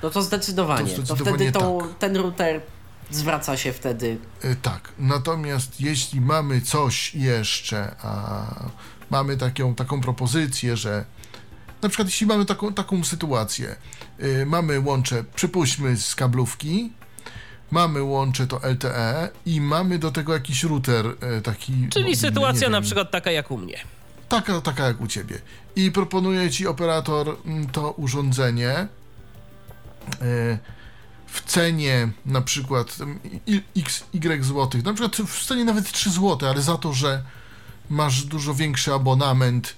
S2: No to zdecydowanie. To, zdecydowanie to wtedy to, tak. ten router zwraca się wtedy.
S3: Yy, tak. Natomiast jeśli mamy coś jeszcze, a mamy taką, taką propozycję, że na przykład jeśli mamy taką, taką sytuację, yy, mamy łącze, przypuśćmy z kablówki, mamy łącze to LTE i mamy do tego jakiś router e, taki.
S1: Czyli sytuacja na przykład taka jak u mnie.
S3: Taka, taka jak u ciebie. I proponuje ci operator mm, to urządzenie e, w cenie na przykład mm, x, y złotych, na przykład w cenie nawet 3 zł, ale za to, że masz dużo większy abonament,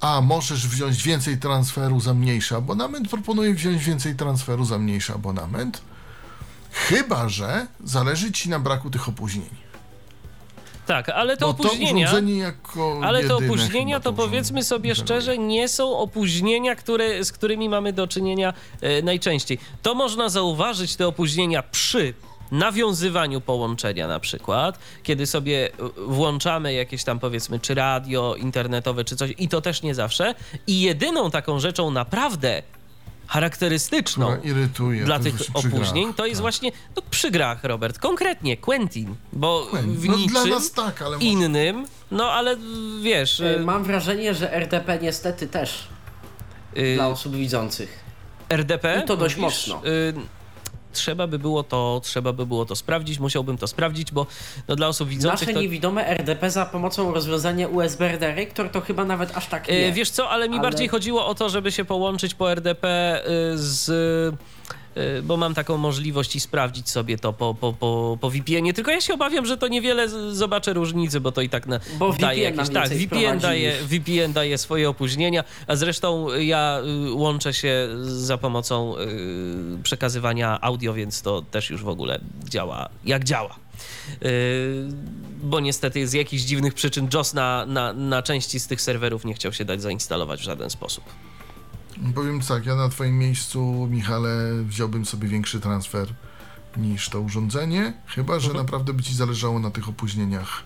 S3: a możesz wziąć więcej transferu za mniejszy abonament, proponuję wziąć więcej transferu za mniejszy abonament Chyba, że zależy ci na braku tych opóźnień.
S1: Tak, ale te opóźnienia.
S3: To
S1: ale te opóźnienia to powiedzmy sobie szczerze, nie są opóźnienia, które, z którymi mamy do czynienia e, najczęściej. To można zauważyć te opóźnienia przy nawiązywaniu połączenia na przykład, kiedy sobie włączamy jakieś tam powiedzmy czy radio internetowe czy coś i to też nie zawsze i jedyną taką rzeczą naprawdę charakterystyczną
S3: irytuje,
S1: dla tych opóźnień, grach, to jest tak. właśnie no, przy grach, Robert. Konkretnie Quentin, bo Quentin. w no, niczym dla nas tak, ale innym, no ale wiesz...
S2: E, y, mam wrażenie, że RDP niestety też yy, dla osób widzących.
S1: RDP?
S2: I to dość Mówisz, mocno. Yy,
S1: trzeba by było to, trzeba by było to sprawdzić, musiałbym to sprawdzić, bo no, dla osób widzących
S2: Nasze
S1: to...
S2: niewidome RDP za pomocą rozwiązania USB redyrektor to chyba nawet aż tak nie.
S1: Wiesz co, ale mi ale... bardziej chodziło o to, żeby się połączyć po RDP y, z bo mam taką możliwość i sprawdzić sobie to po, po, po, po VPN-ie. Tylko ja się obawiam, że to niewiele zobaczę różnicy, bo to i tak na,
S2: bo daje jakieś. Tak,
S1: VPN daje, VPN daje swoje opóźnienia, a zresztą ja y, łączę się za pomocą y, przekazywania audio, więc to też już w ogóle działa jak działa. bo niestety z jakichś dziwnych przyczyn JOS na, na, na części z tych serwerów nie chciał się dać zainstalować w żaden sposób.
S3: Powiem tak, ja na twoim miejscu, Michale, wziąłbym sobie większy transfer niż to urządzenie, chyba, że mhm. naprawdę by ci zależało na tych opóźnieniach,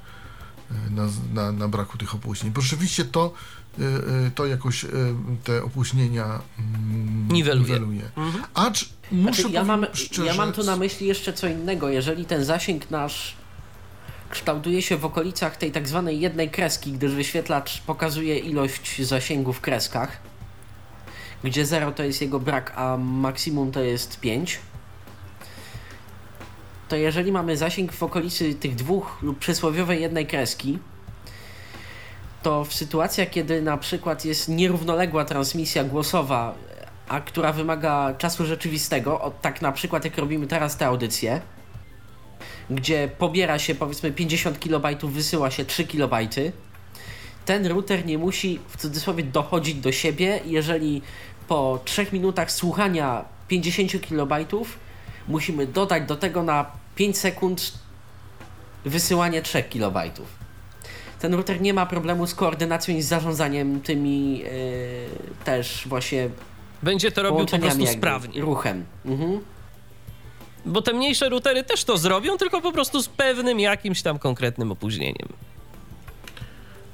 S3: e, na, na, na braku tych opóźnień. Bo rzeczywiście to, e, e, to jakoś te opóźnienia
S1: mm, niweluje. niweluje.
S3: Mhm. Acz muszę znaczy,
S2: ja, mam, szczerze... ja mam tu na myśli jeszcze co innego. Jeżeli ten zasięg nasz kształtuje się w okolicach tej tak zwanej jednej kreski, gdyż wyświetlacz pokazuje ilość zasięgu w kreskach, gdzie 0 to jest jego brak, a maksimum to jest 5, to jeżeli mamy zasięg w okolicy tych dwóch lub przysłowiowej jednej kreski, to w sytuacjach, kiedy na przykład jest nierównoległa transmisja głosowa, a która wymaga czasu rzeczywistego, tak na przykład jak robimy teraz te audycje, gdzie pobiera się powiedzmy 50 KB, wysyła się 3 KB, ten router nie musi w cudzysłowie dochodzić do siebie, jeżeli po 3 minutach słuchania 50 KB musimy dodać do tego na 5 sekund wysyłanie 3 KB. Ten router nie ma problemu z koordynacją i z zarządzaniem tymi yy, też właśnie
S1: Będzie to robił po prostu sprawnie.
S2: ruchem. Mhm.
S1: Bo te mniejsze routery też to zrobią, tylko po prostu z pewnym jakimś tam konkretnym opóźnieniem.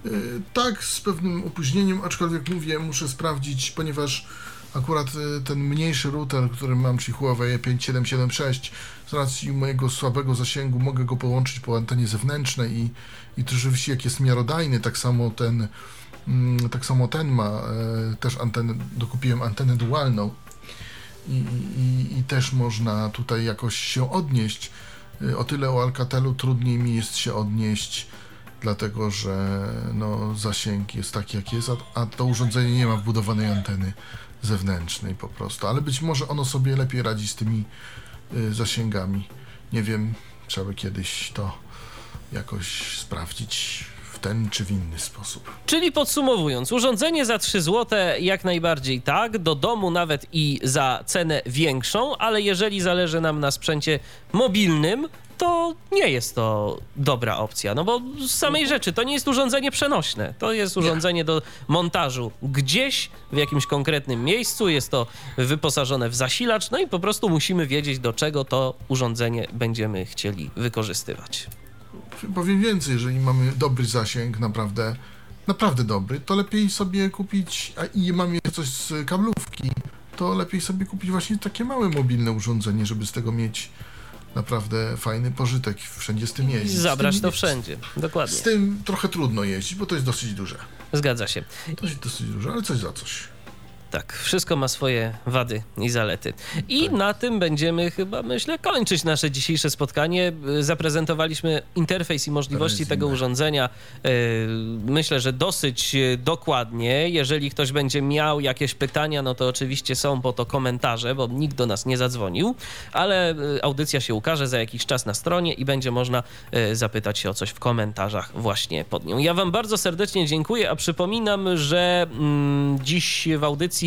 S3: Y, Tak, z pewnym opóźnieniem, aczkolwiek mówię, muszę sprawdzić, ponieważ akurat y, ten mniejszy router, który mam, czyli Huawei 5776, z racji mojego słabego zasięgu mogę go połączyć po antenie zewnętrznej i, i to rzeczywiście jak jest miarodajny, tak samo ten, mm, tak samo ten ma e, też antenę, dokupiłem antenę dualną i, i, i też można tutaj jakoś się odnieść. O tyle o Alcatelu trudniej mi jest się odnieść dlatego że no, zasięg jest taki jak jest, a, a to urządzenie nie ma wbudowanej anteny zewnętrznej po prostu, ale być może ono sobie lepiej radzi z tymi y, zasięgami. Nie wiem, trzeba by kiedyś to jakoś sprawdzić w ten czy w inny sposób.
S1: Czyli podsumowując, urządzenie za 3 zł jak najbardziej tak, do domu nawet i za cenę większą, ale jeżeli zależy nam na sprzęcie mobilnym, to nie jest to dobra opcja, no bo z samej rzeczy to nie jest urządzenie przenośne. To jest urządzenie do montażu gdzieś w jakimś konkretnym miejscu, jest to wyposażone w zasilacz, no i po prostu musimy wiedzieć, do czego to urządzenie będziemy chcieli wykorzystywać.
S3: Powiem więcej, jeżeli mamy dobry zasięg, naprawdę, naprawdę dobry, to lepiej sobie kupić, a i mam jeszcze coś z kablówki, to lepiej sobie kupić właśnie takie małe mobilne urządzenie, żeby z tego mieć naprawdę fajny pożytek, wszędzie z tym jeździć.
S1: zabrać
S3: tym,
S1: to wszędzie. Dokładnie.
S3: Z tym trochę trudno jeździć, bo to jest dosyć duże.
S1: Zgadza się.
S3: To jest dosyć duże, ale coś za coś.
S1: Tak, wszystko ma swoje wady i zalety. I
S3: Tak.
S1: na tym będziemy chyba, myślę, kończyć nasze dzisiejsze spotkanie. Y, Zaprezentowaliśmy interfejs i możliwości tego urządzenia. y, Myślę, że dosyć y, dokładnie. Jeżeli ktoś będzie miał jakieś pytania, no to oczywiście są po to komentarze, bo nikt do nas nie zadzwonił, ale audycja się ukaże za jakiś czas na stronie i będzie można zapytać się o coś w komentarzach właśnie pod nią. Ja Wam bardzo serdecznie dziękuję, a przypominam, że mm, dziś w audycji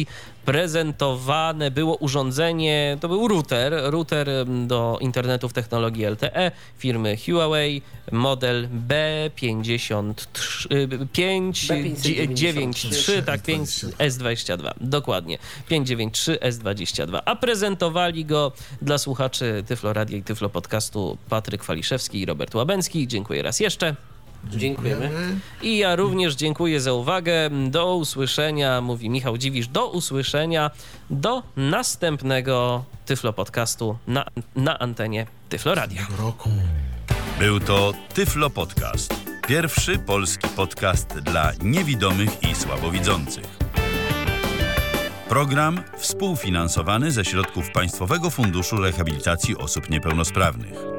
S1: prezentowane było urządzenie, to był router, router mm, do internetu w technologii LTE firmy Huawei, model B53, y, 593, tak, 5 S22, dokładnie, 593 S22, a prezentowali go dla słuchaczy Tyflo Radia i Tyflo Podcastu Patryk Waliszewski i Robert Łabęcki. Dziękuję raz jeszcze.
S2: Dziękujemy.
S1: I ja również dziękuję za uwagę. Do usłyszenia, mówi Michał Dziwisz, do usłyszenia do następnego Tyflo Podcastu na, na antenie Tyflo Radia.
S3: Roku.
S5: Był to Tyflo Podcast. Pierwszy polski podcast dla niewidomych i słabowidzących. Program współfinansowany ze środków Państwowego Funduszu Rehabilitacji Osób Niepełnosprawnych.